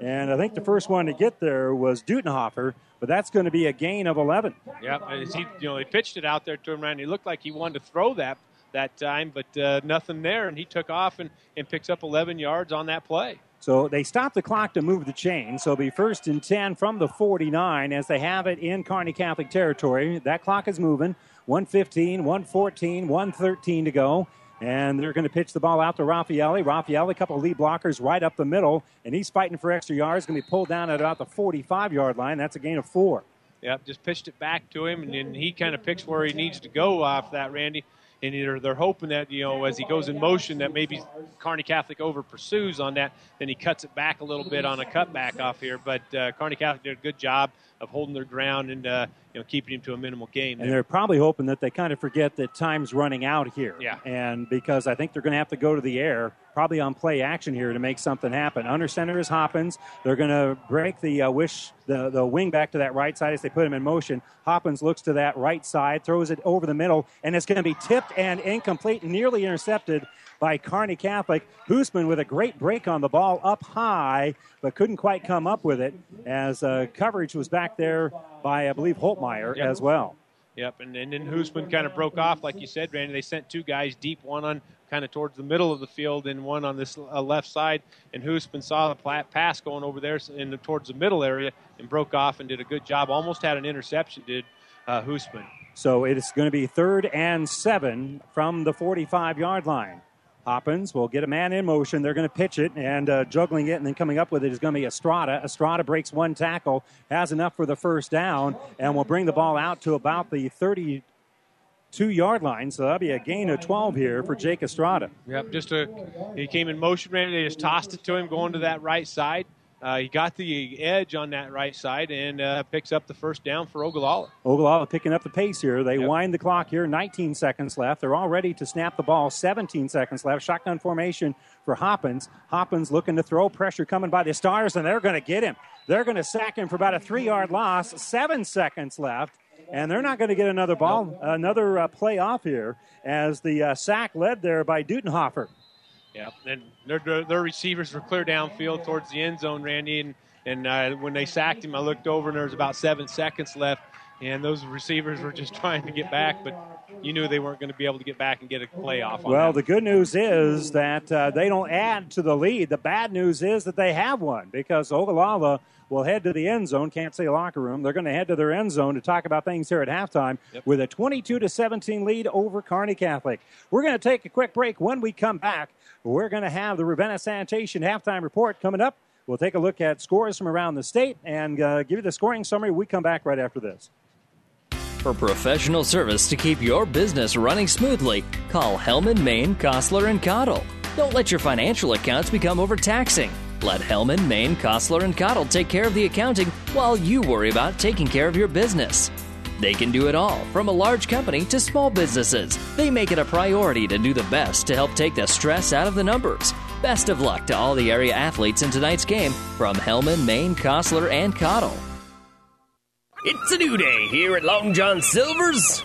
And I think the first one to get there was Dutenhofer, but that's going to be a gain of 11. Yeah, he you know they pitched it out there to him, and he looked like he wanted to throw that that time, but uh, nothing there, and he took off and, and picks up 11 yards on that play. So they stop the clock to move the chain. So be first and 10 from the 49 as they have it in Kearney Catholic territory. That clock is moving. 115, 114, 113 to go. And they're going to pitch the ball out to Raffaelli. Raffaelli, a couple of lead blockers right up the middle, and he's fighting for extra yards. Going to be pulled down at about the 45 yard line. That's a gain of four. Yep, just pitched it back to him, and then he kind of picks where he needs to go off that, Randy. And they're, they're hoping that, you know, as he goes in motion, that maybe Kearney Catholic over pursues on that. Then he cuts it back a little bit on a cutback off here. But uh, Kearney Catholic did a good job of holding their ground and, uh, you know, keeping him to a minimal game. And there. they're probably hoping that they kind of forget that time's running out here. Yeah. And because I think they're going to have to go to the air, probably on play action here to make something happen. Under center is Hoppins. They're going to break the uh, wish the the wing back to that right side as they put him in motion. Hoppins looks to that right side, throws it over the middle, and it's going to be tipped and incomplete, nearly intercepted by Kearney Catholic. Hoosman with a great break on the ball up high, but couldn't quite come up with it as uh, coverage was back there by, I believe, Holtmeyer Yep. as well. Yep, and, and then Hoosman kind of broke off, like you said, Randy. They sent two guys deep, one on kind of towards the middle of the field and one on this uh, left side. And Hoosman saw the pass going over there in the, towards the middle area and broke off and did a good job. Almost had an interception, did uh, Hoosman. So it is going to be third and seven from the 45 yard line. Hoppins will get a man in motion. They're going to pitch it and uh, juggling it, and then coming up with it is going to be Estrada. Estrada breaks one tackle, has enough for the first down, and will bring the ball out to about the 32 yard line. So that'll be a gain of 12 here for Jake Estrada. Yep, just a he came in motion, Randy. They just tossed it to him going to that right side. Uh, he got the edge on that right side and uh, picks up the first down for Ogallala. Ogallala picking up the pace here. They wind the clock here. 19 seconds left. They're all ready to snap the ball. 17 seconds left. Shotgun formation for Hoppins. Hoppins looking to throw. Pressure coming by the Stars, and they're going to get him. They're going to sack him for about a three yard loss. Seven seconds left. And they're not going to get another ball, another uh, play off here as the uh, sack led there by Dutenhofer. Yeah, and their, their, their receivers were clear downfield towards the end zone, Randy. And, and uh, when they sacked him, I looked over and there was about seven seconds left. And those receivers were just (laughs) trying to get back, but you knew they weren't going to be able to get back and get a play off on Well, that. the good news is that uh, they don't add to the lead. The bad news is that they have one because Ogallala will head to the end zone. Can't say locker room. They're going to head to their end zone to talk about things here at halftime with a 22 to 17 lead over Kearney Catholic. We're going to take a quick break. When we come back, we're going to have the Ravenna Sanitation halftime report coming up. We'll take a look at scores from around the state and uh, give you the scoring summary. We come back right after this. For professional service to keep your business running smoothly, call Hellman, Maine, Kostler, and Cottle. Don't let your financial accounts become overtaxing. Let Hellman, Maine, Kostler, and Cottle take care of the accounting while you worry about taking care of your business. They can do it all, from a large company to small businesses. They make it a priority to do the best to help take the stress out of the numbers. Best of luck to all the area athletes in tonight's game from Hellman, Maine, Kostler, and Cottle. It's a new day here at Long John Silver's.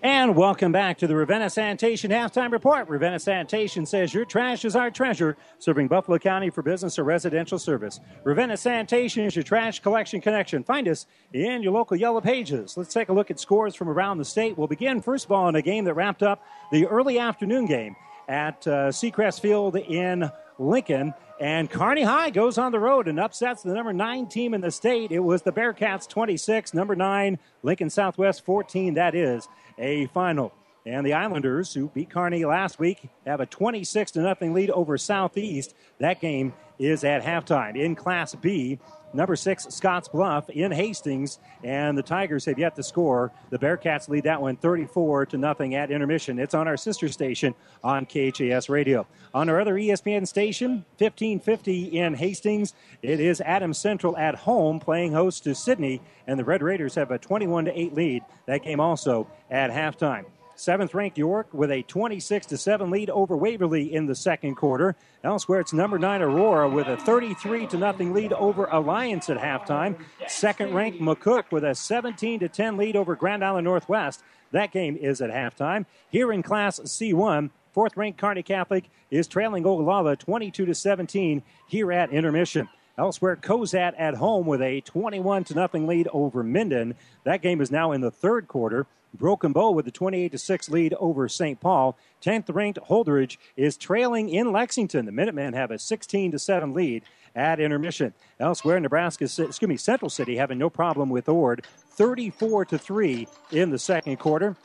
And welcome back to the Ravenna Sanitation Halftime Report. Ravenna Sanitation says your trash is our treasure, serving Buffalo County for business or residential service. Ravenna Sanitation is your trash collection connection. Find us in your local Yellow Pages. Let's take a look at scores from around the state. We'll begin, first of all, in a game that wrapped up the early afternoon game at uh, Seacrest Field in Lincoln. And Kearney High goes on the road and upsets the number nine team in the state. It was the Bearcats 26, number nine, Lincoln Southwest 14. That is a final. And the Islanders, who beat Kearney last week, have a 26 to nothing lead over Southeast. That game is at halftime. In Class B, number six, Scotts Bluff in Hastings, and the Tigers have yet to score. The Bearcats lead that one 34 to nothing at intermission. It's on our sister station on KHAS Radio. On our other ESPN station, 1550 in Hastings, it is Adams Central at home playing host to Sidney, and the Red Raiders have a 21 to 8 lead. That game also at halftime. Seventh ranked York with a 26 7 lead over Waverly in the second quarter. Elsewhere, it's number nine Aurora with a 33 0 lead over Alliance at halftime. Second ranked McCook with a 17 10 lead over Grand Island Northwest. That game is at halftime. Here in Class C1, fourth ranked Kearney Catholic is trailing Ogallala 22 17 here at intermission. Elsewhere, Cozad at home with a 21 0 lead over Minden. That game is now in the third quarter. Broken Bow with a 28 to 6 lead over St. Paul. 10th ranked Holdrege is trailing in Lexington. The Minutemen have a 16 to 7 lead at intermission. Elsewhere, Nebraska, excuse me, Central City having no problem with Ord, 34 to 3 in the second quarter.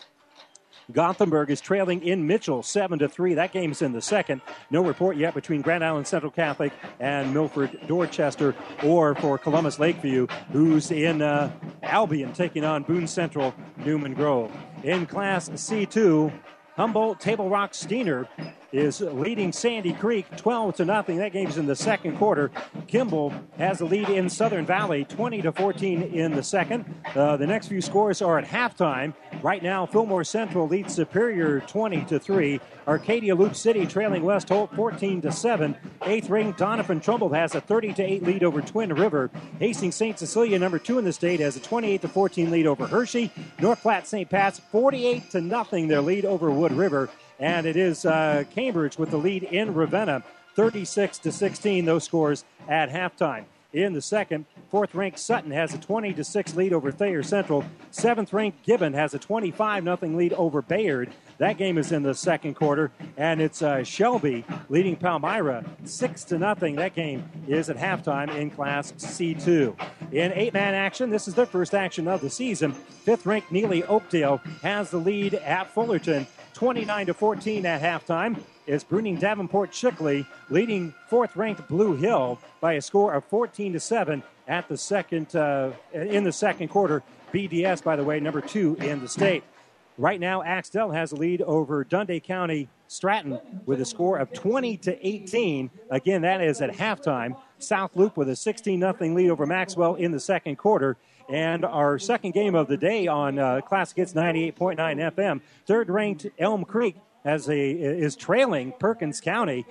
Gothenburg is trailing in Mitchell 7 to 3. That game's in the second. No report yet between Grand Island Central Catholic and Milford Dorchester or for Columbus Lakeview, who's in uh, Albion taking on Boone Central Newman Grove. In Class C2, Humboldt Table Rock Steiner is leading Sandy Creek 12 to nothing. That game's in the second quarter. Kimball has the lead in Southern Valley 20 to 14 in the second. Uh, the next few scores are at halftime. Right now, Fillmore Central leads Superior 20 to 3. Arcadia Loop City trailing West Holt 14 to 7. Eighth ring, Doniphan Trumbull has a 30 to 8 lead over Twin River. Hastings St. Cecilia, number two in the state, has a 28 to 14 lead over Hershey. North Platte St. Pat's 48 to nothing their lead over Wood River. And it is uh, Cambridge with the lead in Ravenna, 36 to 16. Those scores at halftime. In the second, fourth ranked Sutton has a 20 to 6 lead over Thayer Central. Seventh ranked Gibbon has a 25 0 lead over Bayard. That game is in the second quarter, and it's uh, Shelby leading Palmyra six to nothing. That game is at halftime in Class C2. In eight-man action, this is their first action of the season. Fifth-ranked Neligh Oakdale has the lead at Fullerton, 29 to 14 at halftime. It's Bruning Davenport Shickley leading fourth-ranked Blue Hill by a score of 14 to 7 at the second uh, in the second quarter. BDS, by the way, number two in the state. Right now, Axtell has a lead over Dundy County Stratton with a score of 20 to 18. Again, that is at halftime. South Loop with a 16 0 lead over Maxwell in the second quarter. And our second game of the day on uh, Classic Hits 98.9 FM, third ranked Elm Creek has a is trailing Perkins County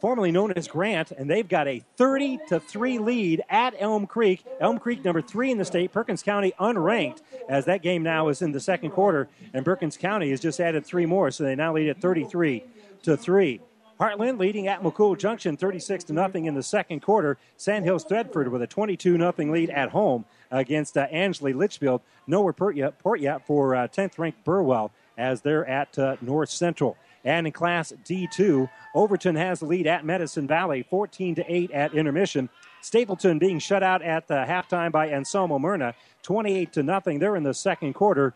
formerly known as Grant, and they've got a 30 to 3 lead at Elm Creek. Elm Creek, number three in the state, Perkins County unranked, as that game now is in the second quarter, and Perkins County has just added three more, so they now lead at 33 to 3. Heartland leading at McCool Junction 36 to nothing in the second quarter. Sandhills Thedford with a 22 nothing lead at home against uh, Litchfield. No report yet, report yet for uh, 10th ranked Burwell as they're at uh, North Central. And in Class D2, Overton has the lead at Medicine Valley, 14 to 8 at intermission. Stapleton being shut out at the halftime by Anselmo Merna, 28 to nothing. They're in the second quarter.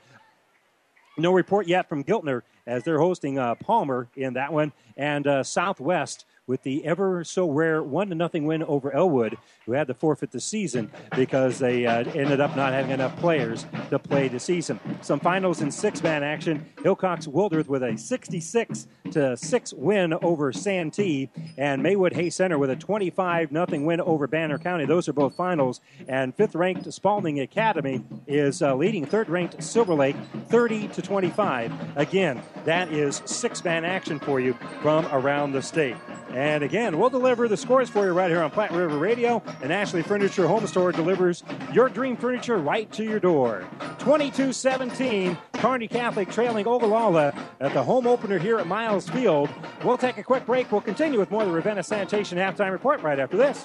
No report yet from Giltner as they're hosting uh, Palmer in that one. And uh, Southwest with the ever so rare one to nothing win over Elwood, who had to forfeit the season because they uh, ended up not having enough players to play the season. Some finals in six man action. Hillcox Wildreth with a 66 to 6 win over Santee, and Maywood Hay Center with a 25 nothing win over Banner County. Those are both finals. And fifth ranked Spalding Academy is uh, leading third ranked Silver Lake 30 to 25. Again, that is six man action for you from around the state. And again, we'll deliver the scores for you right here on Platte River Radio. And Ashley Furniture Home Store delivers your dream furniture right to your door. 22 17, Kearney Catholic trailing Ogallala at the home opener here at Miles Field. We'll take a quick break. We'll continue with more of the Ravenna Sanitation halftime report right after this.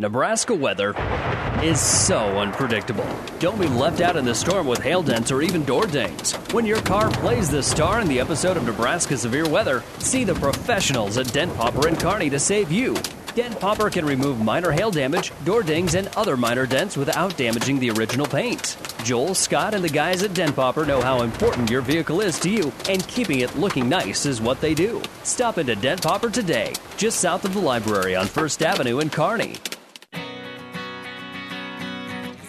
Nebraska weather is so unpredictable. Don't be left out in the storm with hail dents or even door dings. When your car plays the star in the episode of Nebraska Severe Weather, see the professionals at Dent Popper and Kearney to save you. Dent Popper can remove minor hail damage, door dings, and other minor dents without damaging the original paint. Joel, Scott, and the guys at Dent Popper know how important your vehicle is to you, and keeping it looking nice is what they do. Stop into Dent Popper today, just south of the library on First Avenue in Kearney.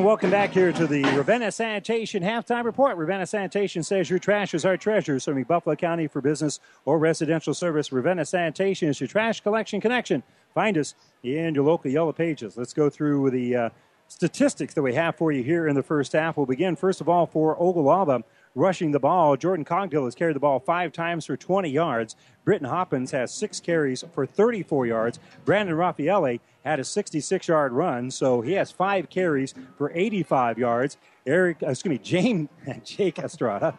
Welcome back here to the Ravenna Sanitation halftime report. Ravenna Sanitation says your trash is our treasure, serving Buffalo County for business or residential service. Ravenna Sanitation is your trash collection connection. Find us in your local yellow pages. Let's go through the uh, statistics that we have for you here in the first half. We'll begin, first of all, for Ogallala rushing the ball. Jordan Cogdill has carried the ball five times for 20 yards. Britton Hoppins has six carries for 34 yards. Brandon Raffaelli had a 66 yard run, so he has five carries for 85 yards. Eric, uh, excuse me, James, (laughs) Jake Estrada.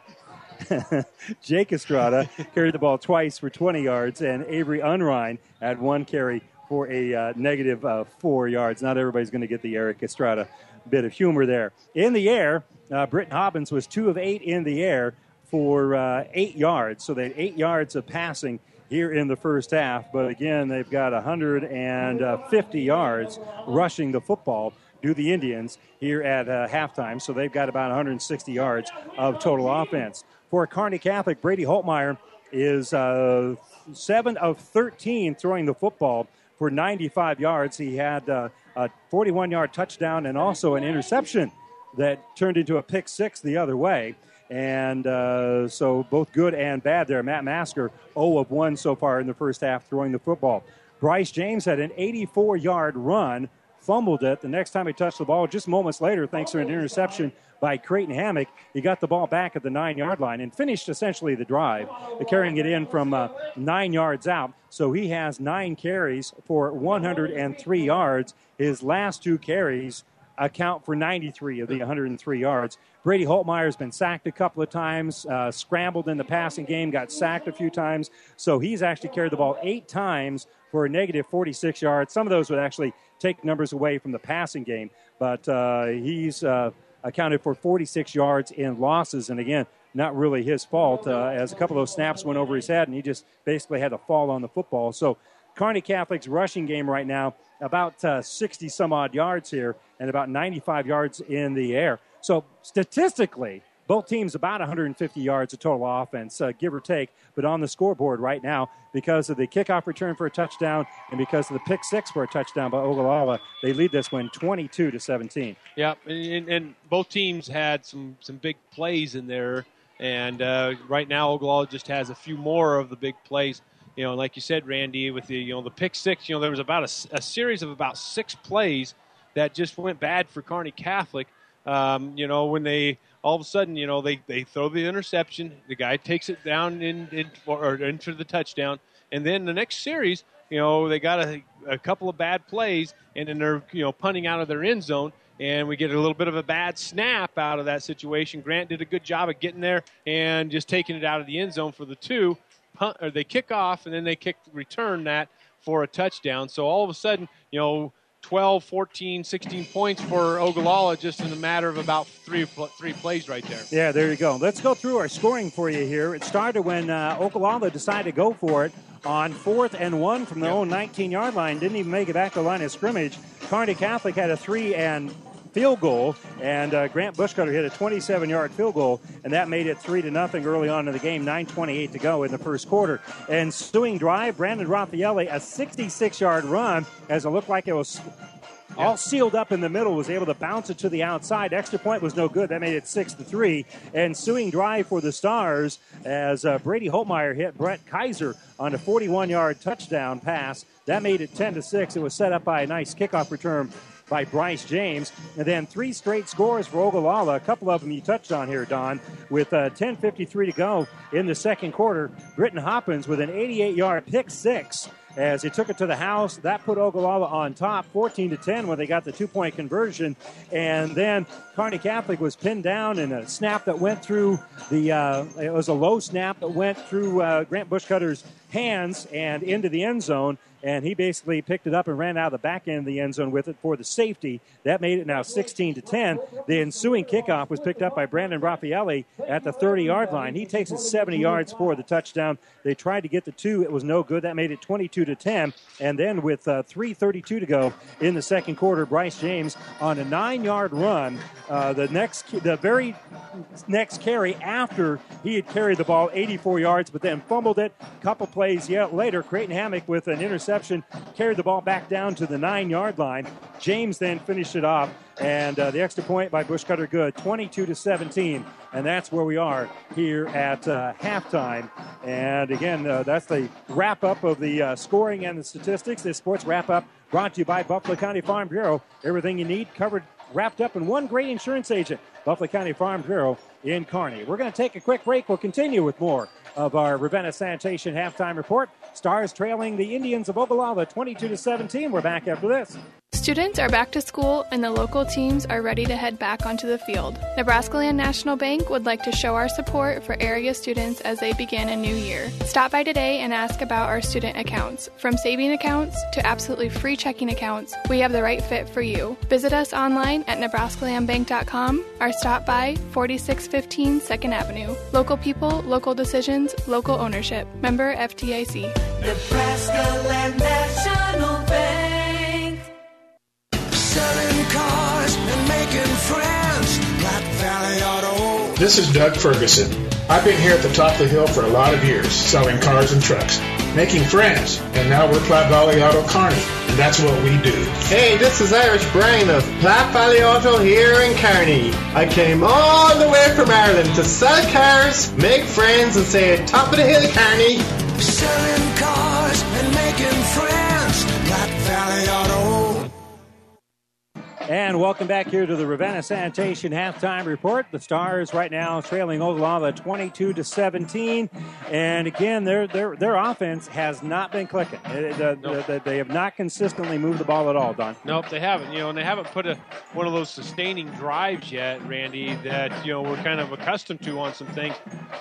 (laughs) Jake Estrada carried the ball twice for 20 yards, and Avery Unrein had one carry for a uh, negative, uh, four yards. Not everybody's going to get the Eric Estrada bit of humor there. In the air, uh, Britton Hoppins was two of eight in the air for uh, eight yards. So they had eight yards of passing here in the first half. But again, they've got 150 yards rushing the football. Do the Indians here at uh, halftime. So they've got about 160 yards of total offense. For Kearney Catholic, Brady Holtmeyer is uh, 7 of 13 throwing the football for 95 yards. He had uh, a 41 yard touchdown and also an interception that turned into a pick six the other way. And uh, so both good and bad there. Matt Masker, 0 of 1 so far in the first half throwing the football. Bryce James had an 84 yard run, fumbled it. The next time he touched the ball, just moments later, thanks to an interception by Creighton Hammock, he got the ball back at the nine yard line and finished essentially the drive, carrying it in from uh, nine yards out. So he has nine carries for 103 yards. His last two carries account for 93 of the 103 yards. Brady Holtmeyer has been sacked a couple of times, uh, scrambled in the passing game, got sacked a few times. So he's actually carried the ball eight times for a negative 46 yards. Some of those would actually take numbers away from the passing game, but uh, he's uh, accounted for 46 yards in losses. And again, not really his fault, uh, as a couple of those snaps went over his head, and he just basically had to fall on the football. So Kearney Catholic's rushing game right now, about uh, 60 some odd yards here and about 95 yards in the air. So statistically, both teams about 150 yards of total offense, uh, give or take. But on the scoreboard right now, because of the kickoff return for a touchdown and because of the pick six for a touchdown by Ogallala, they lead this one 22 to 17. Yeah, and, and both teams had some some big plays in there, and uh, right now Ogallala just has a few more of the big plays. You know, like you said, Randy, with the you know the pick six. You know, there was about a series of about six plays that just went bad for Kearney Catholic. Um, you know, when they all of a sudden, you know, they, they throw the interception, the guy takes it down in, in or into the touchdown, and then the next series, you know, they got a, a couple of bad plays, and then they're you know punting out of their end zone, and we get a little bit of a bad snap out of that situation. Grant did a good job of getting there and just taking it out of the end zone for the two. Punt, or they kick off, and then they kick return that for a touchdown. So all of a sudden, you know, 12, 14, 16 points for Ogallala just in a matter of about three three plays right there. Yeah, there you go. Let's go through our scoring for you here. It started when uh, Ogallala decided to go for it on fourth and one from their own 19 yard line. Didn't even make it back to the line of scrimmage. Kearney Catholic had a three and field goal, and uh, Grant Bushcutter hit a 27-yard field goal, and that made it three to nothing early on in the game. 9:28 to go in the first quarter. And suing drive, Brandon Raffaelli a 66-yard run as it looked like it was all sealed up in the middle, was able to bounce it to the outside. Extra point was no good. That made it six to three. And suing drive for the Stars as uh, Brady Holtmeyer hit Brett Kaiser on a 41-yard touchdown pass. That made it 10 to six. It was set up by a nice kickoff return by Bryce James. And then three straight scores for Ogallala. A couple of them you touched on here, Don. With uh, 10.53 to go in the second quarter, Britton Hoppins with an 88 yard pick six as he took it to the house. That put Ogallala on top, 14 to 10, when they got the two point conversion. And then Kearney Catholic was pinned down in a snap that went through the. Uh, it was a low snap that went through uh, Grant Bushcutter's hands and into the end zone. And he basically picked it up and ran out of the back end of the end zone with it for the safety. That made it now 16 to 10. The ensuing kickoff was picked up by Brandon Raffaelli at the 30 yard line. He takes it 70 yards for the touchdown. They tried to get the two. It was no good. That made it 22 to 10. And then with uh, 3:32 to go in the second quarter, Bryce James on a nine-yard run. Uh, the next, the very next carry after he had carried the ball 84 yards, but then fumbled it. Couple plays yet later, Creighton Hammock with an interception carried the ball back down to the nine-yard line. James then finished it off, and uh, the extra point by Bushcutter Good, 22 to 17, and that's where we are here at uh, halftime. And again, uh, that's the wrap up of the uh, scoring and the statistics. This sports wrap up brought to you by Buffalo County Farm Bureau. Everything you need covered, wrapped up in one great insurance agent, Buffalo County Farm Bureau in Kearney. We're going to take a quick break. We'll continue with more of our Ravenna Sanitation halftime report. Stars trailing the Indians of Ogallala 22 to 17. We're back after this. Students are back to school and the local teams are ready to head back onto the field. Nebraska Land National Bank would like to show our support for area students as they begin a new year. Stop by today and ask about our student accounts. From saving accounts to absolutely free checking accounts, we have the right fit for you. Visit us online at nebraskalandbank.com or stop by 4615 2nd Avenue. Local people, local decisions, local ownership. Member FDIC. Nebraska Land National Bank. This is Doug Ferguson. I've been here at the top of the hill for a lot of years, selling cars and trucks, making friends, and now we're Platte Valley Auto Kearney, and that's what we do. Hey, this is Irish Brian of Platte Valley Auto here in Kearney. I came all the way from Ireland to sell cars, make friends, and say top of the hill, Kearney. Selling cars and making friends. Platte Valley Auto. And welcome back here to the Ravenna Sanitation halftime report. The Stars right now trailing Ogallala 22 to 17, and again, their their their offense has not been clicking. The- Nope. the- they have not consistently moved the ball at all. Don. Nope, they haven't. You know, and they haven't put a one of those sustaining drives yet, Randy. That you know we're kind of accustomed to on some things.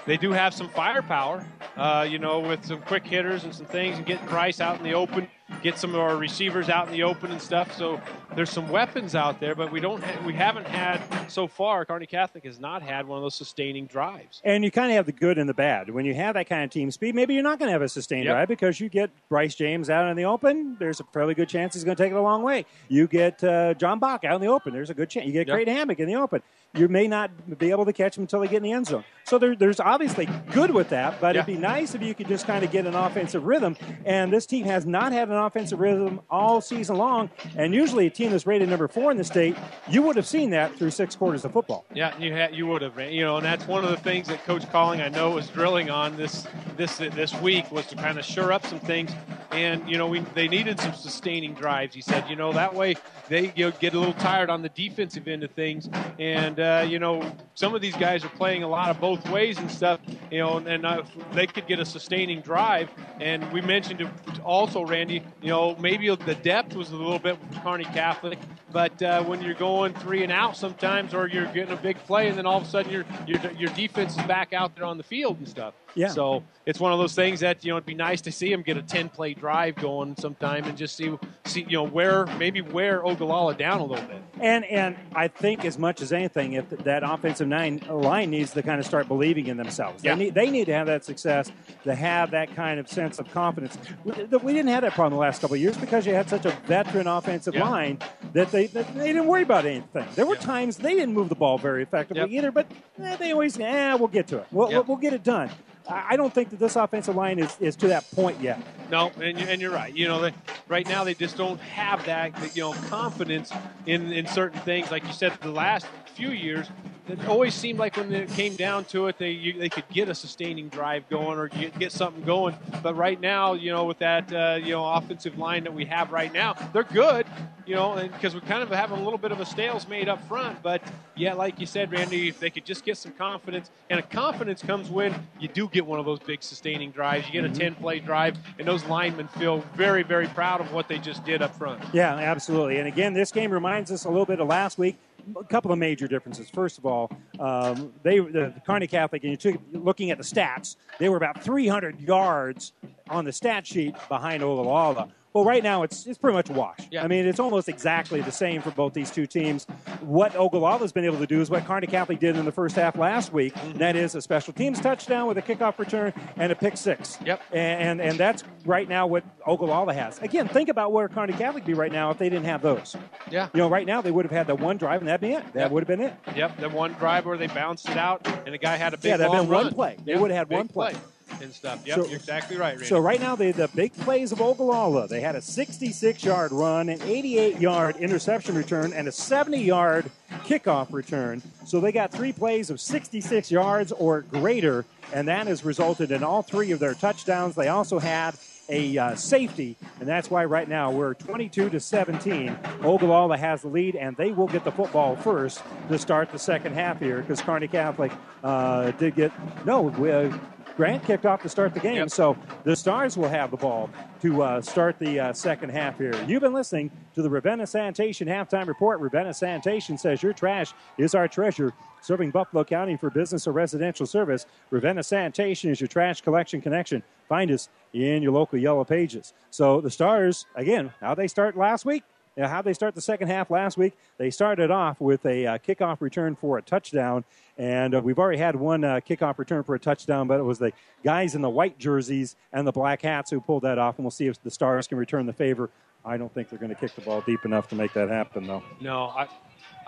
They do have some firepower, uh, you know, with some quick hitters and some things, and getting Price out in the open, get some of our receivers out in the open and stuff. So there's some weapons out there, but we don't. Ha- we haven't had so far. Kearney Catholic has not had one of those sustaining drives. And you kind of have the good and the bad. When you have that kind of team speed, maybe you're not going to have a sustained Yep. drive because you get Bryce James out in the open. There's a fairly good chance he's going to take it a long way. You get uh, John Bach out in the open. There's a good chance. You get Yep. Creighton Hammock in the open. You may not be able to catch them until they get in the end zone. So there, there's obviously good with that, but Yeah. it'd be nice if you could just kind of get an offensive rhythm. And this team has not had an offensive rhythm all season long. And usually, a team that's rated number four in the state, you would have seen that through six quarters of football. Yeah, you had you would have, you know, and that's one of the things that Coach Colling I know was drilling on this this this week was to kind of shore up some things, and you know we they needed some sustaining drives. He said, you know, that way they you know, get a little tired on the defensive end of things, and uh, you know some of these guys are playing a lot of both ways and stuff, you know, and uh, they could get a sustaining drive. And we mentioned also, Randy, you know, maybe the depth was a little bit Kearney Catholic, but uh, when you're going three and out sometimes, or you're getting a big play, and then all of a sudden your your defense is back out there on the field and stuff. Yeah. So it's one of those things that you know it'd be nice to see them get a ten play drive going sometime and just see see you know where maybe wear Ogallala down a little bit. And and I think as much as anything, if that offensive nine line needs to kind of start believing in themselves, Yeah. they need they need to have that success to have that kind of sense of confidence. We, we didn't have that problem the last couple of years because you had such a veteran offensive Yeah. line that they that they didn't worry about anything. There were times they didn't move the ball very effectively Yep. either, but eh, they always eh, we'll get to it. We'll, Yep. we'll get it done. I don't think that this offensive line is, is to that point yet. No, and, and you're right. You know, they, right now they just don't have that, you know, confidence in, in certain things. Like you said, the last few years, it always seemed like when it came down to it, they you, they could get a sustaining drive going or get, get something going. But right now, you know, with that uh, you know offensive line that we have right now, they're good. You know, because we're kind of having a little bit of a stales made up front. But yeah, like you said, Randy, if they could just get some confidence, and a confidence comes when you do get one of those big sustaining drives. You get a 10 play drive, and those linemen feel very, very proud of what they just did up front. Yeah, absolutely. And again, this game reminds us a little bit of last week. A couple of major differences. First of all, um, they the Kearney Catholic, and you took looking at the stats, they were about 300 yards on the stat sheet behind Ogallala. Well, right now it's it's pretty much a wash. I mean, it's almost exactly the same for both these two teams. What Ogallala's been able to do is what Kearney Catholic did in the first half last week. and that is a special teams touchdown with a kickoff return and a pick six. Yep. And and that's right now what Ogallala has. Again, think about where Kearney Catholic be right now if they didn't have those. Yeah. You know, right now they would have had that one drive and that'd be it. That Yep. would have been it. Yep, the one drive where they bounced it out, and the guy had a big Yeah, that'd long been one run. play. They Yep, would have had big one play. And stuff. Yep, So- you're exactly right, Randy. So right now, they, the big plays of Ogallala, they had a 66-yard run, an 88-yard interception return, and a 70-yard kickoff return. So they got three plays of 66 yards or greater, and that has resulted in all three of their touchdowns. They also had a uh, safety, and that's why right now we're 22 to 17. Ogallala has the lead, and they will get the football first to start the second half here because Kearney Catholic uh, did get no. we, Uh, Grant kicked off to start the game, so the Stars will have the ball to uh, start the uh, second half here. You've been listening to the Ravenna Sanitation halftime report. Ravenna Sanitation says your trash is our treasure. Serving Buffalo County for business or residential service, Ravenna Sanitation is your trash collection connection. Find us in your local Yellow Pages. So the Stars, again, how they start last week, you know, how they start the second half last week. They started off with a uh, kickoff return for a touchdown, and uh, we've already had one uh, kickoff return for a touchdown, but it was the guys in the white jerseys and the black hats who pulled that off, and we'll see if the Stars can return the favor. I don't think they're going to kick the ball deep enough to make that happen, though. No, I,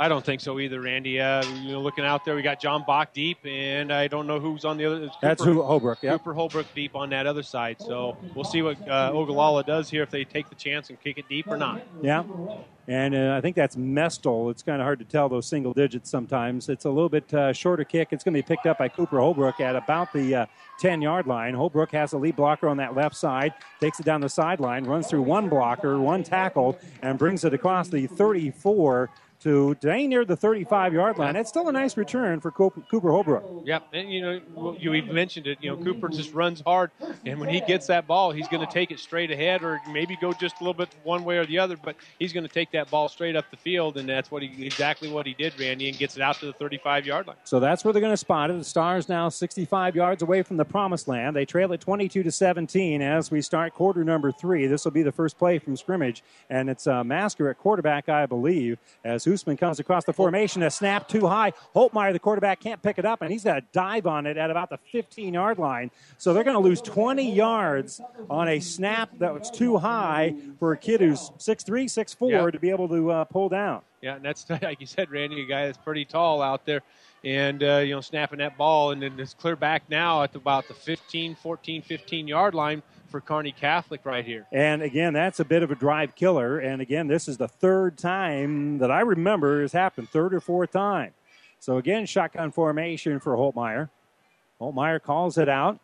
I don't think so either, Randy. Uh, you know, looking out there, we got John Bach deep, and I don't know who's on the other. it's That's who Holbrook, yep. Cooper Holbrook deep on that other side. So we'll see what uh, Ogallala does here if they take the chance and kick it deep or not. Yeah. And uh, I think that's Mestel. It's kind of hard to tell those single digits sometimes. It's a little bit uh, shorter kick. It's going to be picked up by Cooper Holbrook at about the uh, 10 yard line. Holbrook has a lead blocker on that left side, takes it down the sideline, runs through one blocker, one tackle, and brings it across the 34 to dang near the 35 yard line. It's still a nice return for Cooper, Holbrook. Yep, and you know you mentioned it. You know Cooper just runs hard, and when he gets that ball, he's going to take it straight ahead, or maybe go just a little bit one way or the other. But he's going to take that ball straight up the field, and that's what he exactly what he did, Randy, and gets it out to the 35 yard line. So that's where they're going to spot it. The Stars now 65 yards away from the promised land. They trail it 22 to 17 as we start quarter number three. This will be the first play from scrimmage, and it's uh, Masker at quarterback, I believe, as Hoosman comes across the formation. A snap too high. Holtmeyer, the quarterback, can't pick it up, and he's got a dive on it at about the 15 yard line. So they're going to lose 20 yards on a snap that was too high for a kid who's 6'3, 6'4 Yeah. to be able to uh, pull down. Yeah, and that's (laughs) like you said, Randy, a guy that's pretty tall out there, and uh, you know snapping that ball, and then it's clear back now at about the 15, 14, 15 yard line for Kearney Catholic right here. And again, that's a bit of a drive killer. And again, this is the third time that I remember has happened, third or fourth time. So again, shotgun formation for Holtmeyer. Holtmeyer calls it out.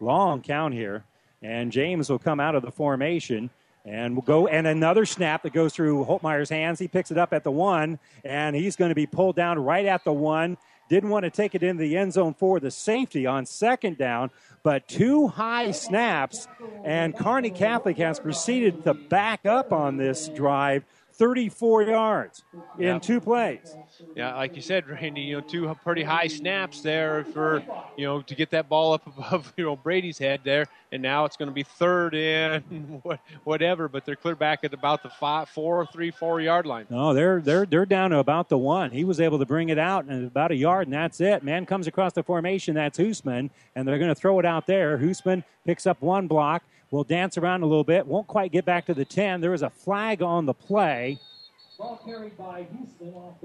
Long count here. And James will come out of the formation and will go and another snap that goes through Holtmeyer's hands. He picks it up at the one, and he's going to be pulled down right at the one. Didn't want to take it into the end zone for the safety on second down, but two high snaps, and Kearney Catholic has proceeded to back up on this drive 34 yards in Yeah. two plays. Yeah, like you said, (laughs) Randy, you know, two pretty high snaps there for you know to get that ball up (laughs) above you know Brady's head there, and now it's going to be third and (laughs) what- whatever, but they're clear back at about the five, four, three, four yard line. No, they're they're they're down to about the one. He was able to bring it out and about a yard, and that's it. Man comes across the formation. That's Hoosman, and they're going to throw it out there. Hoosman picks up one block. Will dance around a little bit. Won't quite get back to the ten. There is a flag on the play,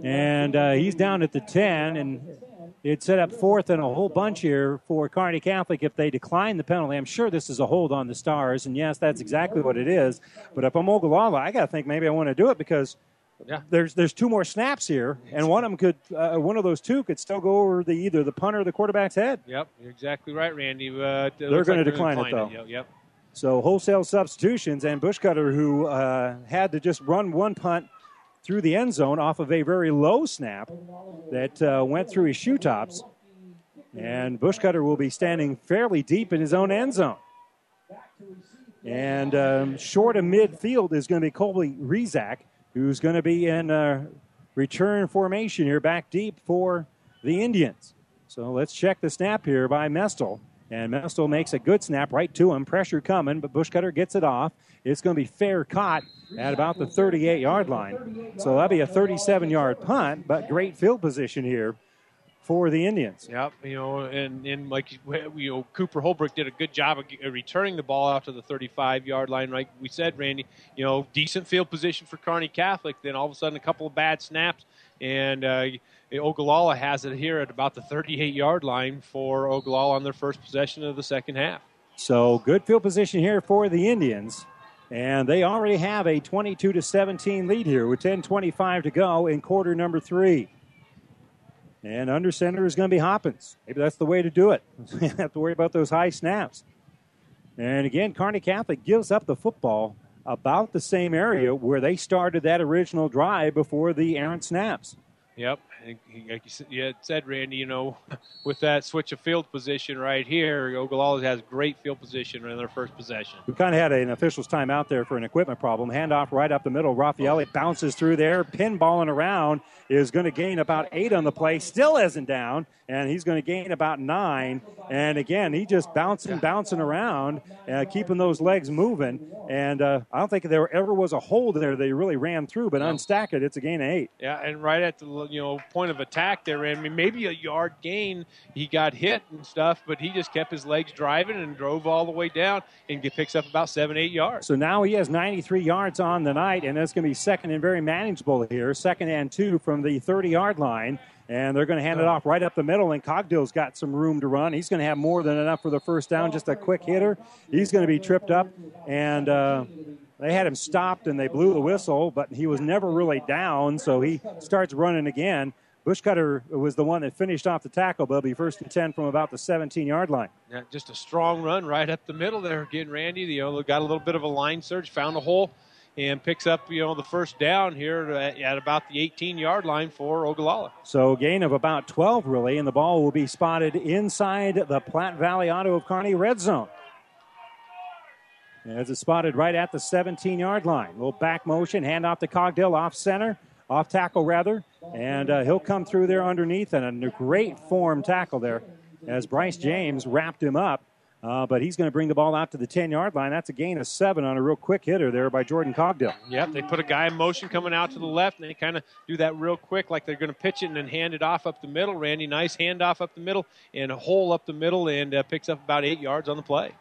and uh, he's down at the ten. And it set up fourth and a whole bunch here for Kearney Catholic if they decline the penalty. I'm sure this is a hold on the Stars, and yes, that's exactly what it is. But if I'm Ogallala, I got to think maybe I want to do it because Yeah. there's there's two more snaps here, and one of them could uh, one of those two could still go over the either the punter or the quarterback's head. Yep, you're exactly right, Randy. Uh, it They're looks gonna like decline it, though. Yep, Yep. So wholesale substitutions and Bushcutter, who uh, had to just run one punt through the end zone off of a very low snap that uh, went through his shoe tops, and Bushcutter will be standing fairly deep in his own end zone. And um, short of midfield is going to be Colby Rezak, who's going to be in uh, return formation here, back deep for the Indians. So let's check the snap here by Mestel. And Mestel makes a good snap right to him. Pressure coming, but Bushcutter gets it off. It's going to be fair caught at about the 38 yard line. So that'll be a 37 yard punt, but great field position here for the Indians. Yep, you know, and, and like you know, Cooper Holbrook did a good job of uh, returning the ball out to the 35 yard line. Like we said, Randy, you know, decent field position for Kearney Catholic. Then all of a sudden, a couple of bad snaps, and uh, Ogallala has it here at about the 38 yard line for Ogallala on their first possession of the second half. So good field position here for the Indians. And they already have a 22 to 17 lead here with 10:25 to go in quarter number three. And under center is going to be Hoppins. Maybe that's the way to do it. (laughs) You don't have to worry about those high snaps. And again, Kearney Catholic gives up the football about the same area where they started that original drive before the errant snaps. Yep, like you said, you said, Randy, you know, (laughs) with that switch of field position right here, Ogallala has great field position in their first possession. We kind of had an official's time out there for an equipment problem. Handoff right up the middle. Raffaelli bounces through there. Pinballing around is going to gain about eight on the play. Still isn't down, and he's going to gain about nine. And again, he just bouncing, bouncing around, uh, keeping those legs moving. And uh, I don't think there ever was a hole there they really ran through, but unstack it, it's a gain of eight. Yeah, and right at the you know point of attack there, I mean maybe a yard gain. He got hit and stuff, but he just kept his legs driving and drove all the way down and get, picks up about seven, eight yards. So now he has 93 yards on the night, and that's going to be second and very manageable here. Second and two from the 30 yard line. And they're going to hand it off right up the middle, and Cogdill's got some room to run. He's going to have more than enough for the first down, just a quick hitter. He's going to be tripped up, and uh, they had him stopped, and they blew the whistle, but he was never really down, so he starts running again. Bushcutter was the one that finished off the tackle, but it'll first and 10 from about the 17 yard line. Yeah, just a strong run right up the middle there. Again, Randy, you know, got a little bit of a line surge, found a hole, and picks up you know the first down here at, at about the 18 yard line for Ogallala. So gain of about 12, really, and the ball will be spotted inside the Platte Valley Auto of Kearney red zone. As it's spotted right at the 17 yard line. A little back motion, hand off to Cogdill, off center, off tackle rather, and uh, he'll come through there underneath and a great form tackle there as Bryce James wrapped him up Uh, but he's going to bring the ball out to the 10 yard line. That's a gain of seven on a real quick hitter there by Jordan Cogdill. Yep, they put a guy in motion coming out to the left, and they kind of do that real quick, like they're going to pitch it and then hand it off up the middle. Randy, nice handoff up the middle and a hole up the middle, and uh, picks up about eight yards on the play.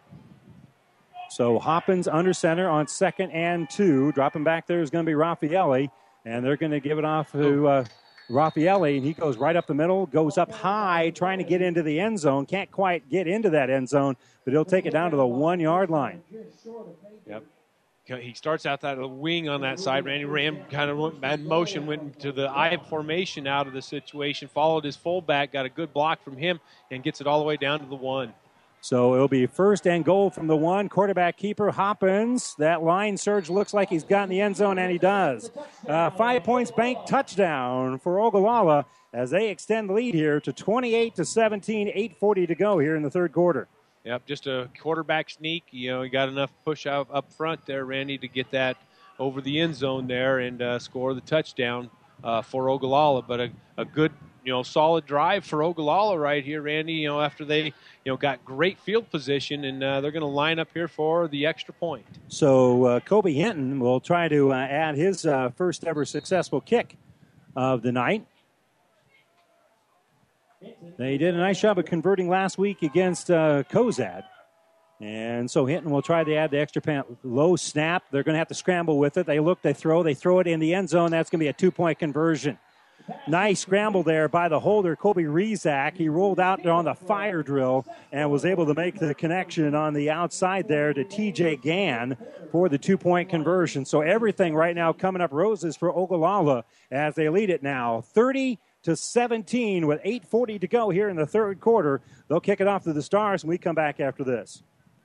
So Hoppins under center on second and two. Dropping back there is going to be Raffaelli, and they're going to give it off to uh, Raffaelli, and he goes right up the middle, goes up high, trying to get into the end zone. Can't quite get into that end zone, but he'll take it down to the one yard line. Yep. He starts out that wing on that side. Randy Ram kind of went bad motion, went to the I formation out of the situation, followed his fullback, got a good block from him, and gets it all the way down to the one. So it'll be first and goal from the one. Quarterback keeper Hoppins. That line surge looks like he's got in the end zone, and he does. Uh, five points bank touchdown for Ogallala as they extend the lead here to 28 to 17. 8:40 to go here in the third quarter. Yep, just a quarterback sneak. You know, he got enough push out up front there, Randy, to get that over the end zone there and uh, score the touchdown uh, for Ogallala. But a, a good you know, solid drive for Ogallala right here, Randy. You know, after they, you know, got great field position, and uh, they're going to line up here for the extra point. So uh, Kobe Hinton will try to uh, add his uh, first ever successful kick of the night. They did a nice job of converting last week against uh, Cozad. And so Hinton will try to add the extra point. Low snap. They're going to have to scramble with it. They look, they throw, they throw it in the end zone. That's going to be a two point conversion. Nice scramble there by the holder, Kobe Rezak. He rolled out on the fire drill and was able to make the connection on the outside there to TJ Gann for the two point conversion. So everything right now coming up roses for Ogallala as they lead it now 30 to 17 with 8.40 to go here in the third quarter. They'll kick it off to the Stars when we come back after this.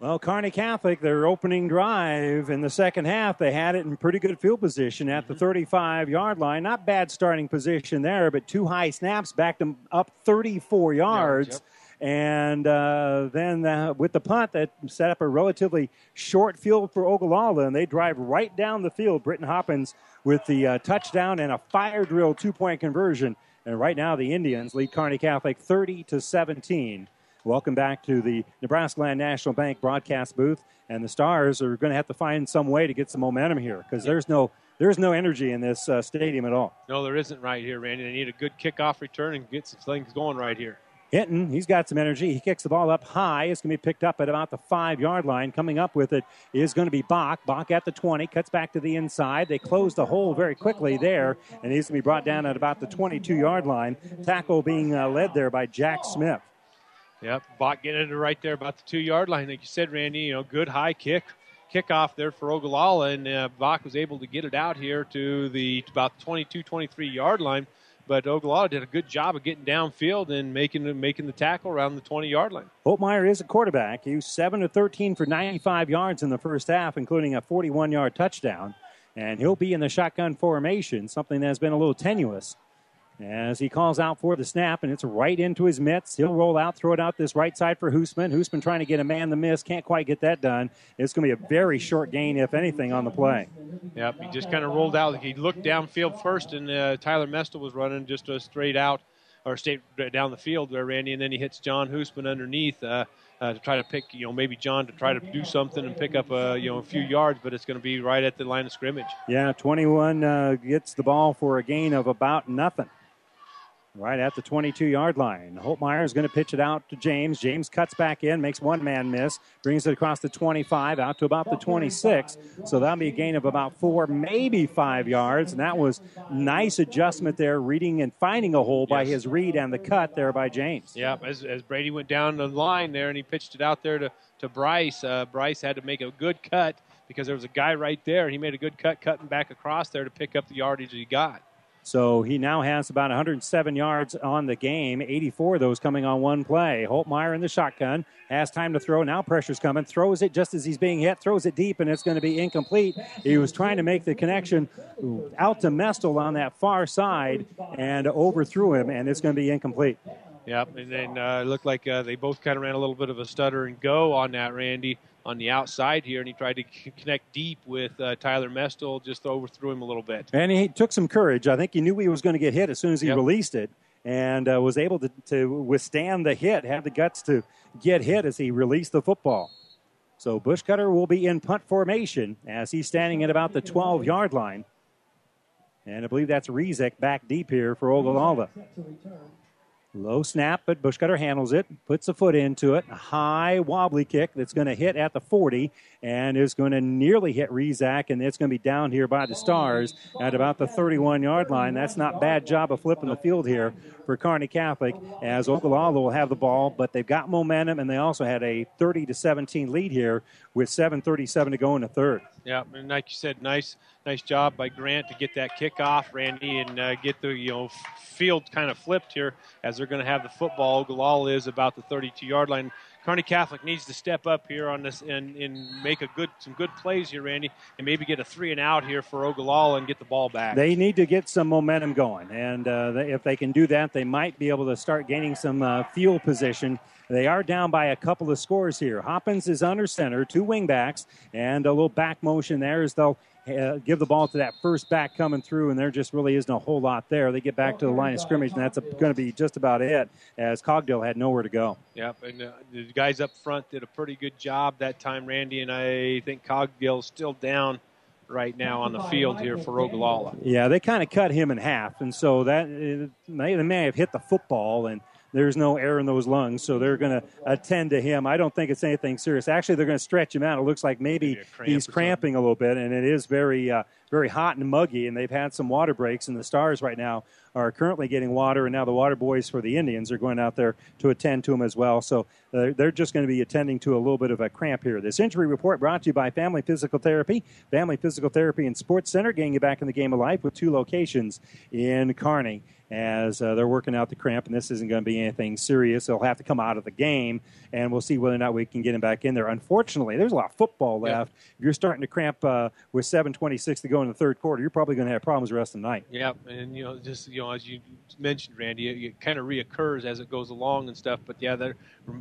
Well, Kearney Catholic, their opening drive in the second half, they had it in pretty good field position at the 35 yard line. Not bad starting position there, but two high snaps backed them up 34 yards. Yep. And uh, then uh, with the punt, that set up a relatively short field for Ogallala, and they drive right down the field. Britton Hoppins with the uh, touchdown and a fire drill two point conversion. And right now, the Indians lead Kearney Catholic 30 to 17. Welcome back to the Nebraska Land National Bank broadcast booth. And the Stars are going to have to find some way to get some momentum here because there's no there's no energy in this uh, stadium at all. No, there isn't right here, Randy. They need a good kickoff return and get some things going right here. Hinton, he's got some energy. He kicks the ball up high. It's going to be picked up at about the five yard line. Coming up with it is going to be Bach. Bach at the 20, cuts back to the inside. They close the hole very quickly there, and he's going to be brought down at about the 22 yard line. Tackle being uh, led there by Jack Smith. Yep, Bach getting it right there about the two yard line. Like you said, Randy, you know, good high kick kickoff there for Ogallala, and uh, Bach was able to get it out here to the about 22, 23 yard line. But Ogallala did a good job of getting downfield and making making the tackle around the 20 yard line. Holtmeyer is a quarterback. He was 7 to 13 for 95 yards in the first half, including a 41 yard touchdown. And he'll be in the shotgun formation, something that's been a little tenuous. As he calls out for the snap, and it's right into his mitts. He'll roll out, throw it out this right side for Hoosman. Hoosman trying to get a man the miss, can't quite get that done. It's going to be a very short gain, if anything, on the play. Yep, he just kind of rolled out. He looked downfield first, and uh, Tyler Mestel was running just a straight out or straight down the field there, Randy, and then he hits John Hoosman underneath. Uh, uh, to try to pick, you know, maybe John to try to do something and pick up, a, you know, a few yards, but it's going to be right at the line of scrimmage. Yeah, 21 uh, gets the ball for a gain of about nothing right at the 22 yard line. Holtmeyer is going to pitch it out to James. James cuts back in, makes one man miss, brings it across the 25 out to about the 26. So that'll be a gain of about four, maybe five yards. And that was nice adjustment there, reading and finding a hole by his read and the cut there by James. Yeah, as, as Brady went down the line there and he pitched it out there to, to Bryce, uh, Bryce had to make a good cut because there was a guy right there. He made a good cut, cutting back across there to pick up the yardage he got. So he now has about 107 yards on the game, 84 of those coming on one play. Holtmeyer in the shotgun has time to throw. Now pressure's coming. Throws it just as he's being hit. Throws it deep, and it's going to be incomplete. He was trying to make the connection out to Mestel on that far side and overthrew him, and it's going to be incomplete. Yep, and then uh, it looked like uh, they both kind of ran a little bit of a stutter and go on that, Randy, on the outside here, and he tried to c- connect deep with uh, Tyler Mestel, just overthrew him a little bit. And he took some courage. I think he knew he was going to get hit as soon as he Yep. released it and uh, was able to, to withstand the hit, had the guts to get hit as he released the football. So Bushcutter will be in punt formation as he's standing at about the 12 yard line. And I believe that's Rezek back deep here for Ogallala. Low snap, but Bushcutter handles it, puts a foot into it. A high wobbly kick that's going to hit at the 40 and is going to nearly hit Rezak, and it's going to be down here by the Stars at about the 31 yard line. That's not bad job of flipping the field here for Kearney Catholic as Ogallala will have the ball, but they've got momentum and they also had a 30 to 17 lead here with 7:37 to go in the third. Yeah, and like you said, nice, nice job by Grant to get that kick off, Randy, and uh, get the you know field kind of flipped here as they're going to have the football. Ogallala is about the 32-yard line. Kearney Catholic needs to step up here on this and, and make a good some good plays here, Randy, and maybe get a three and out here for Ogallala and get the ball back. They need to get some momentum going, and uh, if they can do that, they might be able to start gaining some uh, field position. They are down by a couple of scores here. Hoppins is under center, two wingbacks, and a little back motion there as they'll uh, give the ball to that first back coming through, and there just really isn't a whole lot there. They get back to the line of scrimmage, and that's going to be just about it, as Cogdill had nowhere to go. Yep, and uh, the guys up front did a pretty good job that time, Randy, and I think Cogdill's still down right now on the field here for Ogallala. Yeah, they kind of cut him in half, and so that uh, they may have hit the football, and there's no air in those lungs, so they're going to attend to him. I don't think it's anything serious. Actually, they're going to stretch him out. It looks like maybe cramp he's cramping a little bit, and it is very, uh, very hot and muggy. And they've had some water breaks, and the Stars right now are currently getting water, and now the water boys for the Indians are going out there to attend to them as well. So uh, they're just going to be attending to a little bit of a cramp here. This injury report brought to you by Family Physical Therapy, Family Physical Therapy and Sports Center, getting you back in the game of life with two locations in Kearney. As uh, they're working out the cramp, and this isn't going to be anything serious. They'll have to come out of the game, and we'll see whether or not we can get him back in there. Unfortunately, there's a lot of football left. If you're starting to cramp uh, with 7:26 to go in the third quarter, you're probably going to have problems the rest of the night. Yep, and you know, just you know, as you mentioned, Randy, it, it kind of reoccurs as it goes along and stuff. But yeah, they're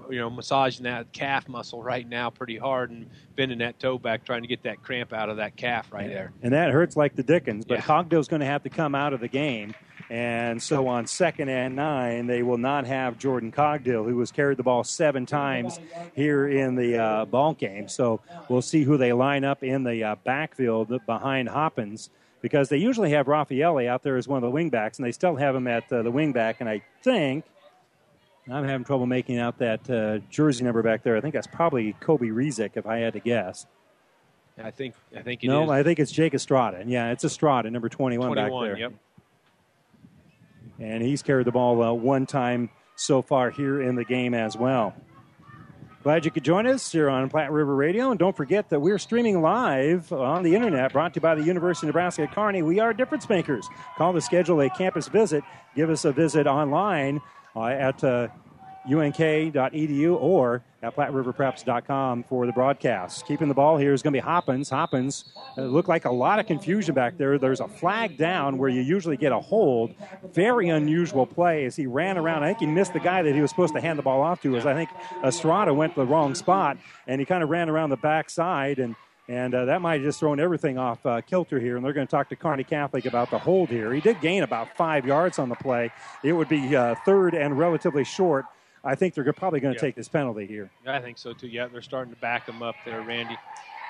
you know massaging that calf muscle right now pretty hard and bending that toe back, trying to get that cramp out of that calf right there. and that hurts like the dickens. But Cogdill's going to have to come out of the game, and so on second and nine, they will not have Jordan Cogdill, who has carried the ball seven times here in the uh, ball game. So we'll see who they line up in the uh, backfield behind Hoppins. Because they usually have Raffaelli out there as one of the wingbacks, and they still have him at uh, the wingback. And I think I'm having trouble making out that uh, jersey number back there. I think that's probably Kobe Rezek, if I had to guess. I think I think no, is. I think it's Jake Estrada. And yeah, it's Estrada, number 21, back there. Yep. And he's carried the ball uh, one time so far here in the game as well. Glad you could join us here on Platte River Radio. And don't forget that we're streaming live on the internet, brought to you by the University of Nebraska at Kearney. We are difference makers. Call to schedule a campus visit. Give us a visit online uh, at uh, unk.edu or at PlatteRiverPreps.com for the broadcast. Keeping the ball here is going to be Hoppins. Hoppins uh, looked like a lot of confusion back there. There's a flag down where you usually get a hold. Very unusual play as he ran around. I think he missed the guy that he was supposed to hand the ball off to. As I think Estrada went to the wrong spot and he kind of ran around the backside and. And uh, that might have just thrown everything off uh, kilter here. And they're going to talk to Kearney Catholic about the hold here. He did gain about five yards on the play. It would be uh, third and relatively short. I think they're probably going to Yeah. take this penalty here. I think so too. Yeah, they're starting to back them up there, Randy.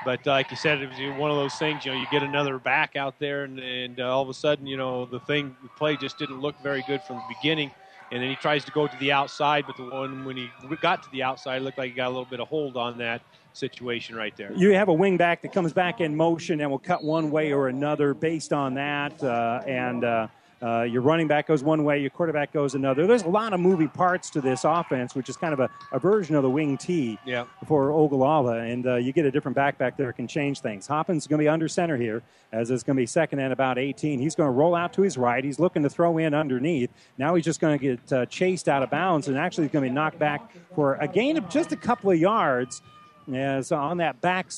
But uh, like you said, it was one of those things. You know, you get another back out there, and, and uh, all of a sudden, you know, the thing, the play just didn't look very good from the beginning. And then he tries to go to the outside, but the one when he got to the outside, it looked like he got a little bit of hold on that situation right there. You have a wing back that comes back in motion and will cut one way or another based on that. Uh, and uh, your running back goes one way, your quarterback goes another. There's a lot of moving parts to this offense, which is kind of a, a version of the wing T Yeah. for Ogallala, and uh, you get a different back back there can change things. Hoppins is going to be under center here, as it's going to be second and about 18. He's going to roll out to his right. He's looking to throw in underneath. Now he's just going to get uh, chased out of bounds, and actually he's going to be knocked back for a gain of just a couple of yards. As on that back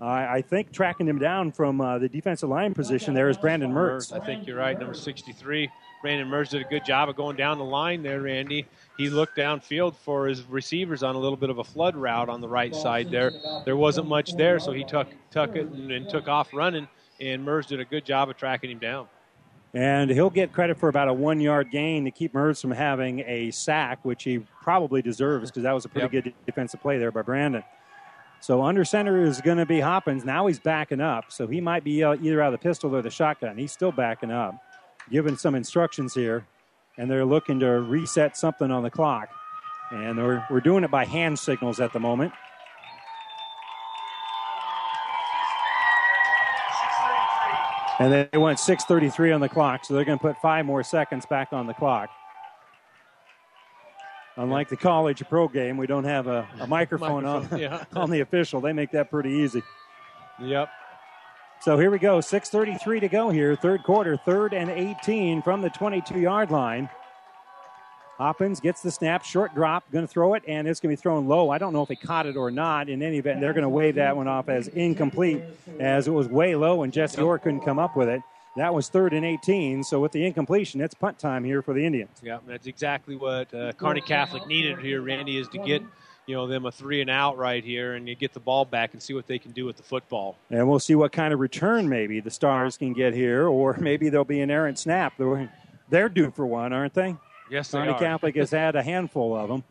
side, I I think tracking him down from uh, the defensive line position there is Brandon Mertz. I think you're right. Number 63, Brandon Merz did a good job of going down the line there, Randy. He looked downfield for his receivers on a little bit of a flood route on the right side there. There wasn't much there, so he took took it and, and took off running. And Merz did a good job of tracking him down. And he'll get credit for about a one yard gain to keep Mertz from having a sack, which he probably deserves because that was a pretty Yep. good defensive play there by Brandon. So under center is going to be Hoppins. Now he's backing up, so he might be uh, either out of the pistol or the shotgun. He's still backing up, giving some instructions here, and they're looking to reset something on the clock. And we're, we're doing it by hand signals at the moment. And they went 6:33 on the clock, so they're going to put five more seconds back on the clock. Unlike the college pro game, we don't have a, a microphone, (laughs) Microphone, on, yeah. (laughs) on the official. They make that pretty easy. Yep. So here we go. 6.33 to go here. Third quarter, third and 18 from the 22 yard line. Hoppins gets the snap, short drop, going to throw it, and it's going to be thrown low. I don't know if he caught it or not. In any event, they're going to wave that one off as incomplete, as it was way low, and Jesse Orr couldn't come up with it. That was third and 18. So with the incompletion, it's punt time here for the Indians. Yeah, that's exactly what uh, Kearney Catholic needed here, Randy, is to get you know them a three and out right here, and you get the ball back and see what they can do with the football. And we'll see what kind of return maybe the Stars can get here, or (laughs) maybe there'll be an errant snap. They're- They're due for one, aren't they? Yes, they Kearney are. Catholic has had a handful of them.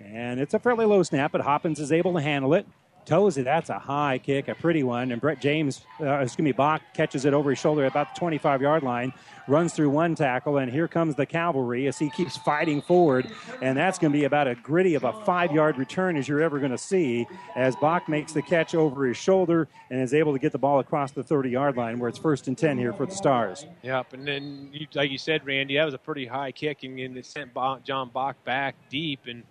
And it's a fairly low snap, but Hoppins is able to handle it. Toes it. That's a high kick, a pretty one. And Brett James, uh, excuse me, Bach catches it over his shoulder about the 25 yard line, runs through one tackle, and here comes the cavalry as he keeps fighting forward. And that's going to be about a gritty of a five yard return as you're ever going to see as Bach makes the catch over his shoulder and is able to get the ball across the 30 yard line where it's first and 10 here for the Stars. Yep, and then you, like you said, Randy, that was a pretty high kick, and, and it sent Bo- John Bach back deep, and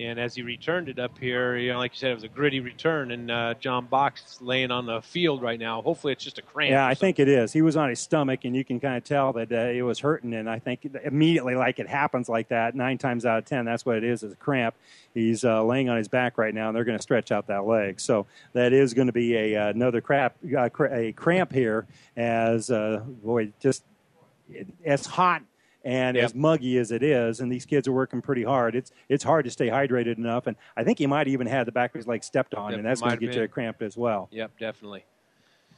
and as he returned it up here, you know, like you said, it was a gritty return, and uh, John Bach's laying on the field right now. Hopefully, it's just a cramp. Yeah, I think it is. He was on his stomach, and you can kind of tell that uh, it was hurting. And I think immediately, like it happens like that, nine times out of ten, that's what it is, is a cramp. He's uh, laying on his back right now, and they're going to stretch out that leg. So that is going to be a uh, another crap, uh, a cramp here, as uh, boy, just as hot and Yep. as muggy as it is, and these kids are working pretty hard. It's it's hard to stay hydrated enough, and I think he might even had the back of his leg stepped on, Yep, and that's going to get you been. cramped as well. Yep, definitely.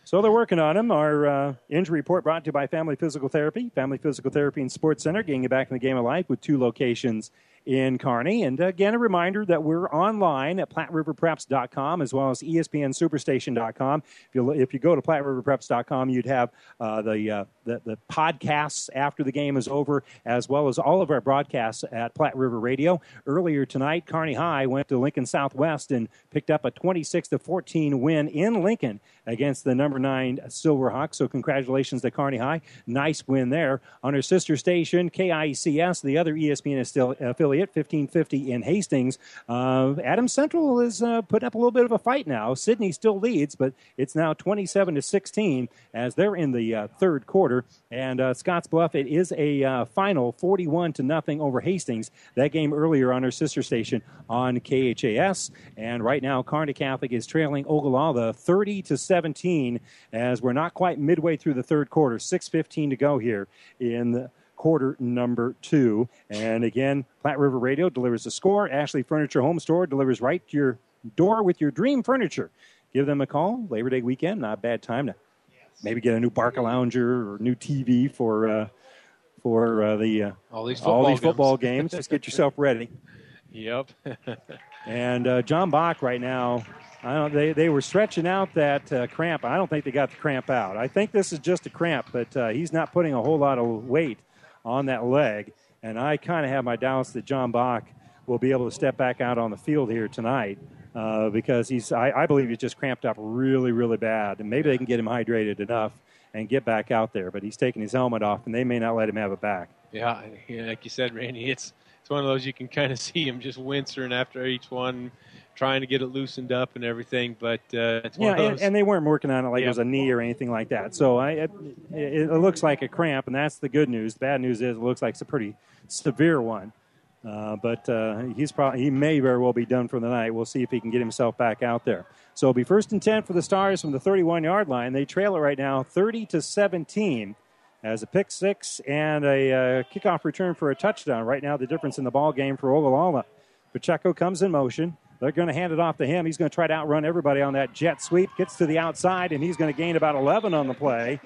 So they're working on him. Our uh, injury report brought to you by Family Physical Therapy. Family Physical Therapy and Sports Center, getting you back in the game of life with two locations in Kearney. And again, a reminder that we're online at PlatteRiverPreps.com as well as ESPNSuperstation.com. If you, if you go to PlatteRiverPreps.com, you'd have uh, the, uh, the, the podcasts after the game is over, as well as all of our broadcasts at Platte River Radio. Earlier tonight, Kearney High went to Lincoln Southwest and picked up a 26 to 14 win in Lincoln against the number nine Silverhawks. So congratulations to Kearney High. Nice win there. On our sister station, KICS, the other ESPN still affiliate, 1550 in Hastings. Uh, Adams Central is uh, putting up a little bit of a fight now. Sidney still leads, but it's now 27 to 16 as they're in the uh, third quarter. And uh, Scotts Bluff, it is a uh, final 41 to nothing over Hastings. That game earlier on our sister station on KHAS. And right now, Kearney Catholic is trailing Ogallala 30 to 17 as we're not quite midway through the third quarter. 6.15 to go here in the quarter number two. And again, Platte River Radio delivers the score. Ashley Furniture Home Store delivers right to your door with your dream furniture. Give them a call. Labor Day weekend, not a bad time to maybe get a new Barca Lounger or new TV for uh, for uh, the uh, All these all football these football games. games. Just get yourself ready. (laughs) Yep. (laughs) And uh, John Bach right now, I don't. They they were stretching out that uh, cramp. I don't think they got the cramp out. I think this is just a cramp, but uh, he's not putting a whole lot of weight on that leg. And I kind of have my doubts that John Bach will be able to step back out on the field here tonight uh, because he's. I, I believe he's just cramped up really, really bad. And maybe they can get him hydrated enough and get back out there. But he's taking his helmet off, and they may not let him have it back. Yeah, like you said, Randy, it's it's one of those you can kind of (laughs) see him just wincing after each one, trying to get it loosened up and everything. But uh, it's one Yeah, of and, those. and they weren't working on it like Yeah. it was a knee or anything like that. So I, it, it, it looks like a cramp, and that's the good news. The bad news is it looks like it's a pretty severe one. Uh, but uh, he's probably he may very well be done for the night. We'll see if he can get himself back out there. So it'll be first and ten for the Stars from the 31 yard line. They trail it right now, 30 to 17, as a pick six and a uh, kickoff return for a touchdown. Right now, the difference in the ball game for Ogallala. Pacheco comes in motion. They're going to hand it off to him. He's going to try to outrun everybody on that jet sweep. Gets to the outside, and he's going to gain about 11 on the play.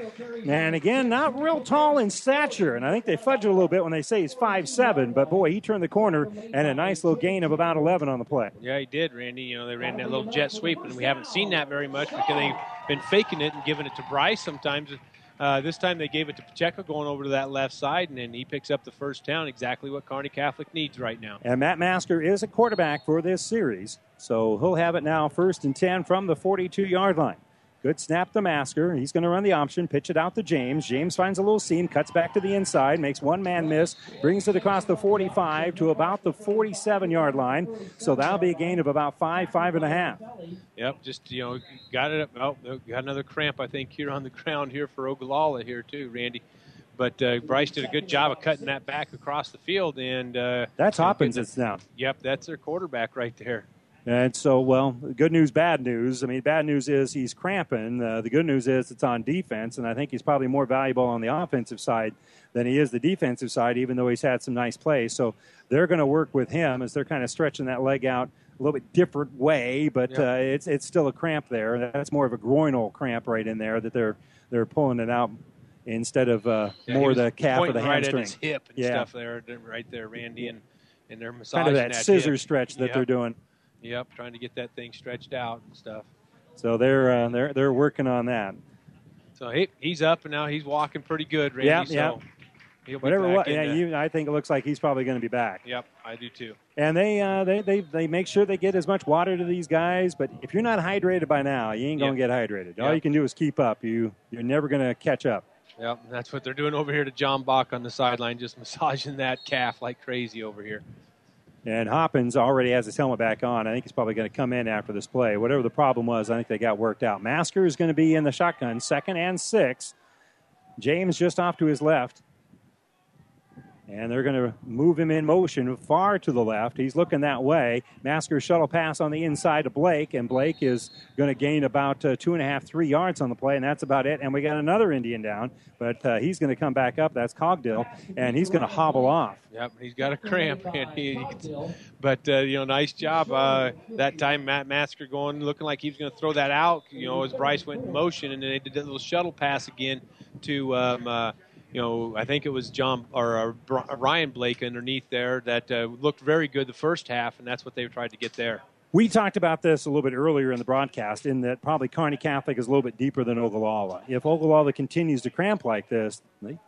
And again, not real tall in stature. And I think they fudge it a little bit when they say he's 5'7. But boy, he turned the corner and a nice little gain of about 11 on the play. Yeah, he did, Randy. You know, they ran that little jet sweep, and we haven't seen that very much because they've been faking it and giving it to Bryce sometimes. Uh, this time they gave it to Pacheco going over to that left side, and then he picks up the first down, exactly what Kearney Catholic needs right now. And Matt Masker is a quarterback for this series. So he'll have it now first and 10 from the 42 yard line. Good snap to Masker. He's going to run the option, pitch it out to James. James finds a little seam, cuts back to the inside, makes one man miss, brings it across the 45 to about the 47 yard line. So that'll be a gain of about five, five and a half. Yep, just you know, got it. Up, oh, got another cramp, I think, here on the ground here for Ogallala here too, Randy. But uh, Bryce did a good job of cutting that back across the field, and uh, That's Hoppins getting that's Yep, that's their quarterback right there. And so, well, good news, bad news. I mean, bad news is he's cramping. Uh, the good news is it's on defense, and I think he's probably more valuable on the offensive side than he is the defensive side, even though he's had some nice plays. So they're going to work with him as they're kind of stretching that leg out a little bit different way, but uh, it's it's still a cramp there. That's more of a groinal cramp right in there that they're they're pulling it out instead of uh, Yeah, more the calf or the pointing right hamstring. at his hip and yeah. stuff there, right there, Randy, and and they're massaging Kind of that hip. scissor stretch that Yep. they're doing. Yep, trying to get that thing stretched out and stuff. So they're uh, they're they're working on that. So he, he's up and now he's walking pretty good, Randy. Yeah, so yeah. He'll be Whatever. back What, yeah, you, I think it looks like he's probably going to be back. Yep, I do too. And they, uh, they they they make sure they get as much water to these guys. But if you're not hydrated by now, you ain't going to get hydrated. All Yep. you can do is keep up. You you're never going to catch up. Yep, that's what they're doing over here to John Bach on the sideline, just (laughs) massaging that calf like crazy over here. And Hoppins already has his helmet back on. I think he's probably going to come in after this play. Whatever the problem was, I think they got worked out. Masker is going to be in the shotgun, second and six. James just off to his left. And they're going to move him in motion far to the left. He's looking that way. Masker shuttle pass on the inside to Blake, and Blake is going to gain about uh, two and a half, three yards on the play, and that's about it. And we got another Indian down, but uh, he's going to come back up. That's Cogdill, and he's going to hobble off. Yep, he's got a cramp, (laughs) he, but uh, you know, nice job uh, that time. Matt Masker going, looking like he was going to throw that out. You know, as Bryce went in motion, and then they did that little shuttle pass again to. Um, uh, you know, I think it was John or uh, Ryan Blake underneath there that uh, looked very good the first half, and that's what they tried to get there. We talked about this a little bit earlier in the broadcast, in that probably Kearney Catholic is a little bit deeper than Ogallala. If Ogallala continues to cramp like this, they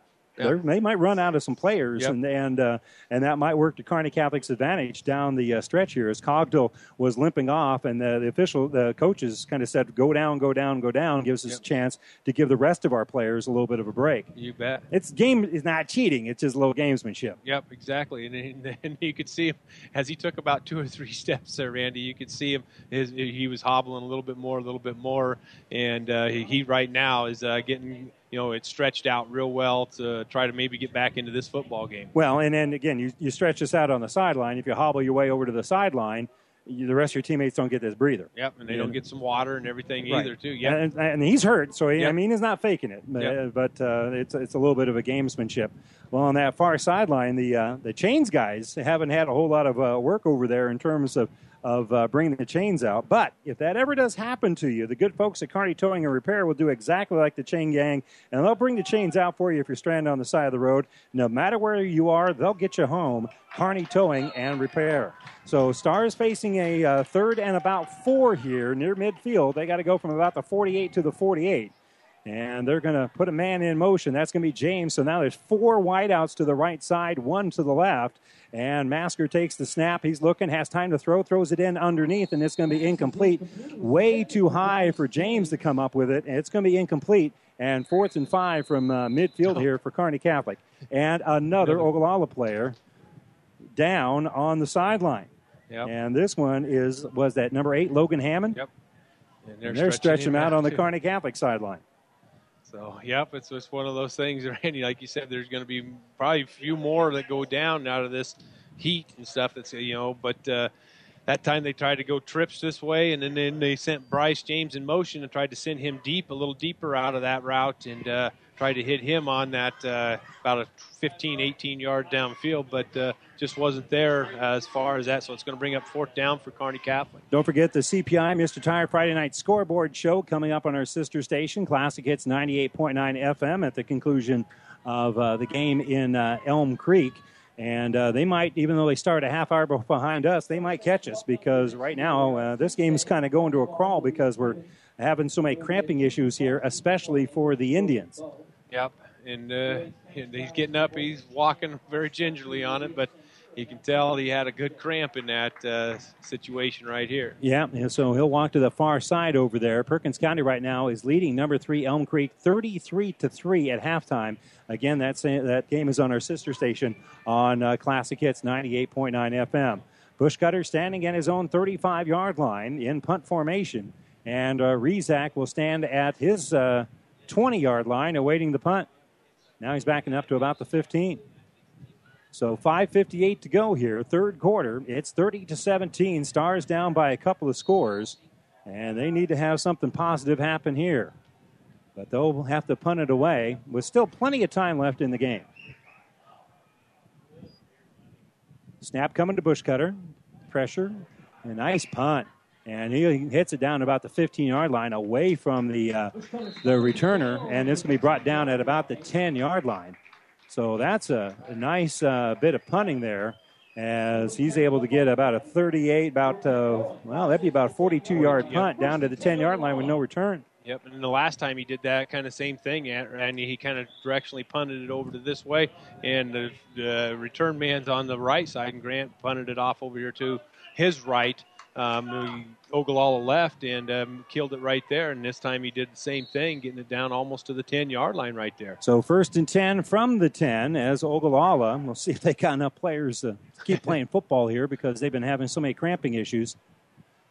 they're- they might run out of some players, Yep. and and uh, and that might work to Kearney Catholic's advantage down the uh, stretch here. As Cogdill was limping off, and the, the official, the coaches kind of said, "Go down, go down, go down," gives us a chance to give the rest of our players a little bit of a break. You bet. It's game is not cheating; it's just a little gamesmanship. Yep, exactly. And (laughs) you could see him as he took about two or three (laughs) steps there, Randy. You could see him; his, he was hobbling a little bit more, a little bit more, and uh, he, he right now is uh, getting you know it's stretched out real well to try to maybe get back into this football game. Well, and then again, you, you stretch this out on the sideline. If you hobble your way over to the sideline, you, the rest of your teammates don't get this breather. Yep, and they Yeah. don't get some water and everything Right. either, too. Yeah, And, and he's hurt, so he, I mean, he's not faking it, but, Yep. but uh, it's it's a little bit of a gamesmanship. Well, on that far sideline, the uh, the chains guys haven't had a whole lot of uh, work over there in terms of of uh, bringing the chains out. But if that ever does happen to you, the good folks at Kearney Towing and Repair will do exactly like the chain gang, and they'll bring the chains out for you if you're stranded on the side of the road. No matter where you are, they'll get you home. Kearney Towing and Repair. So Stars facing a uh, third and about four here near midfield. They got to go from about the 48 to the 48. And they're going to put a man in motion. That's going to be James. So now there's four wideouts to the right side, one to the left. And Masker takes the snap. He's looking, has time to throw, throws it in underneath, and it's going to be incomplete. Way too high for James to come up with it. And it's going to be incomplete. and fourth and five from uh, midfield here for Kearney Catholic. And another Ogallala player down on the sideline. Yep. And this one is was that number eight Logan Hammond. Yep. And And they're stretching him out on the too. Kearney Catholic sideline. So, yep, it's just one of those things, (laughs) Randy. Like you said, there's going to be probably a few more that go down out of this heat and stuff. That's you know, but uh, that time they tried to go trips this way, and then, then they sent Bryce James in motion and tried to send him deep, a little deeper out of that route, and uh, tried to hit him on that uh, about a 15, 18 yard downfield, but uh, just wasn't there as far as that. So it's going to bring up fourth down for Kearney Catholic. Don't forget the CPI Mr. Tire Friday Night Scoreboard Show coming up on our sister station, Classic Hits 98.9 FM, at the conclusion of uh, the game in uh, Elm Creek. And uh, they might, even though they start a half hour behind us, they might catch us because right now uh, this game is kind of going to a crawl because we're having so many cramping issues here, especially for the Indians. Yep, and, uh, he's getting up. He's walking very gingerly on it, but you can tell he had a good cramp in that uh, situation right here. Yeah, and so he'll walk to the far side over there. Perkins County right now is leading number three Elm Creek 33 to three at halftime. Again, that's that game is on our sister station on uh, Classic Hits 98.9 FM. Bushcutter standing at his own 35 yard line in punt formation, and uh, Rezak will stand at his 20 yard line awaiting the punt. Now he's backing up to about the 15. So 5:58 to go here, third quarter. It's 30 to 17. Stars down by a couple of scores, and they need to have something positive happen here. But they'll have to punt it away with still plenty of time left in the game. Snap coming to Bushcutter. Pressure. A nice punt. And he hits it down about the 15 yard line away from the, uh, the returner. And it's going to be brought down at about the 10 yard line. So that's a, a nice uh, bit of punting there as he's able to get about a 38, about, uh, well, that'd be about a 42 yard punt down to the 10 yard line with no return. Yep, and the last time he did that kind of same thing, and he kind of directionally punted it over to this way, and the, the return man's on the right side, and Grant punted it off over here to his right. Um, Ogallala left and um, killed it right there, and this time he did the same thing, getting it down almost to the 10 yard line right there. So first and 10 from the 10 as Ogallala. We'll see if they got enough players to keep playing (laughs) football here because they've been having so many cramping issues.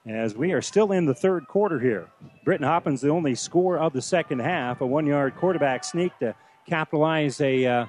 As we are still in the third quarter here. Britton Hoppins, the only score of the second half, a one yard quarterback sneak to capitalize a, uh,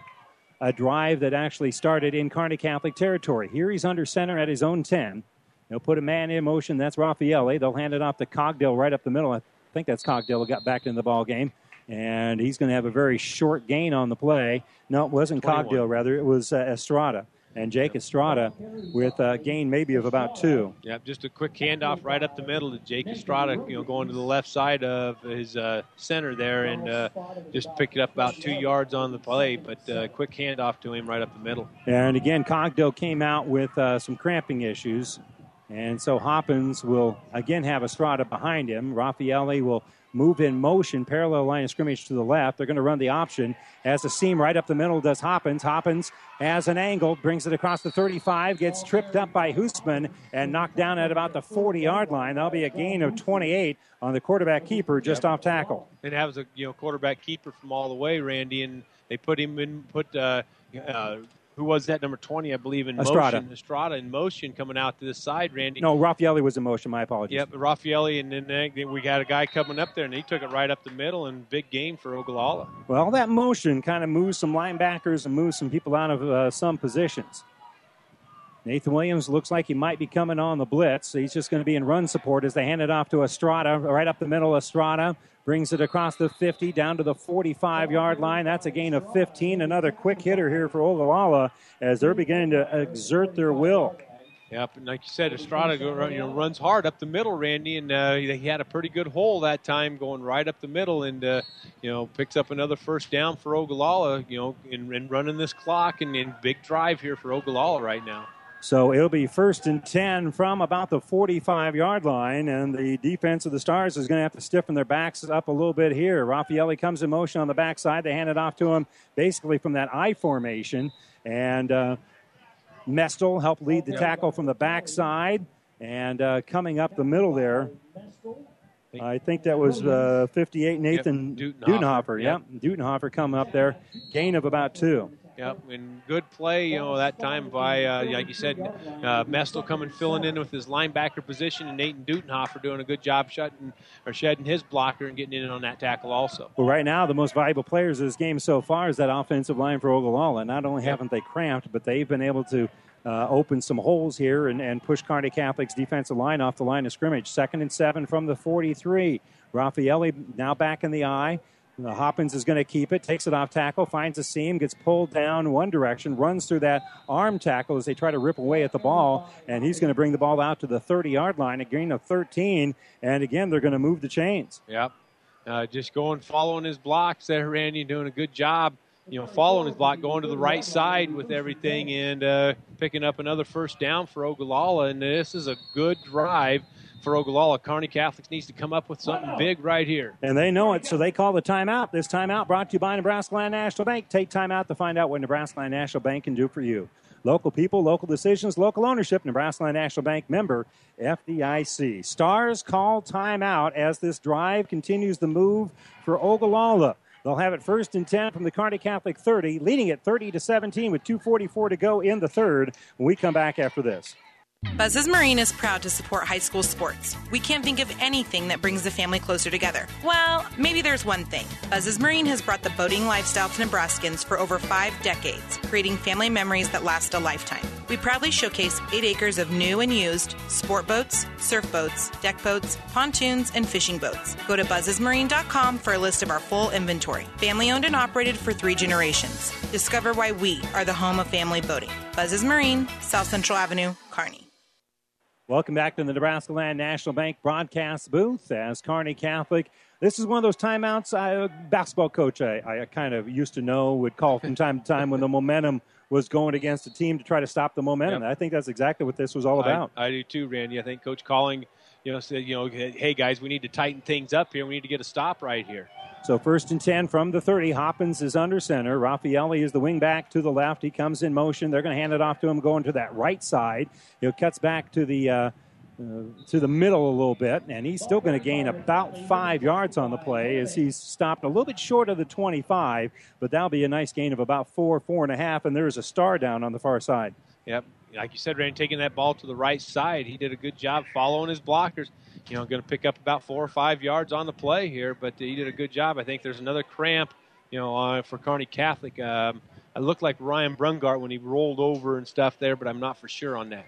a drive that actually started in Kearney Catholic territory. Here he's under center at his own 10. They'll put a man in motion. That's Raffaelli. They'll hand it off to Cogdill right up the middle. I think that's Cogdill who got back in the ball game. And he's going to have a very short gain on the play. No, it wasn't 21. Cogdill, rather. It was uh, Estrada. And Jake Estrada with a gain maybe of about two. Yep, just a quick handoff right up the middle to Jake Estrada, you know, going to the left side of his uh, center there and uh, just picked it up about two yards on the play, but uh, quick handoff to him right up the middle. And again, Cogdill came out with uh, some cramping issues. And so Hoppins will again have Estrada behind him. Raffaelli will move in motion, parallel line of scrimmage to the left. They're going to run the option. As a seam right up the middle does Hoppins. Hoppins has an angle, brings it across the 35, gets tripped up by Hoosman and knocked down at about the 40 yard line. That'll be a gain of 28 on the quarterback keeper just off tackle. And that was a you know quarterback keeper from all the way, Randy, and they put him in put uh, uh, who was that number 20, I believe, in Estrada. motion. Estrada in motion coming out to this side, Randy. No, Raffaelli was in motion. My apologies. Yep, Raffaelli, and then we got a guy coming up there, and he took it right up the middle, and big game for Ogallala. Well, that motion kind of moves some linebackers and moves some people out of uh, some positions. Nathan Williams looks like he might be coming on the blitz. He's just going to be in run support as they hand it off to Estrada, right up the middle. Estrada brings it across the 50 down to the 45 yard line. That's a gain of 15. Another quick hitter here for Ogallala as they're beginning to exert their will. Yep, and like you said, Estrada you know runs hard up the middle, Randy, and uh, he had a pretty good hole that time, going right up the middle, and uh, you know picks up another first down for Ogallala, you know, in running this clock and in big drive here for Ogallala right now. So it'll be first and 10 from about the 45 yard line, and the defense of the Stars is going to have to stiffen their backs up a little bit here. Raffaelli comes in motion on the backside. They hand it off to him basically from that I formation, and uh, Mestel helped lead the tackle from the backside, and uh, coming up the middle there I think that was uh, 58 Nathan Yep, Dutenhofer, Dutenhofer. yep. Yep. Dutenhofer coming up there. Gain of about two. Yep, and good play, you know, that time by, uh, like you said, uh, Mestel coming filling in with his linebacker position, and Nathan Dutenhofer doing a good job shutting or shedding his blocker and getting in on that tackle also. Well, right now, the most valuable players of this game so far is that offensive line for Ogallala. Not only haven't they cramped, but they've been able to uh, open some holes here and, and push Kearney Catholic's defensive line off the line of scrimmage. Second and seven from the 43. Raffaelli now back in the eye. Uh, Hoppins is going to keep it, takes it off tackle, finds a seam, gets pulled down one direction, runs through that arm tackle as they try to rip away at the ball, and he's going to bring the ball out to the 30 yard line, a gain of 13. And again, they're going to move the chains. Yep. Uh, just going, following his blocks there, Randy, doing a good job. You know, following his block, going to the right side with everything, and uh, picking up another first down for Ogallala. And this is a good drive for Ogallala. Kearney Catholics needs to come up with something big right here. And they know it, so they call the timeout. This timeout brought to you by Nebraska Land National Bank. Take time out to find out what Nebraska Land National Bank can do for you. Local people, local decisions, local ownership. Nebraska Land National Bank member FDIC. Stars call timeout as this drive continues the move for Ogallala. They'll have it first and 10 from the Kearney Catholic 30, leading it 30 to 17 with 2.44 to go in the third when we come back after this. Buzz's Marine is proud to support high school sports. We can't think of anything that brings the family closer together. Well, maybe there's one thing. Buzz's Marine has brought the boating lifestyle to Nebraskans for over five decades, creating family memories that last a lifetime. We proudly showcase eight acres of new and used sport boats, surf boats, deck boats, pontoons, and fishing boats. Go to buzzesmarine.com for a list of our full inventory. Family owned and operated for three generations. Discover why we are the home of family boating. Buzz's Marine, South Central Avenue, Kearney. Welcome back to the Nebraska Land National Bank broadcast booth as Kearney Catholic. This is one of those timeouts I, a basketball coach I, I kind of used to know would call from time to time when the momentum was going against a team to try to stop the momentum. Yep. I think that's exactly what this was all about. I, I do too, Randy. I think Coach Colling, you know, said, you know, hey guys, we need to tighten things up here. We need to get a stop right here. So first and 10 from the 30. Hoppins is under center. Raffaelli is the wing back to the left. He comes in motion. They're going to hand it off to him going to that right side. He cuts back to the. Uh, uh, to the middle a little bit, and he's still going to gain about five yards on the play as he's stopped a little bit short of the 25, but that'll be a nice gain of about four, four and a half, and there's a star down on the far side. Yep. Like you said, Randy, taking that ball to the right side, he did a good job following his blockers. You know, going to pick up about four or five yards on the play here, but he did a good job. I think there's another cramp, you know, uh, for Kearney Catholic. Um, I looked like Ryan Brungart when he rolled over and stuff there, but I'm not for sure on that.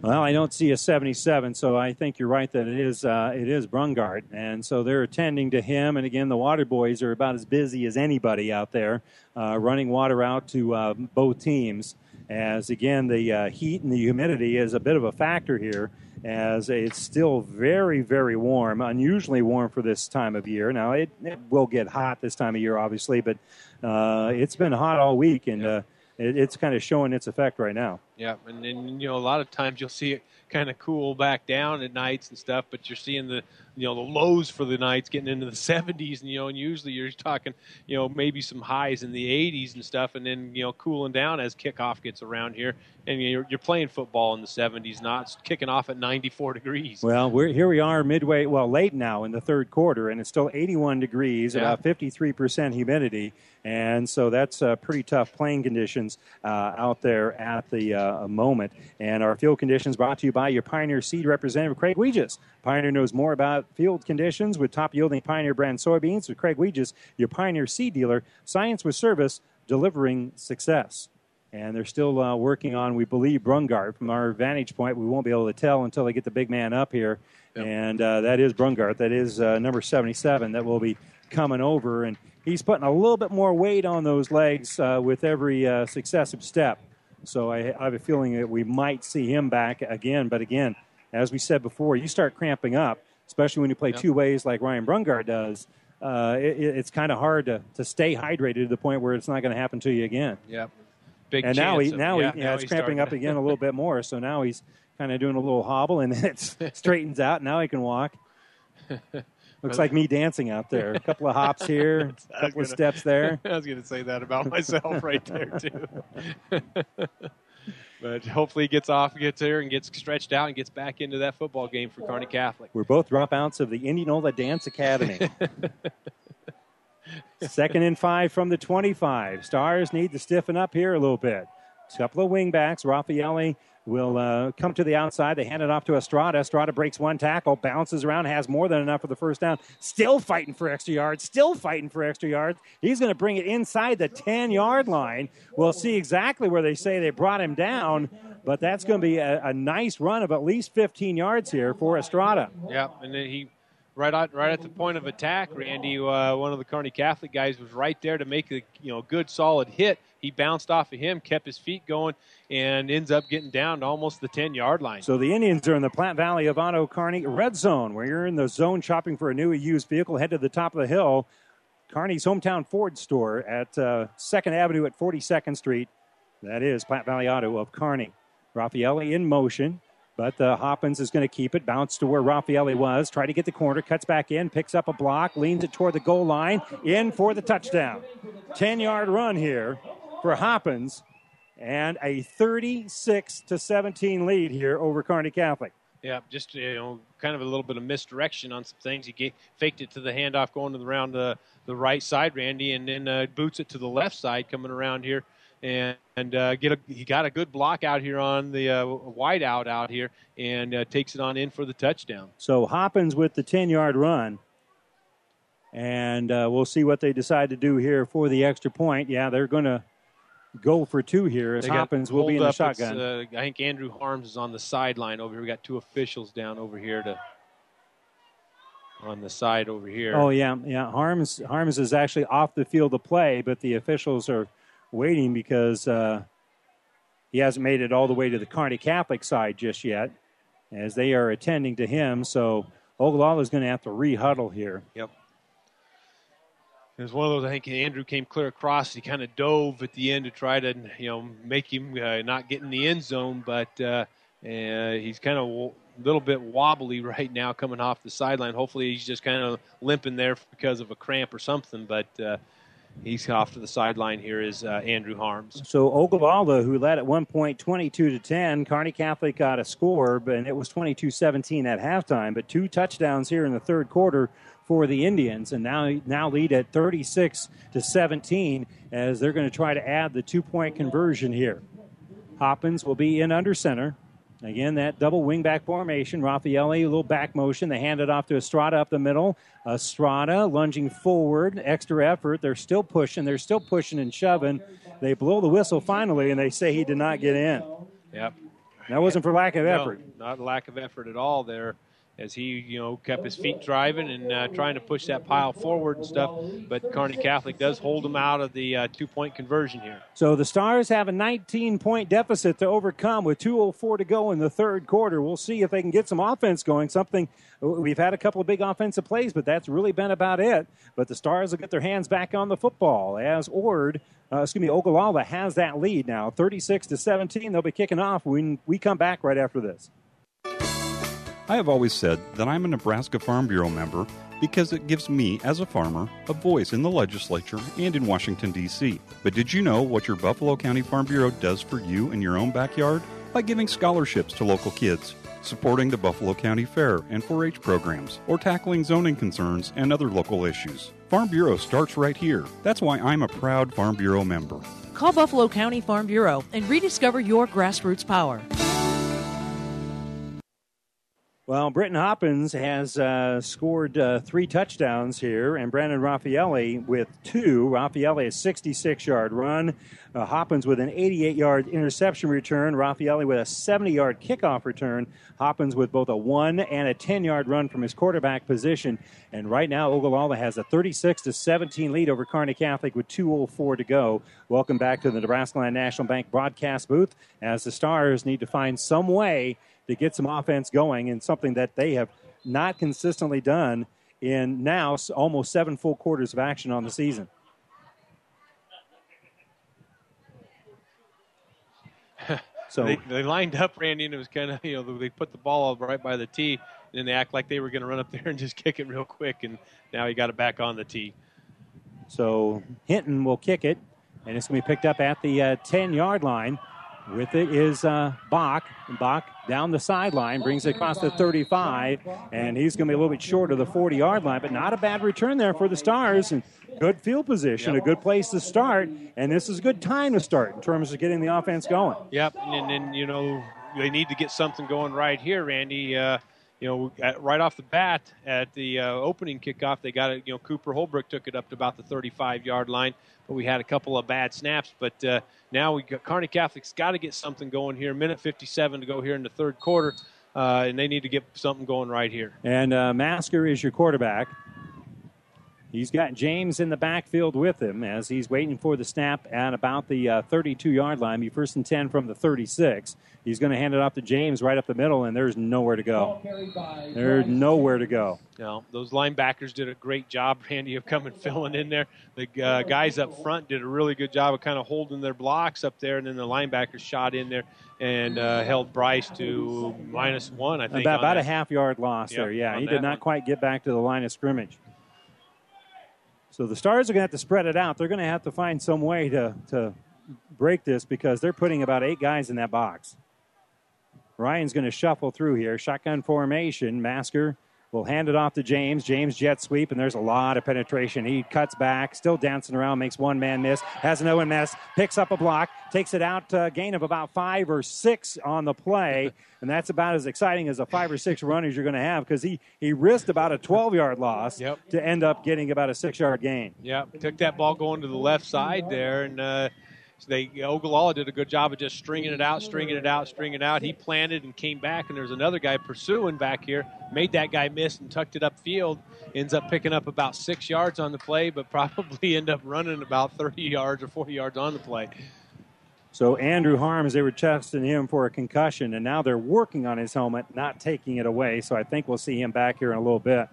Well, I don't see a 77, so I think you're right that it is uh, it is Brungart, and so they're attending to him. And again, the Water Boys are about as busy as anybody out there, uh, running water out to uh, both teams. As again, the uh, heat and the humidity is a bit of a factor here, as it's still very very warm, unusually warm for this time of year. Now it, it will get hot this time of year, obviously, but uh, it's been hot all week, and uh, it, it's kind of showing its effect right now. Yeah, and then you know a lot of times you'll see it kind of cool back down at nights and stuff, but you're seeing the you know the lows for the nights getting into the (laughs) 70s, and you know, and usually you're talking you know maybe some highs in the 80s and stuff, and then you know cooling down as kickoff gets around here, and you're, you're playing football in the 70s, not kicking off at 94 degrees. Well, we're here. We are midway, well, late now in the third quarter, and it's still 81 degrees, Yeah. about 53 percent humidity, and so that's uh, pretty tough playing conditions uh, out there at the uh, moment. And our field conditions brought to you by your Pioneer Seed representative, Craig Weegis. Pioneer knows more about field conditions with top yielding Pioneer brand soybeans. With Craig Weegis, your Pioneer Seed dealer, science with service, delivering success. And they're still uh, working on, we believe, Brungart. From our vantage point, we won't be able to tell until they get the big man up here. And uh, that is Brungart. That is uh, number 77 that will be coming over. And he's putting a little bit more weight on those legs uh, with every uh, successive step. So I, I have a feeling that we might see him back again. But again, as we said before, you start cramping up, especially when you play two ways like Ryan Brungart does. Uh, it, it- it's kind of hard to, to stay hydrated to the point where it's not going to happen to you again. Yep. Big and now he of- now yeah, he yeah, now it's he's cramping starting up again a little bit more. So now he's kind of doing a little hobble, and then (laughs) it (laughs) straightens out. Now he can walk. (laughs) Looks like me dancing out there. A couple of hops here, a couple of gonna- steps there. I was going to say that about myself right there too. But hopefully he gets off, gets there, and gets stretched out and gets back into that football game for Kearney Catholic. We're both dropouts of the Indianola Dance Academy. (laughs) Second and five from the 25. Stars need to stiffen up here a little bit. A couple of wingbacks. Raffaelli will uh, come to the outside. They hand it off to Estrada. Estrada breaks one tackle, bounces around, has more than enough for the first down. Still fighting for extra yards. Still fighting for extra yards. He's going to bring it inside the 10 yard line. We'll see exactly where they say they brought him down, but that's going to be a, a nice run of at least 15 yards here for Estrada. Yeah, and he right at right at the point of attack, Randy, uh, one of the Kearney Catholic guys was right there to make a you know good solid hit. He bounced off of him, kept his feet going, and ends up getting down to almost the ten yard line. So the Indians are in the Platte Valley of Otto Kearney red zone, where you're in the zone shopping for a new used vehicle. Head to the top of the hill. Kearney's hometown Ford store at uh, Second Avenue at 42nd Street. That is Platte Valley Auto of Kearney. Raffaelli in motion. But uh, Hoppins is going to keep it. Bounce to where Raffaelli was. Try to get the corner. Cuts back in. Picks up a block. Leans it toward the goal line. In for the touchdown. 10 yard run here for Hoppins. And a 36 to 17 lead here over Kearney Catholic. Yeah, just you know, kind of a little bit of misdirection on some things. He faked it to the handoff going the, around the, the right side, Randy, and then uh, boots it to the left side coming around here and, and uh, get a, he got a good block out here on the uh, wide out out here and uh, takes it on in for the touchdown. So Hoppins with the 10 yard run. And uh, we'll see what they decide to do here for the extra point. Yeah, they're going to go for two here as Hoppins will be in the. Shotgun. uh, I think Andrew Harms is on the sideline over here. We got two officials down over here to on the side over here. Oh yeah, yeah. Harms Harms is actually off the field to play, but the officials are waiting because uh, he hasn't made it all the way to the Kearney Catholic side just yet, as they are attending to him. So Ogallala is going to have to re-huddle here. Yep. It was one of those. I think Andrew came clear across. He kind of dove at the end to try to, you know, make him uh, not get in the end zone. But uh, uh, he's kind of a little bit wobbly (laughs) right now, coming off the sideline. Hopefully, he's just kind of limping there because of a cramp or something. But uh, he's off to the sideline. Here is uh, Andrew Harms. So Ogallala, who led at one point 22 to 10, Kearney Catholic got a score, but and it was 22-17 at halftime. But two touchdowns here in the third quarter for the Indians, and now now lead at 36 to 17 as they're going to try to add the two point conversion here. Hoppins will be in under center. Again, that double wingback formation. Raffaelli, a little back motion. They hand it off to Estrada up the middle. Estrada lunging forward, extra effort. They're still pushing. They're still pushing and shoving. They blow the whistle finally, and they say he did not get in. Yep. That wasn't for lack of No, effort. not lack of effort at all there, as he you know kept his feet driving and uh, trying to push that pile forward and stuff. But Kearney Catholic does hold him out of the uh, two point conversion here. So the Stars have a 19 point deficit to overcome with 2.04 to go in the third quarter. We'll see if they can get some offense going. Something we've had a couple of big offensive plays, but that's really been about it. But the Stars will get their hands back on the football as Ord, uh, excuse me, Ogallala has that lead now, 36 to 17. They'll be kicking off when we come back right after this. I have always said that I'm a Nebraska Farm Bureau member because it gives me, as a farmer, a voice in the legislature and in Washington, D.C. But did you know what your Buffalo County Farm Bureau does for you in your own backyard? By giving scholarships to local kids, supporting the Buffalo County Fair and 4 H programs, or tackling zoning concerns and other local issues. Farm Bureau starts right here. That's why I'm a proud Farm Bureau member. Call Buffalo County Farm Bureau and rediscover your grassroots power. Well, Britton Hoppins has uh, scored uh, three touchdowns here, and Brandon Raffaelli with two. Raffaelli a 66 yard run. Uh, Hoppins with an 88 yard interception return. Raffaelli with a 70 yard kickoff return. Hoppins with both a 1 and a 10 yard run from his quarterback position. And right now, Ogallala has a 36 to 17 lead over Kearney Catholic with 2.04 to go. Welcome back to the Nebraska Land National Bank broadcast booth as the Stars need to find some way to get some offense going and something that they have not consistently done in now almost seven full quarters of action on the season. (laughs) So they, they lined up Randy, and it was kind of you know they put the ball right by the tee, and then they act like they were going to run up there and just (laughs) kick it real quick, and now he got it back on the tee. So Hinton will kick it, and it's going to be picked up at the uh, 10 yard line. With it is uh, Bach. Bach down the sideline, brings it across the 35, and he's going to be a little bit short of the 40 yard line, but not a bad return there for the Stars. And good field position, Yep. a good place to start, and this is a good time to start in terms of getting the offense going. Yep, and then you know they need to get something going right here, Randy. Uh, you know, at, right off the bat at the uh, opening kickoff, they got it. You know, Cooper Holbrook took it up to about the 35-yard line, but we had a couple of bad snaps. But uh, now we got Kearney Catholic's got to get something going here. Minute 57 to go here in the third quarter, uh, and they need to get something going right here. And uh, Masker is your quarterback. He's got James in the backfield with him as he's waiting for the snap at about the 32 yard line. Be first and 10 from the 36. He's going to hand it off to James right up the middle, and there's nowhere to go. There's nowhere to go. No, those linebackers did a great job, (laughs) Randy, of coming filling in there. The uh, guys up front did a really good job of kind of holding their blocks up there, and then the linebackers shot in there and uh, held Bryce to minus one, I think. About, about a half yard loss Yep, there. Yeah, he did not one. quite get back to the line of scrimmage. So the Stars are going to have to spread it out. They're going to have to find some way to, to break this because they're putting about eight guys in that box. Ryan's going to shuffle through here. Shotgun formation. Masker will hand it off to James. James jet sweep, and there's a lot of penetration. He cuts back, still dancing around, makes one man miss, has another miss, picks up a block, takes it out, uh, gain of about five or six on the play, (laughs) and that's about as exciting as a five or six run as you're going to have because he, he risked about a 12 yard loss to end up getting about a six yard gain. Yeah, took that ball going to the left side there, and uh, they Ogallala did a good job of just stringing it out, stringing it out, stringing it out. He planted and came back, and there's another guy pursuing back here. Made that guy miss and tucked it upfield. Ends up picking up about six yards on the play, but (laughs) probably end up running about 30 yards or 40 yards on the play. So Andrew Harms, they were testing him for a concussion, and now they're working on his helmet, not taking it away. So I think we'll see him back here in a little bit.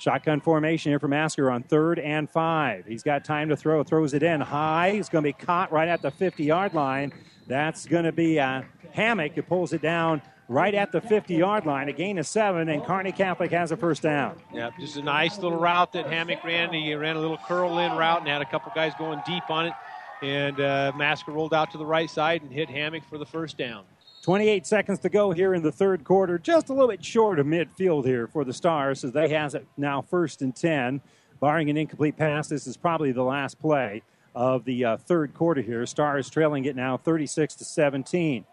Shotgun formation here for Masker on third and five. He's got time to throw, throws it in high. He's going to be caught right at the 50 yard line. That's going to be a Hammock. It pulls it down right at the 50 yard line. A gain of seven, and Kearney Catholic has a first down. Yeah, just a nice little route that Hammock ran. He ran a little curl in route and had a couple guys going deep on it. And uh, Masker rolled out to the right side and hit Hammock for the first down. 28 seconds to go here in the third quarter. Just a little bit short of midfield here for the Stars as they has it now first and 10. Barring an incomplete pass, this is probably the last play of the uh, third quarter here. Stars trailing it now 36 to 17.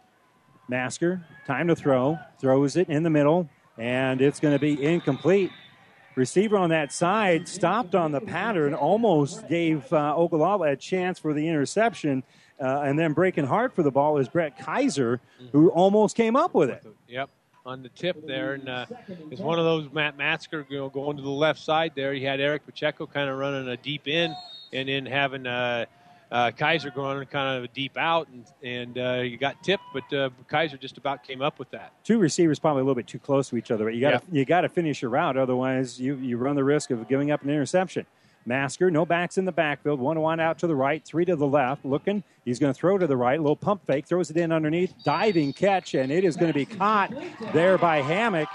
Masker, time to throw, throws it in the middle, and it's going to be incomplete. Receiver on that side stopped on the pattern, almost gave uh, Ogallala a chance for the interception, uh, and then breaking hard for the ball is Brett Kaiser, who almost came up with it. Yep, on the tip there, and uh, it's one of those Matt Masker you know, going to the left side there. He had Eric Pacheco kind of running a deep in, and then having uh, uh, Kaiser going kind of a deep out, and and uh, you got tipped, but uh, Kaiser just about came up with that. Two receivers probably a little bit too close to each other, but you got you got to finish your route, otherwise you you run the risk of giving up an interception. Masker, no backs in the backfield. One one out to the right, three to the left. Looking, he's going to throw to the right. A little pump fake, throws it in underneath, diving catch, and it is going to be caught there by Hammock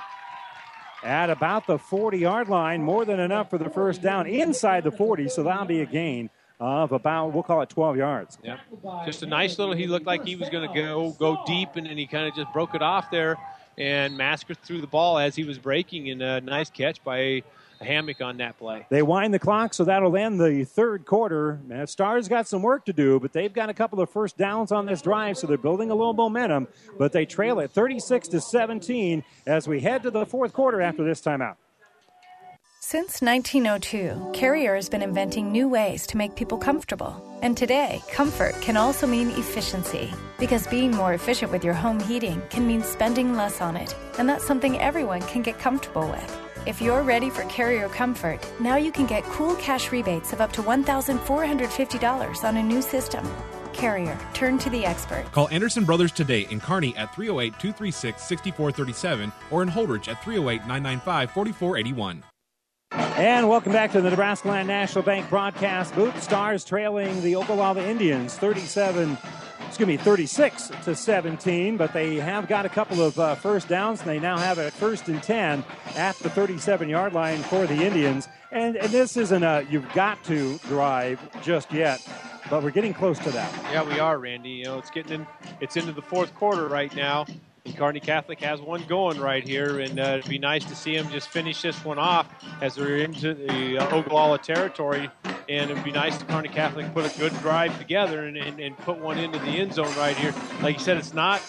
at about the 40 yard line. More than enough for the first down inside the 40, so that'll be a gain of about we'll call it 12 yards. Yep. Just a nice little. He looked like he was going to go go deep, and then he kind of just broke it off there. And Masker threw the ball as he was breaking, and a nice catch by a Hammock on that play. They wind the clock, so that'll end the third quarter. Now, Stars got some work to do, but they've got a couple of first downs on this drive, so they're building a little momentum. But they trail it 36 to 17 as we head to the fourth quarter after this timeout. Since 1902, Carrier has been inventing new ways to make people comfortable. And today, comfort can also mean efficiency. Because being more efficient with your home heating can mean spending less on it. And that's something everyone can get comfortable with. If you're ready for Carrier Comfort, now you can get cool cash rebates of up to $1,450 on a new system. Carrier, turn to the expert. Call Anderson Brothers today in Kearney at 308 236 6437 or in Holdrege at 308 995 4481. And welcome back to the Nebraska Land National Bank broadcast booth. Stars trailing the Ogallala Indians 37, excuse me, 36 to 17, but they have got a couple of uh, first downs. And they now have a first and 10 at the 37 yard line for the Indians. And, and this isn't a you've got to drive just yet. but we're getting close to that. Yeah, we are, Randy. You know, it's getting in. It's into the fourth quarter right now, and Kearney Catholic has one going right here, and uh, it'd be nice to see them just finish this one off as they're into the uh, Ogallala territory. And it'd be nice to Kearney Catholic put a good drive together and, and, and put one into the end zone right here. Like you said, it's not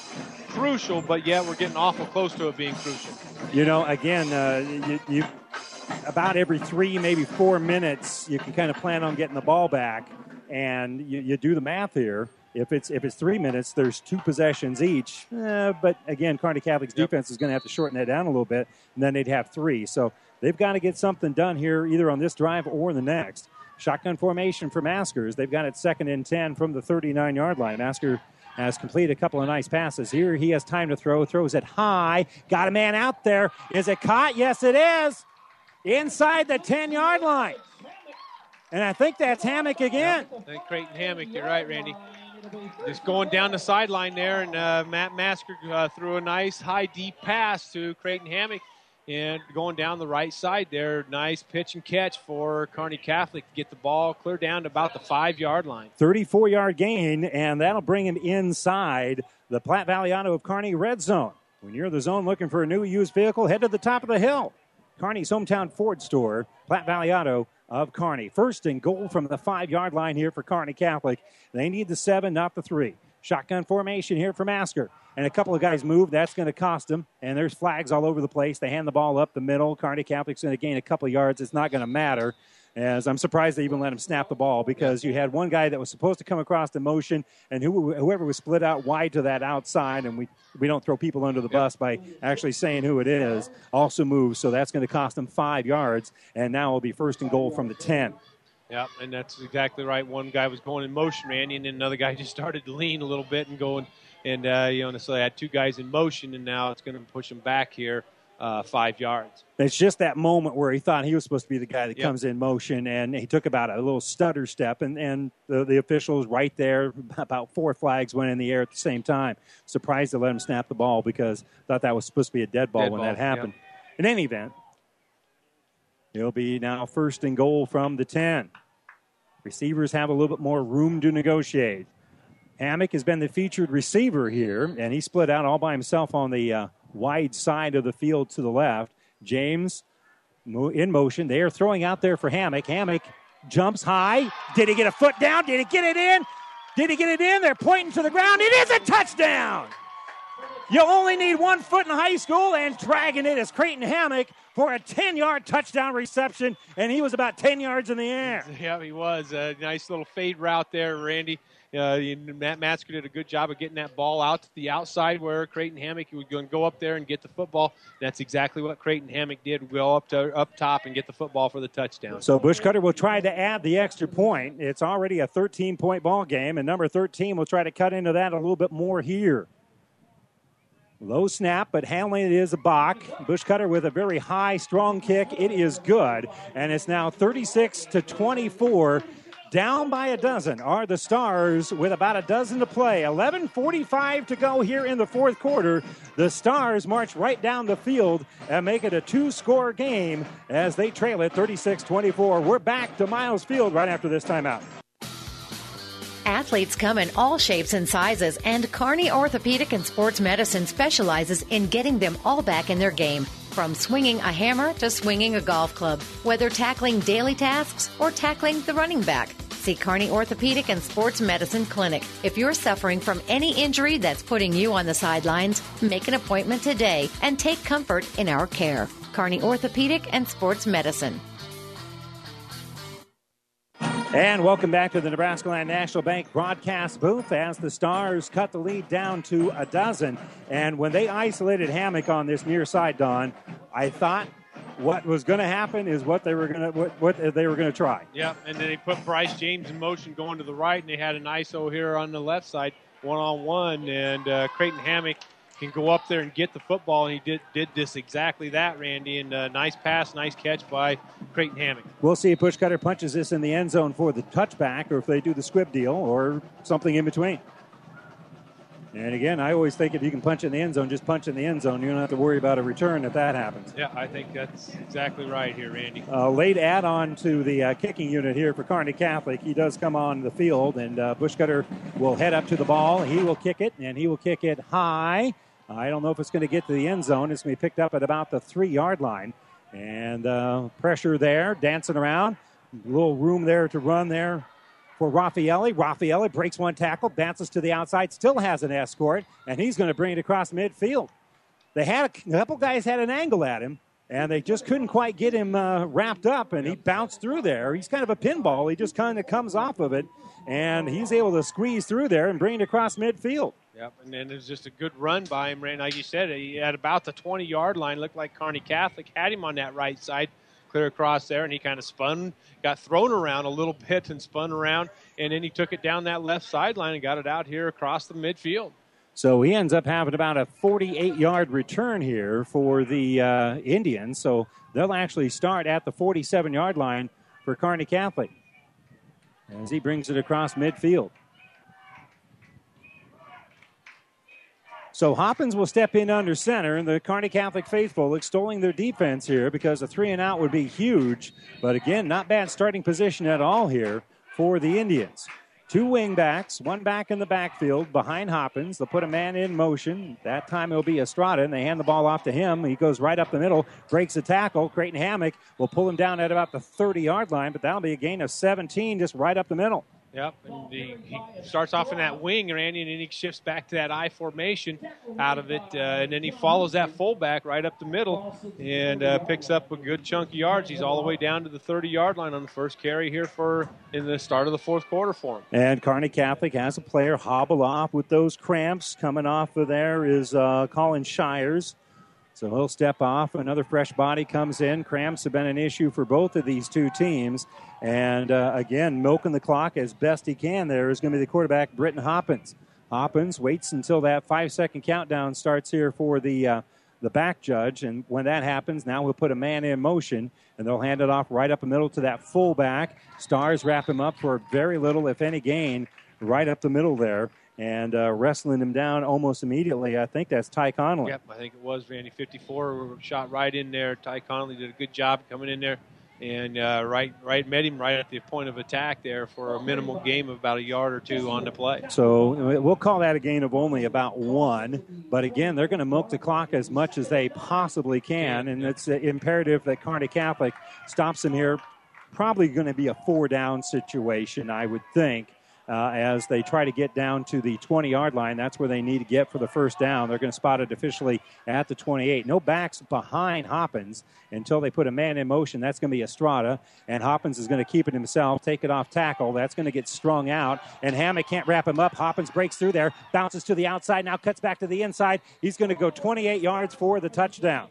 crucial, but yet we're getting awful close to it being crucial. You know, again, uh, you, you about every three, maybe four minutes, you can kind of plan on getting the ball back, and you, you do the math here. If it's if it's three minutes, there's two possessions each. Eh, but again, Kearney Catholic's defense is going to have to shorten that down a little bit, and then they'd have three. So they've got to get something done here, either on this drive or the next. Shotgun formation for Maskers. They've got it second and ten from the 39 yard line. Masker has completed a couple of nice passes. Here he has time to throw, throws it high. Got a man out there. Is it caught? Yes, it is. Inside the 10 yard line. And I think that's Hammock again. I think Creighton Hammock, you're right, Randy. Just going down the sideline there, and uh, Matt Masker uh, threw a nice high deep pass to Creighton Hammock. And going down the right side there, nice pitch and catch for Kearney Catholic to get the ball clear down to about the five yard line. 34 yard gain, and that'll bring him inside the Platte Valley Auto of Kearney red zone. When you're in the zone looking for a new used vehicle, head to the top of the hill. Kearney's hometown Ford store, Platte Valley Auto of Kearney. First and goal from the five yard line here for Kearney Catholic. They need the seven, not the three. Shotgun formation here for Masker. And a couple of guys move. That's going to cost them. And there's flags all over the place. They hand the ball up the middle. Kearney Catholic's going to gain a couple yards. It's not going to matter. As I'm surprised they even let him snap the ball because you had one guy that was supposed to come across the motion, and who, whoever was split out wide to that outside, and we, we don't throw people under the bus by actually saying who it is, also moves. So that's going to cost them five yards, and now it'll be first and goal from the 10. Yep, and that's exactly right. One guy was going in motion, Randy, and then another guy (laughs) just started to lean a little bit and going. And uh, you know, so they had two guys in motion, and now it's going to push them back here uh, five yards. It's just that moment where he thought he was supposed to be the guy that Yep. comes in motion, and he took about a little stutter step, and, and the, the officials right there, (laughs) about four flags went in the air at the same time. Surprised to let him snap the ball because thought that was supposed to be a dead ball Dead when ball, that happened. In any event, it'll be now first and goal from the 10. Receivers have a little bit more room to negotiate. Hammock has been the featured receiver here, and he split out all by himself on the uh, wide side of the field to the left. James in motion. They are throwing out there for Hammock. Hammock jumps high. Did he get a foot down? Did he get it in? Did he get it in? They're pointing to the ground. It is a touchdown. You only need one foot in high school, and dragging it is Creighton Hammock for a 10 yard touchdown reception, and he was about 10 yards in the air. Yeah, he was a nice little fade route there, Randy. Uh, Matt Masker did a good job of getting that ball out to the outside where Creighton Hammock to go up there and get the football. That's exactly what Creighton Hammock did. Go up to up top and get the football for the touchdown. So Bush Cutter will try to add the extra point. It's already a 13 point ball game, and number 13 will try to cut into that a little bit more here. Low snap, but handling it is a Bach. Bushcutter with a very high, strong kick. It is good, and it's now 36 to 24. Down by a dozen are the Stars with about a dozen to play. 11:45 to go here in the fourth quarter. The Stars march right down the field and make it a two-score game as they trail it 36-24. We're back to Miles Field right after this timeout. Athletes come in all shapes and sizes, and Kearney Orthopedic and Sports Medicine specializes in getting them all back in their game. From swinging a hammer to swinging a golf club, whether tackling daily tasks or tackling the running back. See Kearney Orthopedic and Sports Medicine Clinic. If you're suffering from any injury that's putting you on the sidelines, make an appointment today and take comfort in our care. Kearney Orthopedic and Sports Medicine. And welcome back to the Nebraska Land National Bank broadcast booth as the Stars cut the lead down to a dozen. And when they isolated Hammock on this near side, Don, I thought what was going to happen is what they were going to what, what they were going to try. Yeah, and then they put Bryce James in motion going to the right, and they had an ISO here on the left side, one on one, and uh, Creighton Hammock can go up there and get the football, and he did did this exactly that, Randy, and uh, nice pass, nice catch by Creighton Hammock. We'll see if Bushcutter punches this in the end zone for the touchback, or if they do the squib deal, or something in between. And again, I always think if you can punch in the end zone, just punch in the end zone. You don't have to worry about a return if that happens. Yeah, I think that's exactly right here, Randy. Uh, late add on to the uh, kicking unit here for Kearney Catholic. He does come on the field, and uh, Bushcutter will head up to the ball. He will kick it, and he will kick it high. I don't know if it's going to get to the end zone. It's going to be picked up at about the three yard line. And uh, pressure there, dancing around. A little room there to run there for Raffaelli. Raffaelli breaks one tackle, bounces to the outside, still has an escort, and he's going to bring it across midfield. They had a, a couple guys had an angle at him, and they just couldn't quite get him uh, wrapped up, and he bounced through there. He's kind of a pinball. He just kind of comes off of it, and he's able to squeeze through there and bring it across midfield. Yep, and then there's just a good run by him, Randy. Like you said, he at about the 20 yard line, looked like Kearney Catholic had him on that right side, clear across there, and he kind of spun, got thrown around a little bit and spun around, and then he took it down that left sideline and got it out here across the midfield. So he ends up having about a 48 yard return here for the uh, Indians. So they'll actually start at the 47 yard line for Kearney Catholic as he brings it across midfield. So Hoppins will step in under center, and the Kearney Catholic faithful extolling their defense here because a three and out would be huge. But again, not bad starting position at all here for the Indians. Two wing backs, one back in the backfield behind Hoppins. They'll put a man in motion. That time it'll be Estrada, and they hand the ball off to him. He goes right up the middle, breaks a tackle. Creighton Hammock will pull him down at about the 30 yard line, but that'll be a gain of 17 just right up the middle. Yep, and he, starts off in that wing, Randy, and then he shifts back to that I formation out of it, uh, and then he follows that fullback right up the middle and uh, picks up a good chunk of yards. He's all the way down to the 30-yard line on the first carry here for in the start of the fourth quarter for him. And Kearney Catholic has a player hobble off with those cramps. Coming off of there is uh, Colin Shires. So he'll step off. Another fresh body comes in. Cramps have been an issue for both of these two teams. And uh, again, milking the clock as best he can there is going to be the quarterback, Britton Hoppins. Hoppins waits until that five second countdown starts here for the. Uh, the back judge, and when that happens, now we'll put a man in motion, and they'll hand it off right up the middle to that fullback. Stars wrap him up for very little, if any, gain, right up the middle there and uh, wrestling him down almost immediately. I think that's Ty Connolly. Yep, I think it was Randy 54 shot right in there. Ty Connolly did a good job coming in there and uh, right right met him right at the point of attack there for a minimal game of about a yard or two on the play. So we'll call that a gain of only about one. But again, they're going to milk the clock as much as they possibly can, and it's imperative that Kearney Catholic stops them here. Probably going to be a four down situation, I would think uh, as they try to get down to the 20 yard line. That's where they need to get for the first down. They're going to spot it officially at the 28. No backs behind Hoppins until they put a man in motion. That's going to be Estrada, and Hoppins is going to keep it himself, take it off tackle. That's going to get strung out, and Hammock can't wrap him up. Hoppins breaks through there, bounces to the outside, now cuts back to the inside. He's going to go 28 yards for the touchdown.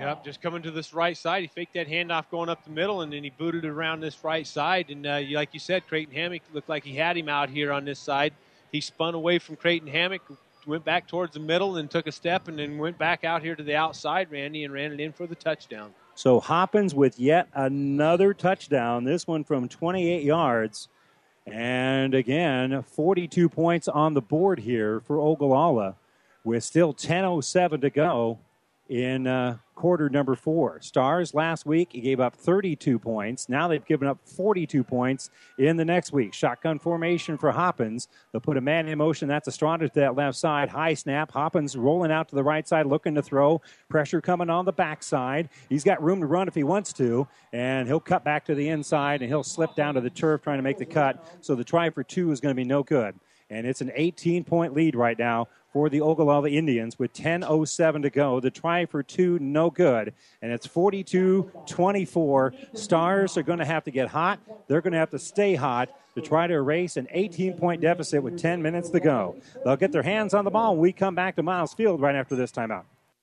Yep, just coming to this right side. He faked that handoff going up the middle, and then he booted around this right side. And uh, like you said, Creighton Hammock looked like he had him out here on this side. He spun away from Creighton Hammock, went back towards the middle, and took a step, and then went back out here to the outside, Randy, and ran it in for the touchdown. So Hoppins with yet another touchdown, this one from 28 yards. And again, 42 points on the board here for Ogallala with still 10.07 to go in uh, quarter number four. Stars last week, he gave up 32 points. Now they've given up 42 points in the next week. Shotgun formation for Hoppins. They'll put a man in motion. That's Estrada to that left side. High snap. Hoppins rolling out to the right side, looking to throw. Pressure coming on the backside. He's got room to run if he wants to, and he'll cut back to the inside and he'll slip down to the turf trying to make the cut. So the try for two is going to be no good. And it's an 18 point lead right now for the Ogallala Indians with 10.07 to go. The try for two, no good. And it's 42 24. Stars are going to have to get hot. They're going to have to stay hot to try to erase an 18 point deficit with 10 minutes to go. They'll get their hands on the ball when we come back to Miles Field right after this timeout.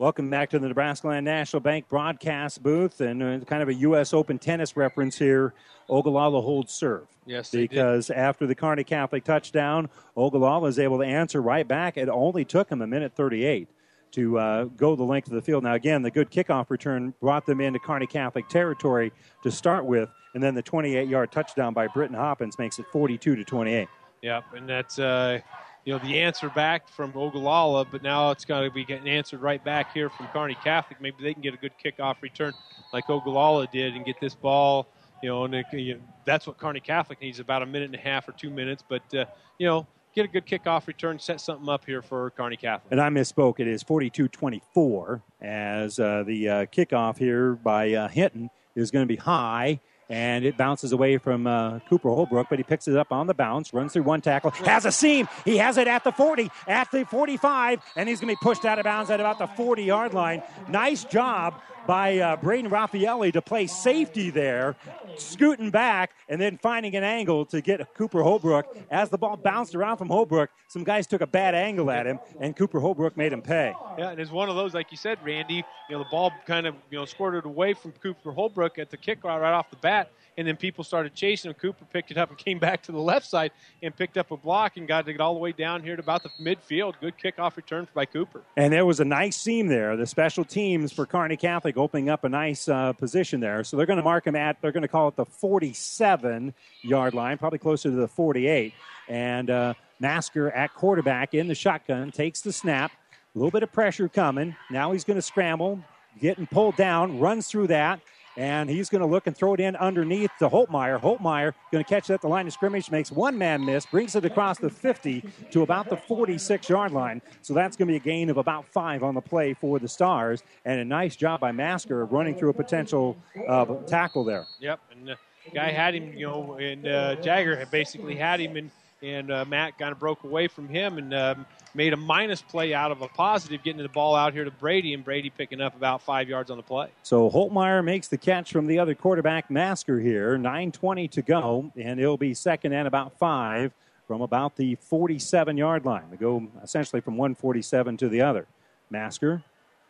Welcome back to the Nebraska Land National Bank broadcast booth and uh, kind of a U.S. Open tennis reference here. Ogallala holds serve. Yes, because after the Kearney Catholic touchdown, Ogallala was able to answer right back. It only took him a minute 38 to uh, go the length of the field. Now, again, the good kickoff return brought them into Kearney Catholic territory to start with, and then the 28-yard touchdown by Britton Hoppins makes it 42 to 28. Yep, and that's uh, you know the answer back from Ogallala, but now it's got to be getting answered right back here from Kearney Catholic. Maybe they can get a good kickoff return like Ogallala did and get this ball. You know, and it, you know, that's what Kearney Catholic needs about a minute and a half or two minutes. But uh, you know, get a good kickoff return, set something up here for Kearney Catholic. And I misspoke. It is 42-24 as uh, the uh, kickoff here by uh, Hinton is going to be high. And it bounces away from uh, Cooper Holbrook, but he picks it up on the bounce, runs through one tackle, has a seam. He has it at the 40, at the 45, and he's going to be pushed out of bounds at about the 40 yard line. Nice job by uh, Braden Raffaelli to play safety there, scooting back and then finding an angle to get Cooper Holbrook. As the ball bounced around from Holbrook, some guys took a bad angle at him, and Cooper Holbrook made him pay. Yeah, and it's one of those, like you said, Randy. You know, the ball kind of you know squirted away from Cooper Holbrook at the kick right off the bat, and then people started chasing him. Cooper picked it up and came (laughs) back to the left side and picked up a block and got it all the way down here to about the midfield. Good kickoff return by Cooper. And there was a nice seam there. The special teams for Kearney Catholic opening up a nice uh, position there. So they're going to mark him at, they're going to call it the 47 yard line, probably closer to the 48. And uh, Masker at quarterback in the shotgun takes the snap. A little bit of pressure coming. Now he's going to scramble, getting pulled down, runs through that. And he's going to look and throw it in underneath to Holtmeyer. Holtmeyer going to catch it at the line of scrimmage, makes one man miss, brings it across the 50 to about the 46 yard line. So that's going to be a gain of about five on the play for the Stars. And a nice job by Masker running through a potential uh, tackle there. Yep, and the guy had him, you know, and uh, Jagger had basically had him, and and uh, Matt kind of broke away from him and um, made a minus play out of a positive, getting the ball out here to Brady, and Brady picking up about five yards on the play. So Holtmeyer makes the catch from the other quarterback, Masker, here. 9.20 to go, and it'll be second and about five from about the 47 yard line. They go essentially from 147 to the other. Masker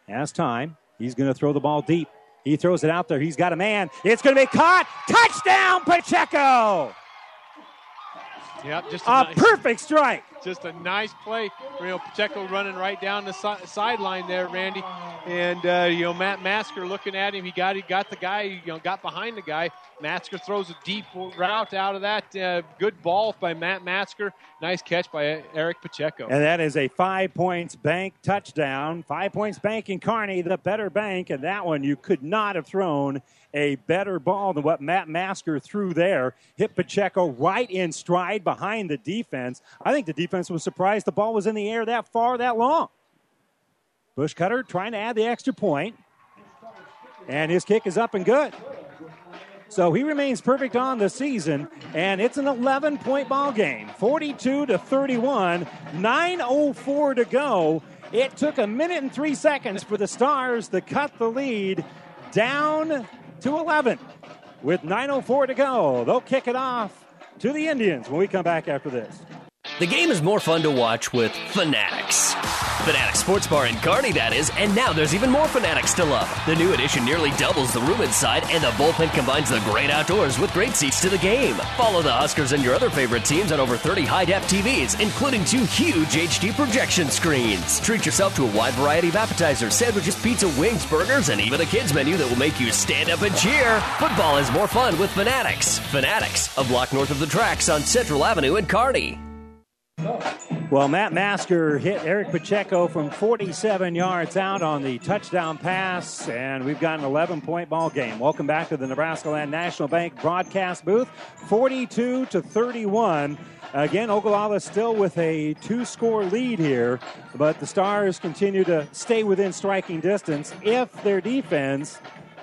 has time. He's going to throw the ball deep. He throws it out there. He's got a man. It's going to be caught. Touchdown, Pacheco! Yep, just A nice, perfect strike. just a nice play. You know, Pacheco running right down the si- sideline there, Randy, and uh, you know Matt Masker looking at him. He got he got the guy. You know, got behind the guy. Masker throws a deep route out of that. Uh, good ball by Matt Masker. Nice catch by Eric Pacheco. And that is a five points bank touchdown. Five points bank in Kearney, the better bank. And that one, you could not have thrown a better ball than what Matt Masker threw there. Hit Pacheco right in stride behind the defense. I think the defense was surprised the ball was in the air that far, that long. Bushcutter trying to add the extra point, And his kick is up and good. So he remains perfect on the season, and it's an 11 point ball game 42 to 31, 9.04 to go. It took a minute and three seconds for the Stars to cut the lead down to 11 with 9.04 to go. They'll kick it off to the Indians when we come back after this. The game is more fun to watch with Fanatics. Fanatics Sports Bar in Kearney, that is, and now there's even more Fanatics to love. The new addition nearly doubles the room inside, and the bullpen combines the great outdoors with great seats to the game. Follow the Huskers and your other favorite teams on over 30 high def TVs, including two huge HD projection screens. Treat yourself to a wide variety of appetizers, sandwiches, pizza, wings, burgers, and even a kids menu that will make you stand up and cheer. Football is more fun with Fanatics. Fanatics, a block north of the tracks on Central Avenue in Kearney. Well, Matt Masker hit Eric Pacheco from 47 yards out on the touchdown pass, and we've got an 11 point ball game. Welcome back to the Nebraska Land National Bank broadcast booth. 42 to 31. Again, Ogallala still with a two score lead here, but the Stars continue to stay within striking distance if their defense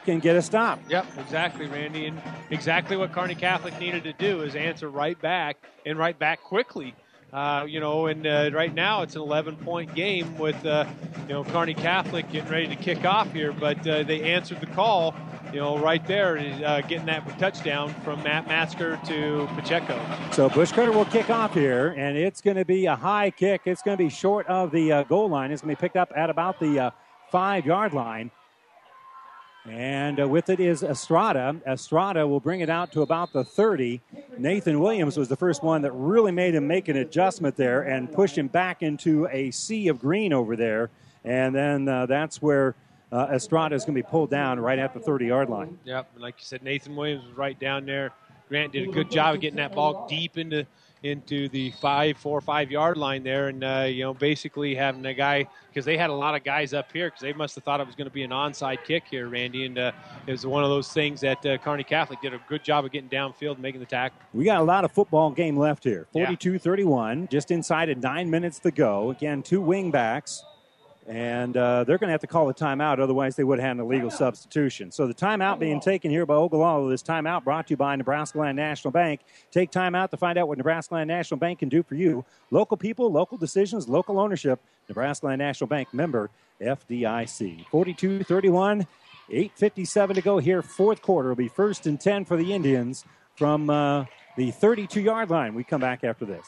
can get a stop. Yep, exactly, Randy. And exactly what Kearney Catholic needed to do is answer right back and right back quickly. Uh, you know, and uh, right now it's an 11 point game with, uh, you know, Kearney Catholic getting ready to kick off here, but uh, they answered the call, you know, right there, uh, getting that touchdown from Matt Masker to Pacheco. So Bushcutter will kick off here, and it's going to be a high kick. It's going to be short of the uh, goal line. It's going to be picked up at about the five yard line. And uh, with it is Estrada. Estrada will bring it out to about the 30. Nathan Williams was the first one that really made him make an adjustment there and push him back into a sea of green over there. And then uh, that's where uh, Estrada is going to be pulled down right at the 30 yard line. Yep. Like you said, Nathan Williams was right down there. Grant did a good job of getting that ball deep into into the five, four, five yard line there, and uh, you know basically having a guy because they had a lot of guys up here because they must have thought it was going to be an onside kick here, Randy, and uh, it was one of those things that uh, Kearney Catholic did a good job of getting downfield and making the tackle. We got a lot of football game left here. 42-31, yeah. just inside of nine minutes to go. Again, two wing backs and uh, they're going to have to call a timeout, otherwise they would have had an illegal substitution. So the timeout being taken here by Ogallala. This timeout brought to you by Nebraska Land National Bank. Take time out to find out what Nebraska Land National Bank can do for you. Local people, local decisions, local ownership. Nebraska Land National Bank member FDIC. 42-31, 8:57 to go here. Fourth quarter will be first and 10 for the Indians from uh, the 32-yard line. We come back after this.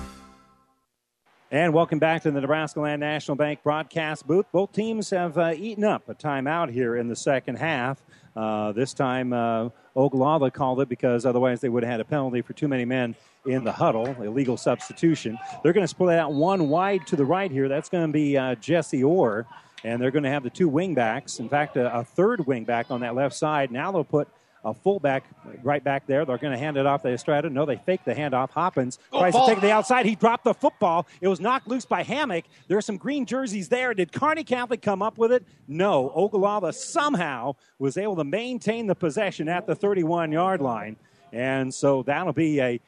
And welcome back to the Nebraska Land National Bank broadcast booth. Both teams have uh, eaten up a timeout here in the second half. Uh, this time, uh, called it because otherwise they would have had a penalty for too many men in the huddle, illegal substitution. They're going to split out one wide to the right here. That's going to be uh, Jesse Orr, and they're going to have the two wingbacks. In fact, a, a third wingback on that left side. Now they'll put a fullback right back there. They're going to hand it off to Estrada. No, they fake the handoff. Hoppins oh, tries ball. to take the outside. He dropped the football. It was knocked loose by Hammock. There's some green jerseys there. Did Kearney Catholic come up with it? No. Ogallala somehow was able to maintain the possession at the 31 yard line. And so that'll be a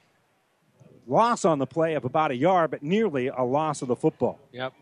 loss on the play of about a yard, but nearly a loss of the football. Yep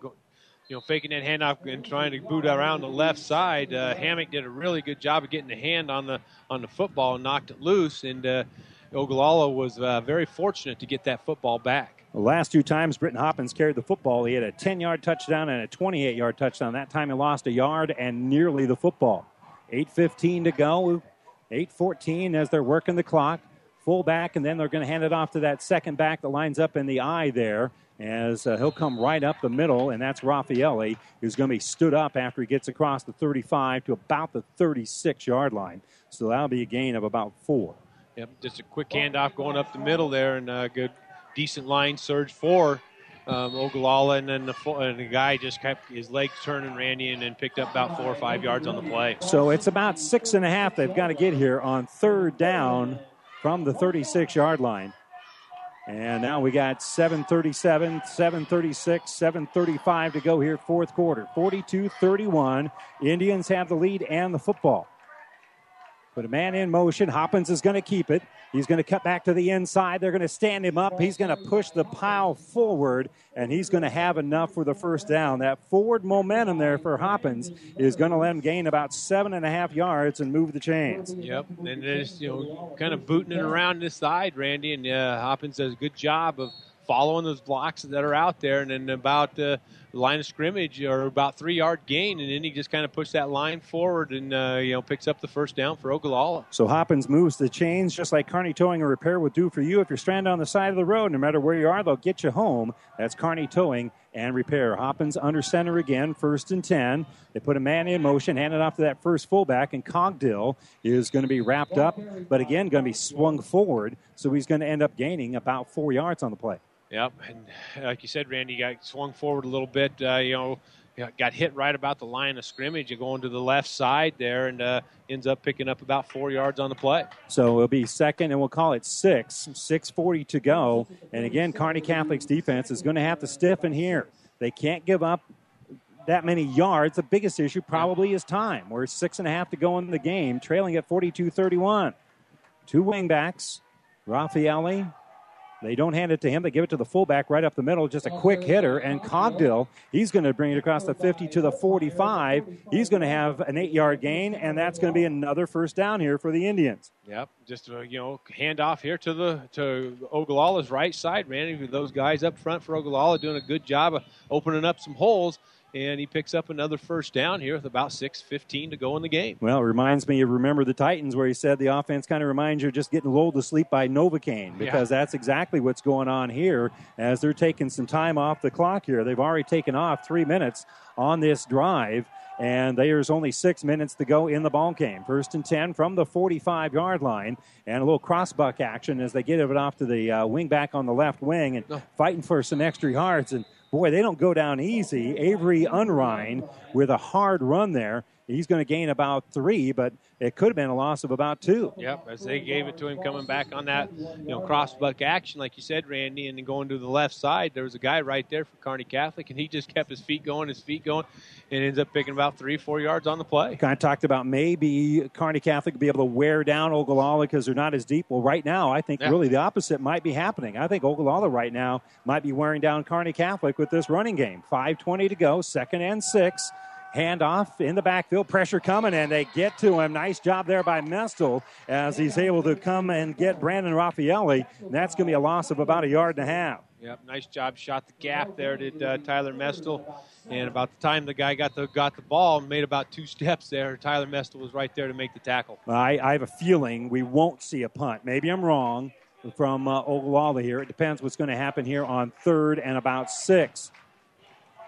you know, faking that handoff and trying to boot around the left side. Uh, Hammock did a really good job of getting the hand on the on the football and knocked it loose. And uh, Ogallala was uh, very fortunate to get that football back. The last two times Britton Hoppins carried the football, he had a 10 yard touchdown and a 28 yard touchdown. That time he lost a yard and nearly the football. 8.15 to go. 8.14 as they're working the clock. Full back, and then they're going to hand it off to that second back that lines up in the eye there as uh, he'll come right up the middle, and that's Raffaelli, who's going to be stood up after he gets across the 35 to about the 36 yard line. So that'll be a gain of about four. Yep, just a quick handoff going up the middle there, and a good, decent line surge for um, Ogallala, and then the, and the guy just kept his legs turning, Randy, and then picked up about four or five yards on the play. So it's about six and a half they've got to get here on third down from the 36 yard line. And now we got 737, 736, 735 to go here, fourth quarter. 42 31. Indians have the lead and the football. Put a man in motion. Hoppins is going to keep it. He's going to cut back to the inside. They're going to stand him up. He's going to push the pile forward, and he's going to have enough for the first down. That forward momentum there for Hoppins is going to let him gain about seven and a half yards and move the chains. Yep, and just you know, kind of booting it around this side, Randy, and uh, Hoppins does a good job of following those blocks that are out there, and then about. Uh, line of scrimmage or about three yard gain, and then he just kind of puts that line forward and uh, you know picks up the first down for Ogallala. So Hoppins moves the chains just like Kearney Towing and Repair would do for you. If you're stranded on the side of the road, no matter where you are, they'll get you home. That's Kearney Towing and Repair. Hoppins under center again, first and ten. They put a man in motion, hand it off to that first fullback, and Cogdill is going to be wrapped up, but again going to be swung forward, so he's going to end up gaining about four yards on the play. Yep, and like you said, Randy got swung forward a little bit. Uh, you know, got hit right about the line of scrimmage and going to the left side there, and uh, ends up picking up about four yards on the play. So it'll be second, and we'll call it six. Six forty to go, and again, Kearney Catholic's defense is going to have to stiffen here. They can't give up that many yards. The biggest issue probably is time. We're six and a half to go in the game, trailing at 42 31. Two wingbacks, Raffaelli. They don't hand it to him. They give it to the fullback right up the middle, just a quick hitter. And Cogdill, he's going to bring it across the 50 to the 45. He's going to have an eight yard gain, and that's going to be another first down here for the Indians. Yep, just uh, you know, hand off here to the to Ogallala's right side, Randy. Those guys up front for Ogallala doing a good job of opening up some holes and he picks up another first down here with about 6.15 to go in the game. Well, it reminds me of Remember the Titans, where he said the offense kind of reminds you of just getting lulled to sleep by Novocaine, because yeah. that's exactly what's going on here as they're taking some time off the clock here. They've already taken off three minutes on this drive. And there's only six minutes to go in the ball game. First and 10 from the 45 yard line. And a little crossbuck action as they get it off to the uh, wing back on the left wing and oh. fighting for some extra yards. And boy, they don't go down easy. Avery Unrein with a hard run there. He's going to gain about three, but it could have been a loss of about two. Yep, as they gave it to him coming back on that, you know, crossbuck action, like you said, Randy, and then going to the left side. There was a guy right there for Kearney Catholic, and he just kept his feet going, his feet going, and ends up picking about three, four yards on the play. Kind of talked about maybe Kearney Catholic be able to wear down Ogallala because they're not as deep. Well, right now, I think yeah. really the opposite might be happening. I think Ogallala right now might be wearing down Kearney Catholic with this running game. 5.20 to go, second and six. Handoff in the backfield, pressure coming, and they get to him. Nice job there by Mestel as he's able to come and get Brandon Raffaelli. That's going to be a loss of about a yard and a half. Yep, nice job. Shot the gap there, did uh, Tyler Mestel. And about the time the guy got the got the ball, made about two (laughs) steps there. Tyler Mestel was right there to make the tackle. I, I have a feeling we won't see a punt. Maybe I'm wrong from uh, Ogallala here. It depends what's going to happen here on third and about six.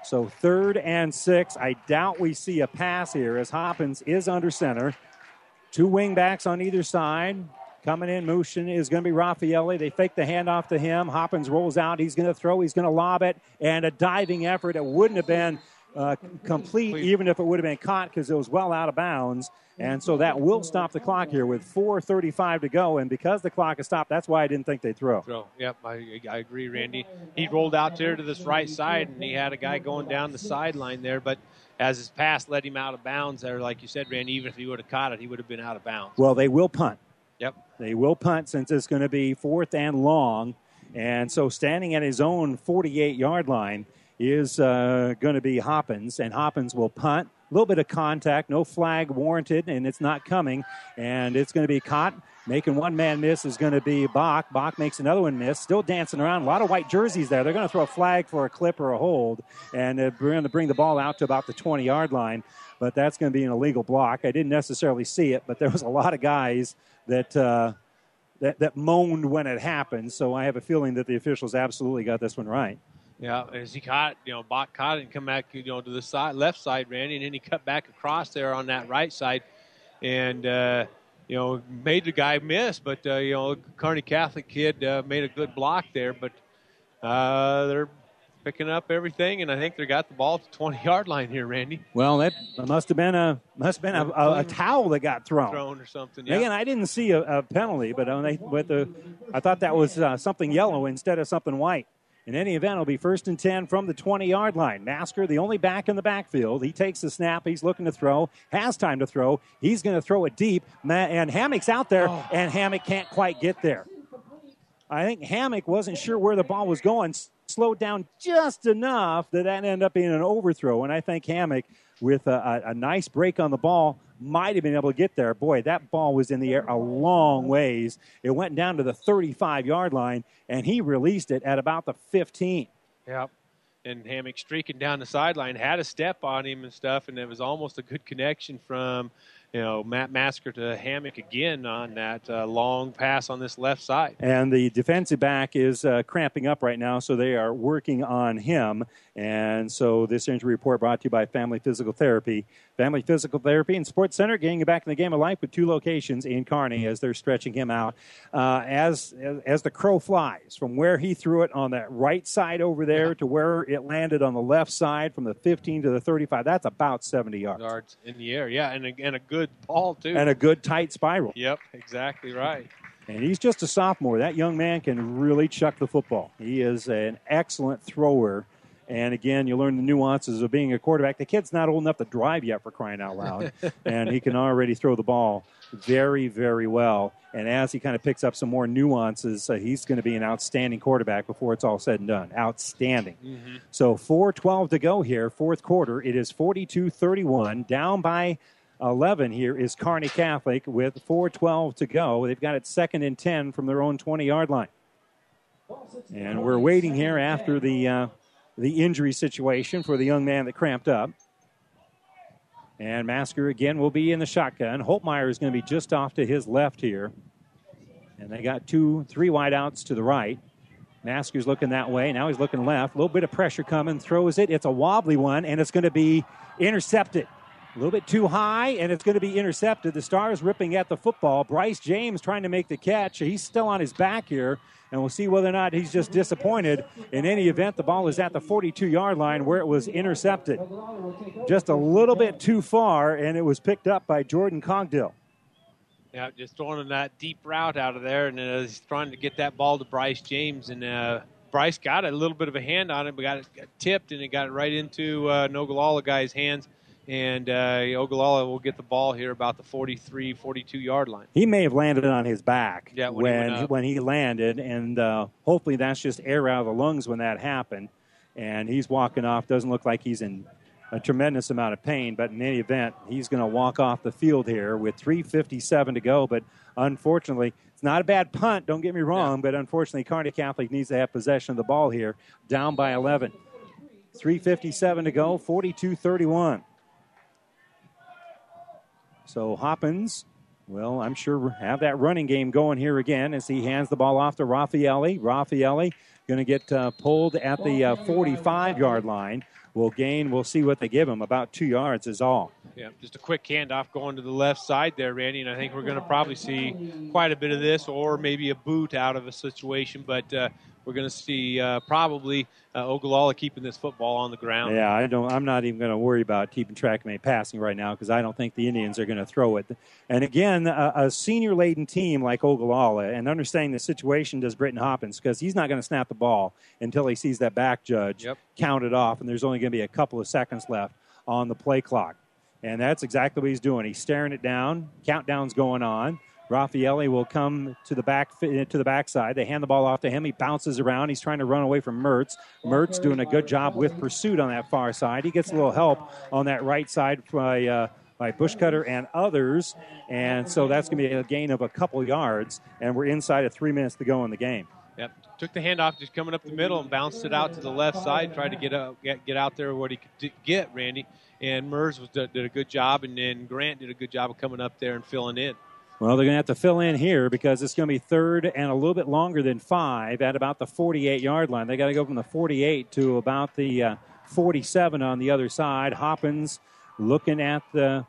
So third and six. I doubt we see a pass here as Hoppins is under center. Two wingbacks on either side. Coming in motion is going to be Raffaelli. They fake the handoff to him. Hoppins rolls out. He's going to throw. He's going to lob it. And a diving effort. It wouldn't have been uh, complete, even if it would have been caught because it was well out of bounds. And so that will stop the clock here with 4:35 to go. And because the clock is stopped, that's why I didn't think they'd throw. Throw. Yep, I, I agree, Randy. He rolled out there to this right side, and he had a guy going down the sideline there, but as his pass led him out of bounds there, like you said, Randy, even if he would have caught it, he would have been out of bounds. Well, they will punt. Yep. They will punt since it's going to be fourth and long. And so standing at his own 48 yard line is uh, going to be Hoppins, and Hoppins will punt. A little bit of contact, no flag warranted, and it's not coming. And it's going to be caught. Making one man miss is going to be Bach. Bach makes another one miss. Still dancing around. A lot of white jerseys there. They're going to throw a flag for a clip or a hold, and they're going to bring the ball out to about the 20 yard line. But that's going to be an illegal block. I didn't necessarily see it, but there was a lot of guys that. Uh, that, that moaned when it happened, so I have a feeling that the officials absolutely got this one right. Yeah, as he caught, you know, Bach caught it and come back, you know, to the side, left side, Randy, and then he cut back across there on that right side, and uh, you know, made the guy miss. But uh, you know, Kearney Catholic kid uh, made a good block there, but uh, they're picking up everything, and I think they got the ball to 20 yard line here, Randy. Well, that must have been a must have been a, a, a towel that got thrown, thrown or something. Yeah. Again, I didn't see a, a penalty, but when they, with the, I thought that was uh, something yellow instead of something white. In any event, it'll be first and 10 from the 20 yard line. Masker, the only back in the backfield. He takes the snap. He's looking to throw, has time to throw. He's going to throw it deep. And Hammock's out there, oh. and Hammock can't quite get there. I think Hammock wasn't sure where the ball was going, slowed down just enough that that ended up being an overthrow. And I think Hammock, with a, a, a nice break on the ball, might have been able to get there. Boy, that ball was in the air a long ways. It went down to the 35 yard line, and he released it at about the 15. Yep. And Hammock streaking down the sideline had a step on him and stuff, and it was almost a good connection from you know, Matt Masker to Hammock again on that uh, long pass on this left side. And the defensive back is uh, cramping up right now, so they are working on him. And so this injury report brought to you by Family Physical Therapy. Family Physical Therapy and Sports Center getting you back in the game of life with two locations in Kearney as they're stretching him out. Uh, as, as, the crow flies from where he threw it on that right side over there yeah. to where it landed on the left side from the 15 to the 35, that's about 70 yards. Yards in the air, yeah, and a, and a good ball too, and a good tight spiral. Yep, exactly right. And he's just a sophomore. That young man can really chuck the football. He is an excellent thrower And again, you learn the nuances of being a quarterback. The kid's not old enough to drive yet for crying out loud, (laughs) and he can already throw the ball very, very well. And as he kind of picks up some more nuances, uh, he's going to be an outstanding quarterback before it's all said and done. Outstanding. Mhm. So 4:12 to go here, fourth quarter. It is 42-31, down by 11 here is Kearney Catholic with 4:12 to go. They've got it second and 10 from their own 20-yard line. And we're waiting here after the uh, the injury situation for the young man that cramped up. And Masker again will be in the shotgun. Holtmeyer is going to be just off to his left here. And they got two, three wideouts to the right. Masker's looking that way. Now he's looking left. A little bit of pressure coming. Throws it. It's a wobbly one, and it's going to be intercepted. A little bit too high, and it's going to be intercepted. The Stars ripping at the football. Bryce James trying to make the catch. He's still on his back here, and we'll see whether or not he's just disappointed. In any event, the ball is at the 42 yard line where it was intercepted. Just a little bit too far, and it was picked up by Jordan Cogdill. Yeah, just throwing that deep route out of there, and uh, he's trying to get that ball to Bryce James, and uh, Bryce got a little bit of a hand on it, but got it got tipped, and it got right into uh, an Ogallala guy's hands, and uh, Ogallala will get the ball here about the 43, 42 yard line. He may have landed on his back Yeah, when he when up. when he landed, and uh, hopefully that's just air out of the lungs when that happened. And he's walking off. Doesn't look like he's in a tremendous amount of pain, but in any event, he's going to walk off the field here with 3:57 to go. But unfortunately, it's not a bad punt. Don't get me wrong, but unfortunately, Kearney Catholic needs to have possession of the ball here, down by 11. 3:57 to go, 42-31. So Hoppins, well, I'm sure have that running game going here again as he hands the ball off to Raffaelli. Raffaelli going to get uh, pulled at the uh, 45 yard line. Will gain. We'll see what they give him. About two yards is all. Yeah, just a quick handoff going to the left side there, Randy, and I think we're going to probably see quite a bit of this, or maybe a boot out of a situation. But uh, we're going to see uh, probably uh, Ogallala keeping this football on the ground. Yeah, I don't. I'm not even going to worry about keeping track of any passing right now because I don't think the Indians are going to throw it. And again, a, a senior-laden team like Ogallala, and understanding the situation does Britton Hoppins because he's not going to snap the ball until he sees that back judge Yep. count it off, and there's only going to be a couple of seconds left on the play clock. And that's exactly what he's doing. He's staring it down. Countdown's going on. Raffaelli will come to the back to the backside. They hand the ball off to him. He bounces around. He's trying to run away from Mertz. Mertz doing a good job with pursuit on that far side. He gets a little help on that right side by uh, by Bushcutter and others, and so that's going to be a gain of a couple yards. And we're inside of three minutes to go in the game. Yep. Took the handoff just coming up the middle and bounced it out to the left side. Tried to get out, get, get out there what he could get, Randy. And Mertz was, did a good job, and then Grant did a good job of coming up there and filling in. Well, they're going to have to fill in here because it's going to be third and a little bit longer than five at about the 48 yard line. They got to go from the 48 to about the uh, 47 on the other side. Hoppins looking at the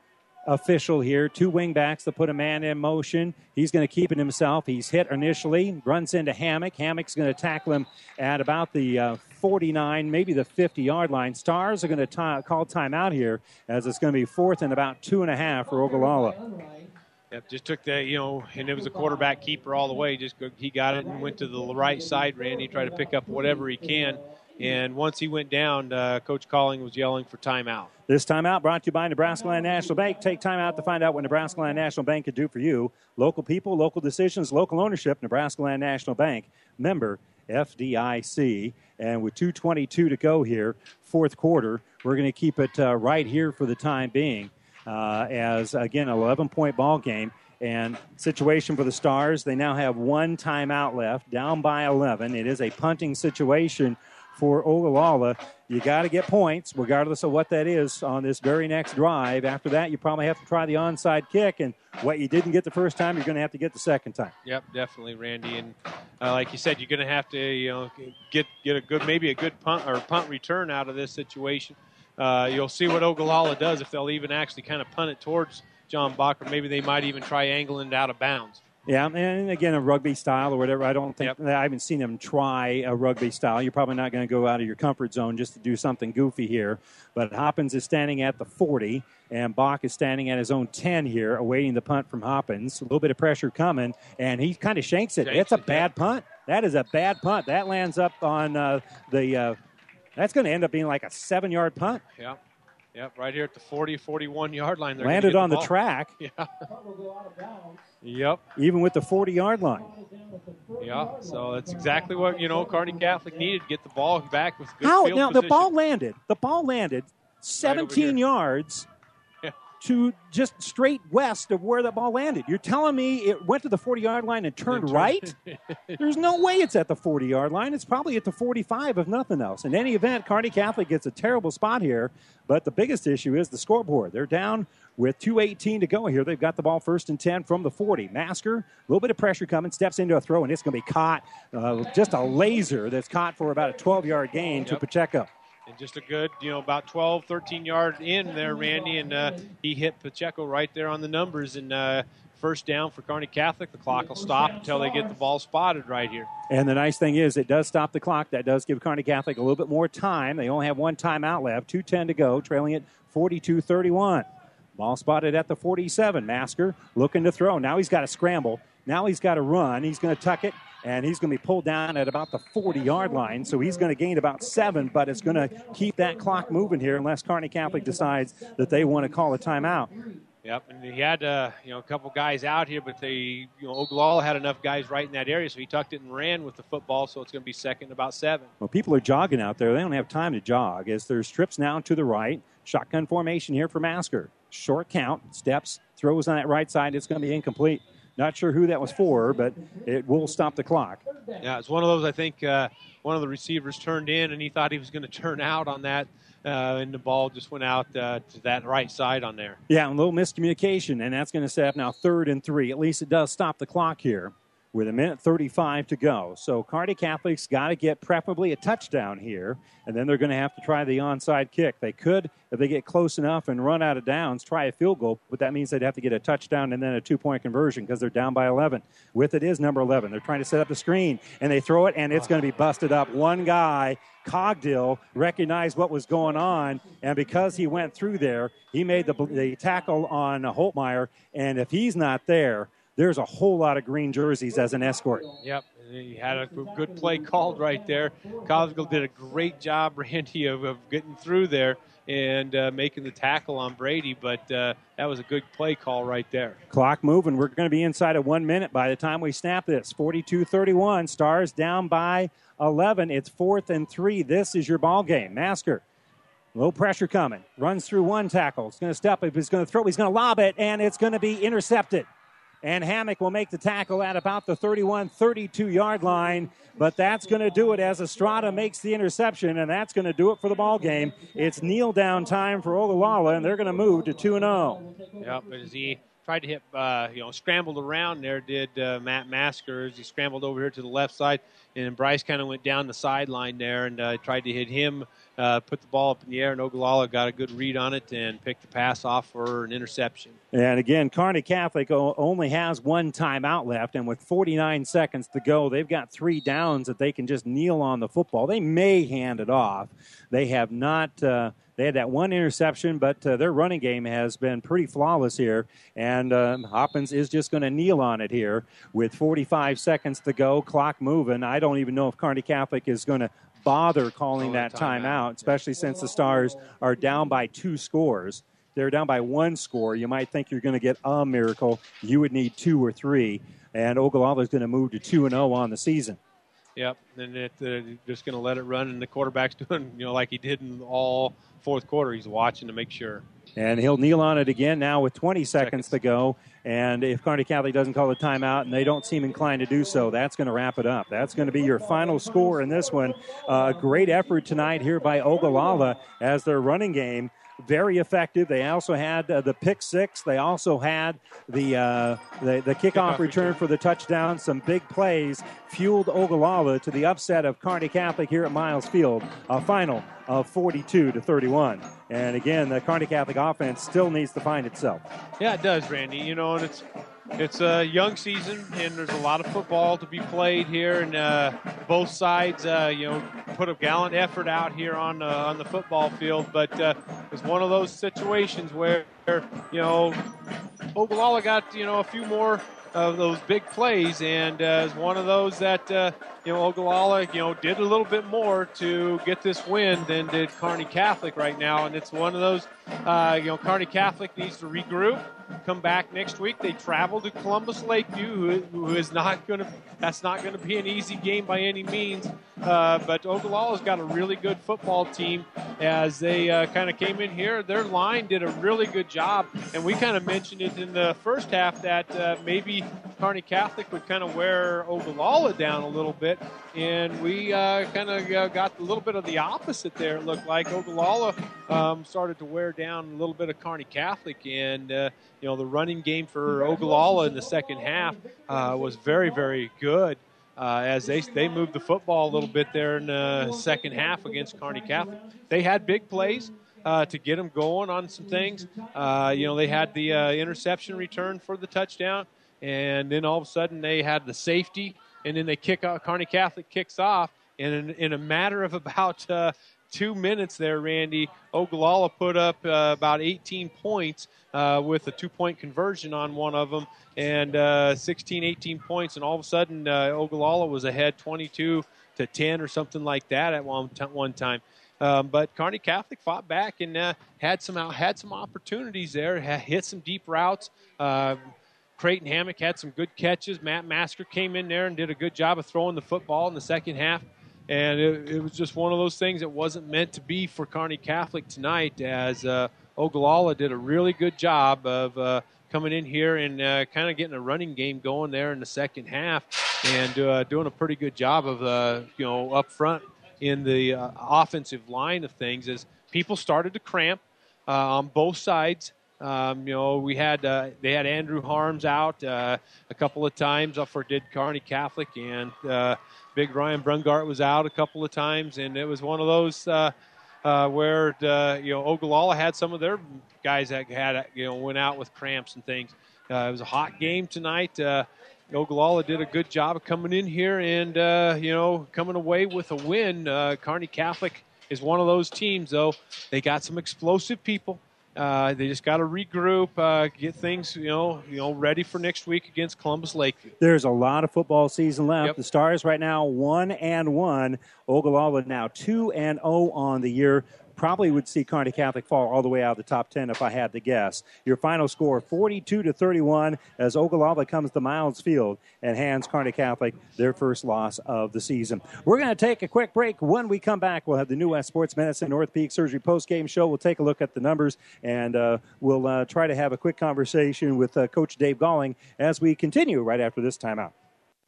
official here. Two wingbacks to put a man in motion. He's going to keep it himself. He's hit initially, runs into Hammock. Hammock's going to tackle him at about the uh, 49, maybe the 50 yard line. Stars are going to ti call timeout here as it's going to be fourth and about two and a half for Ogallala. Yep, just took the, you know, and it was a quarterback keeper all the way. Just he got it and went to the right side, Randy, tried to pick up whatever he can. And once he went down, uh, Coach Colling was yelling for timeout. This timeout brought to you by Nebraska Land National Bank. Take time out to find out what Nebraska Land National Bank could do for you. Local people, local decisions, local ownership. Nebraska Land National Bank, member FDIC. And with 2:22 to go here, fourth quarter, we're going to keep it uh, right here for the time being. Uh, as again, 11 point ball game. And situation for the Stars, they now have one timeout left, down by 11. It is a punting situation for Ogallala. You got to get points, regardless of what that is, on this very next drive. After that, you probably have to try the onside kick, and what you didn't get the first time, you're going to have to get the second time. Yep, definitely, Randy. And uh, like you said, you're going to have to, you know, get get a good, maybe a good punt or punt return out of this situation. Uh, you'll see what Ogallala does if they'll even actually kind of punt it towards John Bach, or maybe they might even try angling it out of bounds. Yeah, and again, a rugby style or whatever. I don't think I haven't seen them try a rugby style. You're probably not going to go out of your comfort zone just to do something goofy here. But Hoppins is standing at the 40, and Bach is standing at his own 10 here, awaiting the punt from Hoppins. A little bit of pressure coming, and he kind of shanks it. Shanks it's a bad punt. That is a bad punt. That lands up on uh, the. Uh, That's going to end up being like a seven yard punt. Yep. Yep, right here at the 40, 41 yard line. They're gonna Landed get on the ball. track. (laughs) Yeah. Yep. Even with the 40 yard line. Yeah. So that's exactly what you know. Kearney Catholic needed to get the ball back with good How field now? The ball landed. The ball landed 17 yards Yeah. To just straight west of where the ball landed. You're telling me it went to the 40 yard line and turned right? (laughs) There's no way it's at the 40 yard line. It's probably at the 45, if nothing else. In any event, Kearney Catholic gets a terrible spot here, but the biggest issue is the scoreboard. They're down with 2.18 to go here. They've got the ball first and 10 from the 40. Masker, a little bit of pressure coming, steps into a throw, and it's going to be caught. Uh, just a laser that's caught for about a 12 yard gain to Pacheco. And just a good, you know, about 12, 13 yard in there, Randy, and uh, he hit Pacheco right there on the numbers. And uh, first down for Kearney Catholic. The clock will stop until they get the ball spotted right here. And the nice thing is, it does stop the clock. That does give Kearney Catholic a little bit more time. They only have one timeout left, 2.10 to go, trailing it 42 31. Ball spotted at the 47. Masker looking to throw. Now he's got to scramble. Now he's got to run. He's going to tuck it, and he's going to be pulled down at about the 40 yard line. So he's going to gain about seven, but it's going to keep that clock moving here unless Kearney Catholic decides that they want to call a timeout. Yep, and he had uh, you know a couple guys out here, but they you know Ogallala had enough guys right in that area, so he tucked it and ran with the football. So it's going to be second about seven. Well, people are jogging out there. They don't have time to jog as there's trips now to the right. Shotgun formation here for Masker. Short count, steps, throws on that right side. It's going to be incomplete. Not sure who that was for, but it will stop the clock. Yeah, it's one of those. I think uh, one of the receivers turned in, and he thought he was going to turn out on that, uh, and the ball just went out uh, to that right side on there. Yeah, a little miscommunication, and that's going to set up now third and three. At least it does stop the clock here with a minute 35 to go. So Kearney Catholic's got to get preferably a touchdown here, and then they're going to have to try the onside kick. They could, if they get close enough and run out of downs, try a field goal, but that means they'd have to get a touchdown and then a two point conversion because they're down by 11. With it is number 11. They're trying to set up the screen, and they throw it, and it's going to be busted up. One guy, Cogdill, recognized what was going on, and because he went through there, he made the, the tackle on Holtmeyer, and if he's not there, there's a whole lot of green jerseys as an escort. Yep, he had a good play called right there. Cogdill did a great job, (laughs) Randy, of, of getting through there and uh, making the tackle on Brady. But uh, that was a good play call right there. Clock moving. We're going to be inside of one minute by the time we snap this. 42 31. Stars down by 11. It's fourth and three. This is your ball game. Masker. Low pressure coming. Runs through one tackle. He's going to step up. He's going to throw. He's going to lob it, and it's going to be intercepted. And Hammock will make the tackle at about the 31 32 yard line. But that's going to do it as Estrada makes the interception, and that's going to do it for the ball game. It's kneel down time for Ogallala, and they're going to move to 2 0. Yep, as he tried to hit, uh, you know, scrambled around there, did uh, Matt Masker as he scrambled over here to the left side, and Bryce kind of went down the sideline there and uh, tried to hit him, uh, put the ball up in the air, and Ogallala got a good read on it and picked the pass off for an interception. And again, Kearney Catholic only has one timeout left, and with 49 seconds to go, they've got three downs that they can just kneel on the football. They may hand it off. They have not. Uh, they had that one interception, but uh, their running game has been pretty flawless here. And um, Hoppins is just going to kneel on it here with 45 seconds to go, clock moving. I don't even know if Kearney Catholic is going to bother calling that timeout, especially since the Stars are down by two scores. They're down by one score. You might think you're going to get a miracle. You would need two or three. And Ogallala is going to move to 2 and 0 on the season. Yep, and it, uh, just going to let it run, and the quarterback's (laughs) doing, you know, like he did in all fourth quarter. He's watching to make sure. And he'll kneel on it again now with 20 seconds to go. And if Kearney Catholic doesn't call a timeout and they don't seem inclined to do so, that's going to wrap it up. That's going to be your final score in this one. A uh, great effort tonight here by Ogallala as their running game very effective. They also had uh, the pick six. They also had the uh, the, the kickoff return for the touchdown. Some big plays fueled Ogallala to the upset of Kearney Catholic here at Miles Field. A final of 42 to 31. And again, the Kearney Catholic offense still needs to find itself. Yeah, it does, Randy. You know, and it's it's a young season, and there's a lot of football to be played here, and uh, both sides, uh, you know, put a gallant effort out here on uh, on the football field. But uh, it's one of those situations where, you know, Ogallala got you know a few more of those big plays, and uh, is one of those that uh, you know, Ogallala, you know, did a little bit more to get this win than did Kearney Catholic right now, and it's one of those, uh, you know, Kearney Catholic needs to regroup, come back next week. They travel to Columbus Lakeview, who, is not going to, that's not going to be an easy game by any means. Uh, but Ogallala's got a really good football team as they uh, kind of came in here. Their line did a really good job, and we kind of mentioned it in the first half that uh, maybe Kearney Catholic would kind of wear Ogallala down a little bit, and we uh, kind of got a little bit of the opposite there. It looked like Ogallala um, started to wear down a little bit of Kearney Catholic, and uh, you know the running game for Ogallala in the second half was very, very good uh, as they they moved the football a little bit there in the second half against Kearney Catholic. They had big plays. Uh, to get them going on some things, uh, you know, they had the uh, interception return for the touchdown, and then all of a sudden they had the safety, and then they kick off. Kearney Catholic kicks off, and in, in a matter of (laughs) about uh, two minutes there, Randy, Ogallala put up uh, about 18 points uh, with a two point conversion on one of them and uh, 16, 18 points. And all of a sudden, uh, Ogallala was ahead 22 to 10 or something like that at one, t- one time. Um, but Kearney Catholic fought back and uh, had some had some opportunities there, hit some deep routes. Uh, Creighton Hammock had some good catches. Matt Masker came in there and did a good job of throwing the football in the second half and it, it, was just one of those things that wasn't meant to be for Kearney Catholic tonight. As uh, Ogallala did a really good job of uh, coming in here and uh, kind of getting a running game going there in the second half, and uh, doing a pretty good job of uh, you know up front in the uh, offensive line of things. As people started to cramp on both sides. Um, you know, we had uh, they had Andrew Harms out uh, a couple of times for did Kearney Catholic, and uh, Big Ryan Brungart was out a couple of times, and it was one of those uh, uh, where uh, you know Ogallala had some of their guys that had you know went out with cramps and things. Uh, it was a hot game tonight. Uh, Ogallala did a good job of coming in here and uh, you know coming away with a win. Kearney Catholic is one of those teams, though. They got some explosive people. Uh, they just got to regroup, uh, get things you know, you know, ready for next week against Columbus Lakeview. There's a lot of football season left. Yep. The Stars right now one and one. Ogallala now two and zero oh on the year probably would see Kearney Catholic fall all the way out of the top 10 if I had to guess. Your final score 42 to 31 as Ogallala comes to Miles Field and hands Kearney Catholic their first loss of the season. We're going to take a quick break. When we come back, we'll have the New West Sports Medicine Orthopedic Surgery post game show. We'll take a look at the numbers and uh, we'll uh, try to have a quick conversation with uh, Coach Dave Colling as we continue right after this timeout.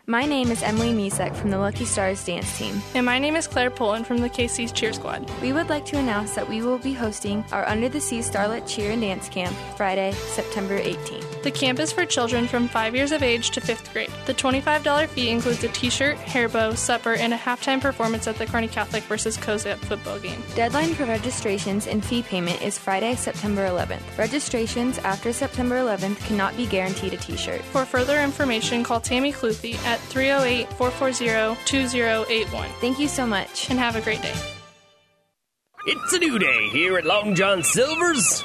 My name is Emily Misek from the Lucky Stars dance team. And my name is Claire Pullen from the KC's Cheer Squad. We would like to announce that we will be hosting our Under the Sea Starlet Cheer and Dance Camp Friday, September 18th. The camp is for children from 5 years of age to 5th grade. The $25 fee includes a t shirt, hair bow, supper, and a halftime performance at the Kearney Catholic versus Cozad football game. Deadline for registrations and fee payment is Friday, September 11th. Registrations after September 11th cannot be guaranteed a t shirt. For further information, call Tammy Cluthy at at 308 440 2081. Thank you so much. And have a great day. It's a new day here at Long John Silver's.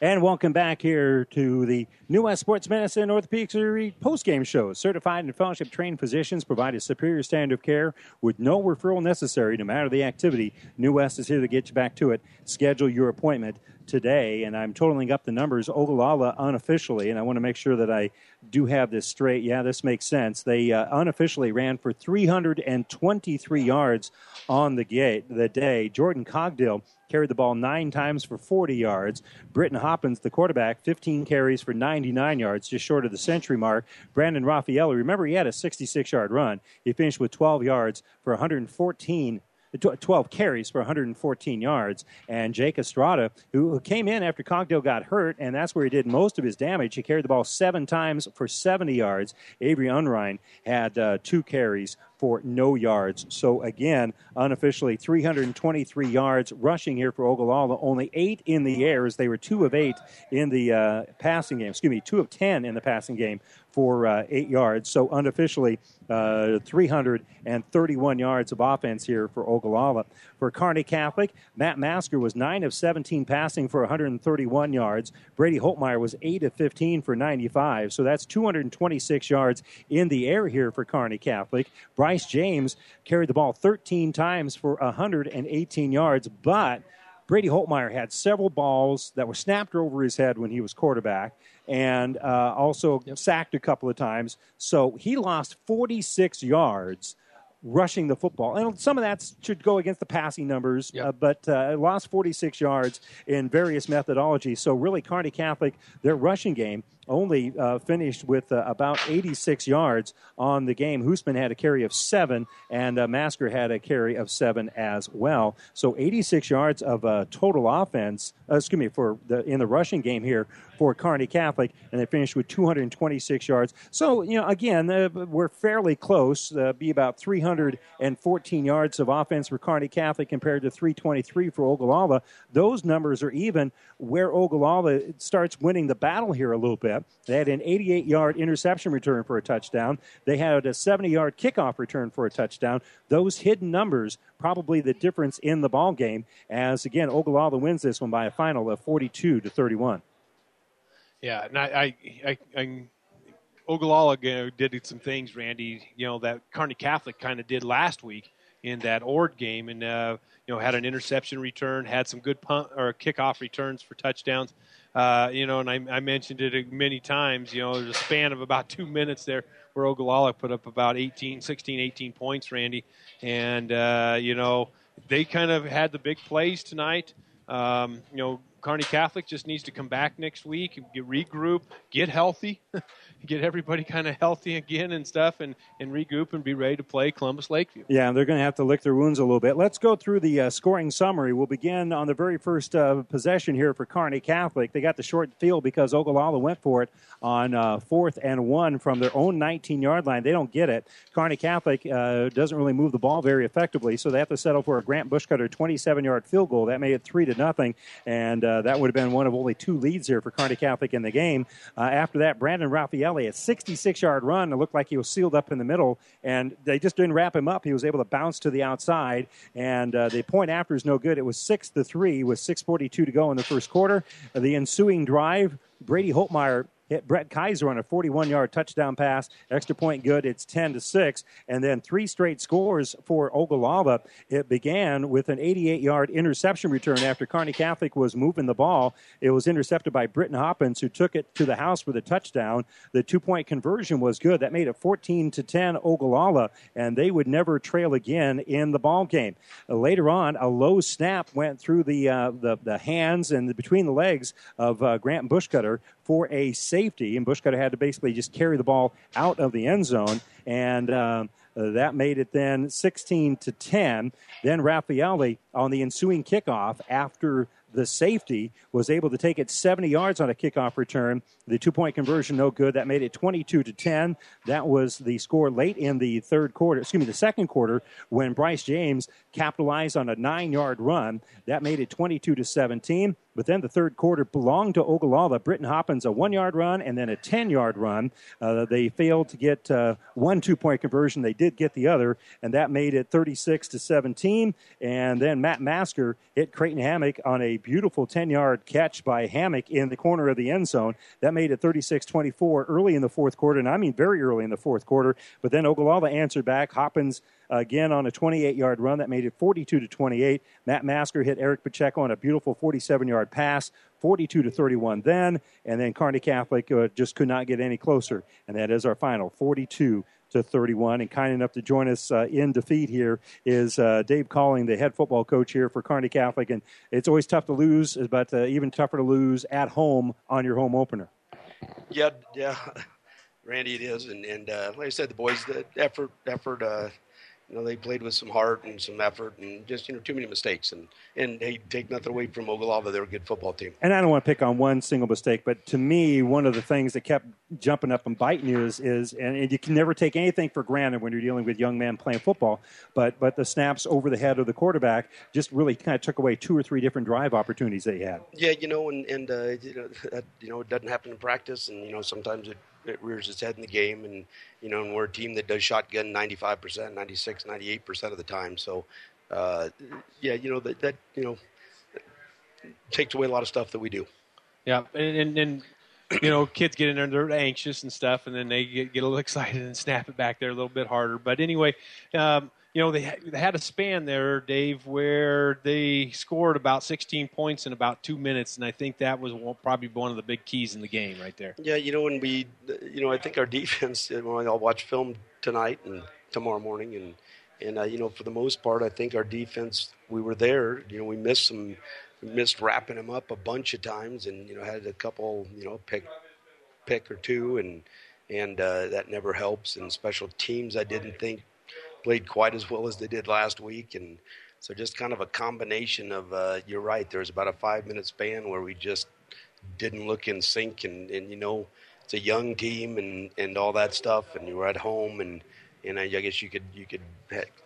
And welcome back here to the New West Sports Medicine Orthopedic Surgery post-game show. Certified and fellowship trained physicians provide a superior standard of care with no referral necessary, no matter the activity. New West is here to get you back to it. Schedule your appointment today, and I'm totaling up the numbers Ogallala unofficially, and I want to make sure that I do have this straight. Yeah, this makes sense. They uh, unofficially ran for 323 yards on the gate the day. Jordan Cogdill carried the ball nine times for 40 yards. Britton Hoppins, the quarterback, 15 carries for 99 yards, just short of the century mark. Brandon Raffaelli, remember he had a 66 yard run. He finished with 12 yards for 114 tw- 12 carries for 114 yards. And Jake Estrada, who, came in after Cogdill got hurt, and that's where he did most of his damage. He carried the ball seven times for 70 yards. Avery Unrein had uh, two carries for no yards. So again, unofficially 323 yards rushing here for Ogallala. Only eight in the air as they were two of eight in the uh, passing game. Excuse me, two of ten in the passing game for uh, eight yards. So unofficially, uh, 331 yards of offense here for Ogallala. For Kearney Catholic, Matt Masker was 9 of 17 passing for 131 yards. Brady Holtmeyer was 8 of 15 for 95. So that's 226 yards in the air here for Kearney Catholic. Bryce James carried the ball 13 times for 118 yards, but Brady Holtmeyer had several balls that were snapped over his head when he was quarterback and uh, also sacked a couple of times. So he lost 46 yards rushing the football. And some of that should go against the passing numbers, uh, but uh, lost 46 yards in various methodologies. So really, Kearney Catholic, their rushing game only uh, finished with uh, about 86 yards on the game. Hoosman had a carry of seven, and uh, Masker had a carry of seven as well. So 86 yards of uh, total offense. uh, excuse me for the in the rushing game here for Kearney Catholic, and they finished with 226 yards. So you know, again, uh, we're fairly close. Uh, be about 314 yards of offense for Kearney Catholic compared to 323 for Ogallala. Those numbers are even where Ogallala starts winning the battle here a little bit. They had an 88 yard interception return for a touchdown. They had a 70 yard kickoff return for a touchdown. Those hidden numbers probably the difference in the ball game. As again, Ogallala wins this one by a final of 42 to 31. Yeah, and I, I, I, I Ogallala you know, did some things, Randy. You know that Kearney Catholic kind of did last week in that Ord game, and uh, you know had an interception return, had some good punt or kickoff returns for touchdowns. Uh, you know, and I, I mentioned it many times. You know, there's a span of about (laughs) two minutes there where Ogallala put up about 18, 16, 18 points, Randy, and uh, you know they kind of had the big plays tonight. Um, you know, Kearney Catholic just needs to come back next week, get regroup, get healthy, (laughs) get everybody kind of healthy again and stuff, and, and regroup and be ready to play Columbus Lakeview. Yeah, they're going to have to lick their wounds a little bit. Let's go through the uh, scoring summary. We'll begin on the very first uh, possession here for Kearney Catholic. They got the short field because Ogallala went for it on uh, fourth and one from their own 19 yard line. They don't get it. Kearney Catholic uh, doesn't really move the ball very effectively, so they have to settle for a Grant Bushcutter 27 yard field goal. That made it three to nothing, and uh, that would have been one of only two leads here for Kearney Catholic in the game. Uh, after that, Brandon Raffaelli, a 66 yard run. It looked like he was sealed up in the middle, and they just didn't wrap him up. He was able to bounce to the outside, and uh, the point after is no good. It was 6 to 3 with 6.42 to go in the first quarter. The ensuing drive, Brady Holtmeyer hit Brett Kaiser on a 41 yard touchdown pass. Extra point good. It's 10 to 6. And then three straight scores for Ogallala. It began with an 88 yard interception return after Kearney Catholic was moving the ball. It was intercepted by Britton Hoppins, who took it to the house for the touchdown. The two point conversion was good. That made it 14 to 10 Ogallala, and they would never trail again in the ball game. Later on, a low snap went through the, uh, the, the hands and the, between the legs of uh, Grant Bushcutter for a safety, and Bushcutter had to basically just carry the ball out of the end zone, and um, that made it then 16 to 10. Then Raffaelli on the ensuing kickoff after the safety was able to take it 70 yards on a kickoff return. The two point conversion, no good. That made it 22 to 10. That was the score late in the third quarter, excuse me, the second quarter, when Bryce James capitalized on a nine yard run. That made it 22 to 17. But then the third quarter belonged to Ogallala. Britton Hoppins, a one yard run and then a 10 yard run. Uh, they failed to get uh, one two point conversion. They did get the other, and that made it 36 to 17. And then Matt Masker hit Creighton Hammock on a beautiful 10 yard catch by Hammock in the corner of the end zone. That made it 36 24 early in the fourth quarter, and I mean very early in the fourth quarter. But then Ogallala answered back. Hoppins again on a 28 yard run that made it 42 to 28. Matt Masker hit Eric Pacheco on a beautiful 47 yard pass. 42 to 31 then, and then Kearney Catholic uh, just could not get any closer, and that is our final 42 to 31. And kind enough to join us uh, in defeat here is uh, Dave Colling, the head football coach here for Kearney Catholic. And it's always tough to lose, but uh, even tougher to lose at home on your home opener. Yeah, yeah, (laughs) Randy, it is. And, and uh, like I said, the boys, the effort, effort, uh, you know, they played with some heart and some effort and just, you know, too many mistakes. And, and hey, take nothing away from Ogallala. They're a good football team. And I don't want to pick on one single mistake, but to me, one of the things that kept jumping up and biting you is, is and, and you can never take anything for granted when you're dealing with young men playing football, but, but the snaps over the head of the quarterback just really kind of took away two or three different drive opportunities that he had. Yeah, you know, and, and uh, you, know, (laughs) that, you know, it doesn't happen in practice, and, you know, sometimes it, it rears its head in the game. And, you know, and we're a team that does shotgun 95%, 96, 98% of the time. So, uh, yeah, you know, that, that, you know, takes away a lot of stuff that we do. Yeah, and, and, and you know, kids get in there, they're anxious and stuff, and then they get, get a little (laughs) excited and snap it back there a little bit harder. But anyway, um, you know, they, they had a span there, Dave, where they scored about 16 points in about two minutes, and I think that was one, probably one of the big keys in the game right there. Yeah, you know, when we, you know, I think our defense. I'll watch film tonight and tomorrow morning, and and uh, you know, for the most part, I think our defense. We were there. You know, we missed some, we missed wrapping them up a bunch of times, and you know, had a couple, you know, pick, pick or two, and and uh, that never helps. And special teams, I didn't think played quite as well as they did last week, and so just kind of a combination of. Uh, you're right. There was about a five minute span where we just didn't look in sync, and and you know, it's a young team and and all that stuff, and you were at home, and and I guess you could you could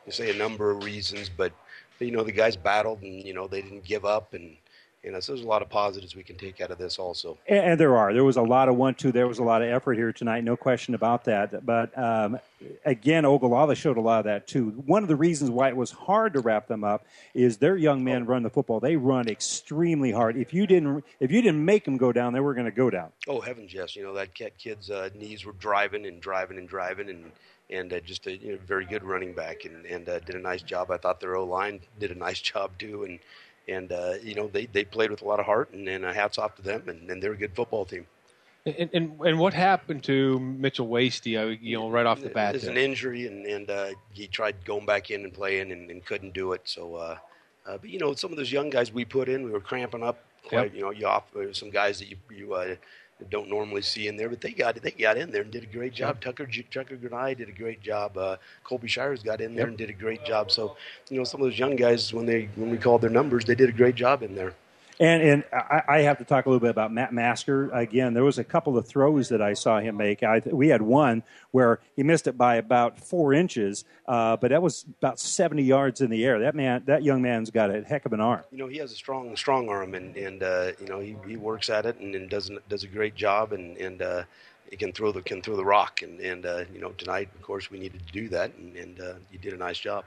say a number of reasons, but you know the guys battled, and you know they didn't give up, and you know so there's a lot of positives we can take out of this also. And, and there are. There was a lot of one-two. There was a lot of effort here tonight. No question about that. But um, again, Ogallala showed a lot of that too. One of the reasons why it was hard to wrap them up is their young men run the football. They run extremely hard. If you didn't, if you didn't make them go down, they were going to go down. Oh heavens, yes! You know that kid, kid's uh, knees were driving and driving and driving and and uh, just a you know, very good running back and and uh, did a nice job. I thought their O line did a nice (laughs) job too, and and uh, you know they they played with a lot of heart, and, and uh, hats off to them, and, and they're a good football team. And, and and what happened to Mitchell Wasty? uh, You know, right off the bat. There's there? an injury, and and uh, he tried going back in and playing, and, and couldn't do it. So, uh, uh, but you know, some of those young guys we put in, we were cramping up quite. Yep. You know, you off some guys that you you uh, don't normally see in there, but they got they got in there and did a great job. Tucker Tucker Granai did a great job. Uh, Colby Shires got in there Yep. and did a great job. So, you know, some of those young guys when they when we called their numbers, they did a great job in there. And and I, I have to talk a little bit about Matt Masker again. There was a couple of throws that I saw him make. I, we had one where he missed it by about four inches, uh, but that was about seventy yards in the air. That man, that young man's got a heck of an arm. you know he has a strong strong arm and and uh, you know he, he works at it and, and does does a great job and and uh, he can throw the can throw the rock and and uh, you know tonight of course we needed to do that and, and uh, he did a nice job.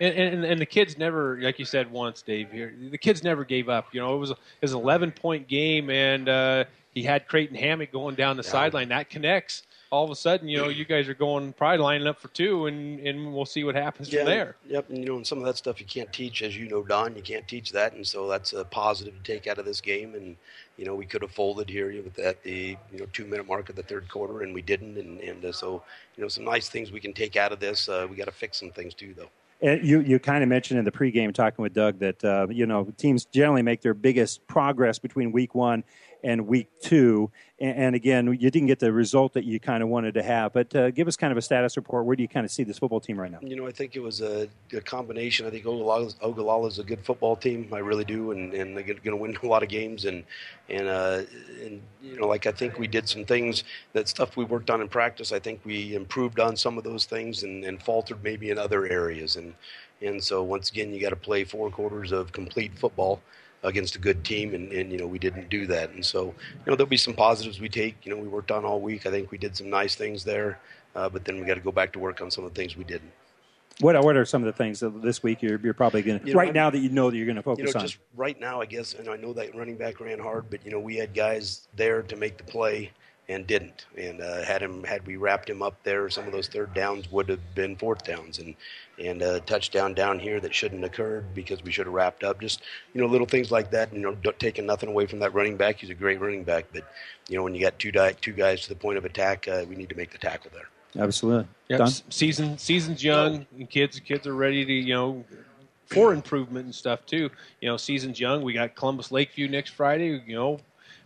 And, and and the kids never, like you said once, Dave. Here, the kids never gave up. You know, it was a, it was an eleven point game, and uh, he had Creighton Hammock going down the sideline. That connects. All of a sudden, you know, you guys are going probably lining up for two, and and we'll see what happens from there. Yep, and you know, and some of that stuff you can't teach, as you know, Don. You can't teach that, and so that's a positive to take out of this game. And you know, we could have folded here with at the you know two minute mark of the third quarter, and we didn't. And and uh, so you know, some nice things we can take out of this. Uh, we got to fix some things too, though. You, you kind of mentioned in the pregame talking with Doug that uh, you know teams generally make their biggest progress between week one and week two. And, and again, you didn't get the result that you kind of wanted to have. But uh, give us kind of a status report. Where do you kind of see this football team right now? You know, I think it was a, a combination. I think Ogallala is a good football team. I really do, and, and they're going to win (laughs) a lot of games. And and uh, and you know, like I think we did some things that stuff we worked on in practice. I think we improved on some of those things and, and faltered maybe in other areas. And and so once again, you got to play four quarters of complete football against a good team, and, and you know we didn't do that. And so you know there'll be some positives we take. You know we worked on all week. I think we did some nice things there, uh, but then we got to go back to work on some of the things we didn't. What are, what are some of the things that this week you're, you're probably going to You know, right I'm- now that you know that you're going to focus you know, on? just right now, I guess, and I know that running back ran hard, but you know, we had guys there to make the play and didn't. And uh, had him, had we wrapped him up there, some of those third downs would have been fourth downs, and and a touchdown down here that shouldn't have occurred because we should have wrapped up. Just you know, little things like that. You know, don't- taking nothing away from that running back. He's a great running back, but you know, when you got two di- two guys to the point of attack, uh, we need to make the tackle there. Absolutely. Yep. Don? s- Season season's young, and kids kids are ready to you know for improvement and stuff too. You know, season's young. We got Columbus Lakeview next Friday. You know,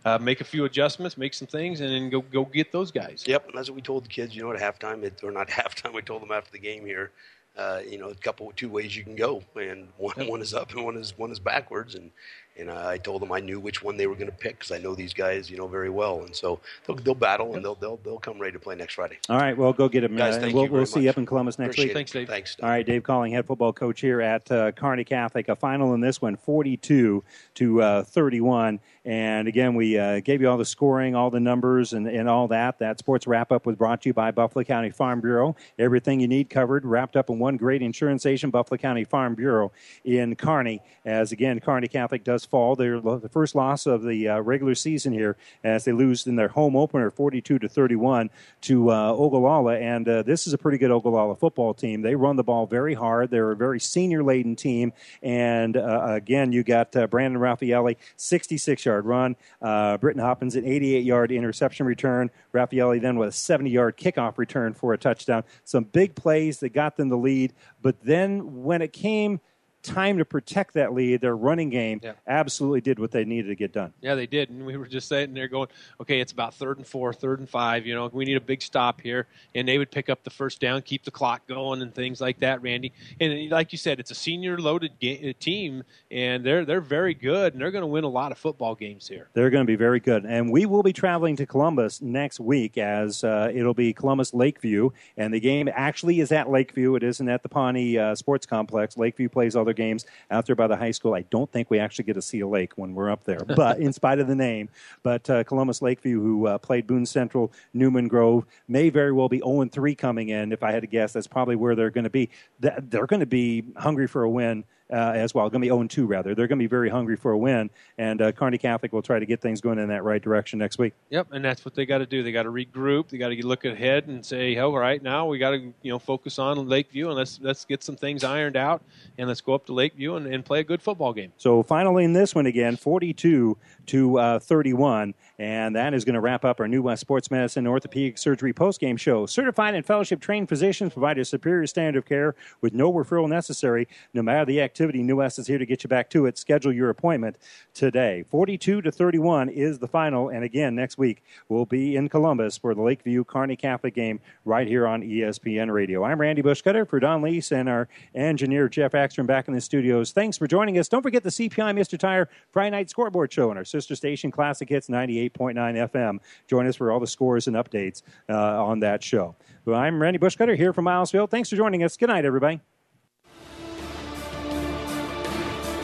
uh, make a few adjustments, make some things, and then go go get those guys. Yep, and that's what we told the kids. You know, at halftime, it, or not (laughs) halftime, we told them after the game here. uh, you know, a couple two ways you can go, and one one is up and one is one is backwards, and and I told them I knew which one they were going to pick because I know these guys, you know, very well, and so they'll, they'll battle and they'll they'll they'll come ready to play next Friday. All right, well, go get him. Guys, uh, thank we'll you we'll see you up in Columbus next Appreciate week. it. Thanks, Dave. Thanks. All right, Dave Colling, head football coach here at uh, Kearney Catholic. A final in this one, 42 to uh, 31. And again, we uh, gave you all the scoring, all the numbers, and, and all that. That sports wrap up was brought to you by Buffalo County Farm Bureau. Everything you need covered, wrapped up in one great insurance agent, Buffalo County Farm Bureau in Kearney. As again, Kearney Catholic does fall. They're the first loss of the uh, regular season here as they lose in their home opener, 42 to 31 to uh, Ogallala. And uh, this is a pretty good Ogallala football team. They run the ball very hard. They're a very senior laden team. And uh, again, you got uh, Brandon Raffaelli, 66 yard run. Uh, Britton Hoppins, an 88 yard interception return. Raffaelli then with a 70 yard kickoff return for a touchdown. Some big plays that got them the lead. But then when it came time to protect that lead, their running game Yeah. absolutely did what they needed to get done. Yeah, they did, and we were just sitting there going, "Okay, it's about third and four, third and five. You know, we need a big stop here." And they would pick up the first down, keep the clock going, and things like that, Randy. And like you said, it's a senior-loaded ga- uh, team, and they're they're very good, and they're going to win a lot of football games here. They're going to be very good. And we will be traveling to Columbus next week as uh, it'll be Columbus Lakeview. And the game actually is at Lakeview. It isn't at the Pawnee uh, Sports Complex. Lakeview plays all their games out there by the high school. I don't think we actually get to see a lake when we're up there, but in (laughs) spite of the name. But uh, Columbus Lakeview, who uh, played Boone Central, Newman Grove, may very well be 0 3 coming in. If I had to guess, that's probably where they're going to be. They're going to be hungry for a win uh, as well. Going to be 0 2, rather. They're going to be very hungry for a win, and uh, Kearney Catholic will try to get things going in that right direction next week. Yep, and that's what they got to do. They got to regroup. They got to look ahead and say, "All right, now we got to you know focus on Lakeview and let's let's get some things ironed out and let's go up to Lakeview and, and play a good football game." So finally in this one again, 42 to uh, 31, and that is going to wrap up our New West Sports Medicine and Orthopedic Surgery postgame show. Certified and fellowship trained physicians provide a superior standard of care with no referral necessary. No matter the activity, New West is here to get you back to it. Schedule your appointment today. 42 to 31 is the final, and again next week we'll be in Columbus for the Lakeview Kearney Catholic game right here on ESPN Radio. I'm Randy Bushcutter for Don Leese and our engineer Jeff Axtrom back in the studios. Thanks for joining us. Don't forget the CPI Mr. Tire Friday Night Scoreboard Show on our sister station Classic Hits 98.9 FM. Join us for all the scores and updates uh, on that show. Well, I'm Randy Bushcutter here from Milesville. Thanks for joining us. Good night, everybody.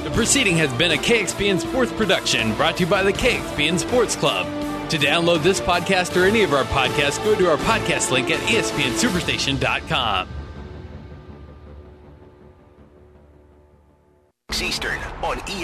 The proceeding has been a KXPN Sports production brought to you by the KXPN Sports Club. To download this podcast or any of our podcasts, go to our podcast link at espnsuperstation.com. Eastern on E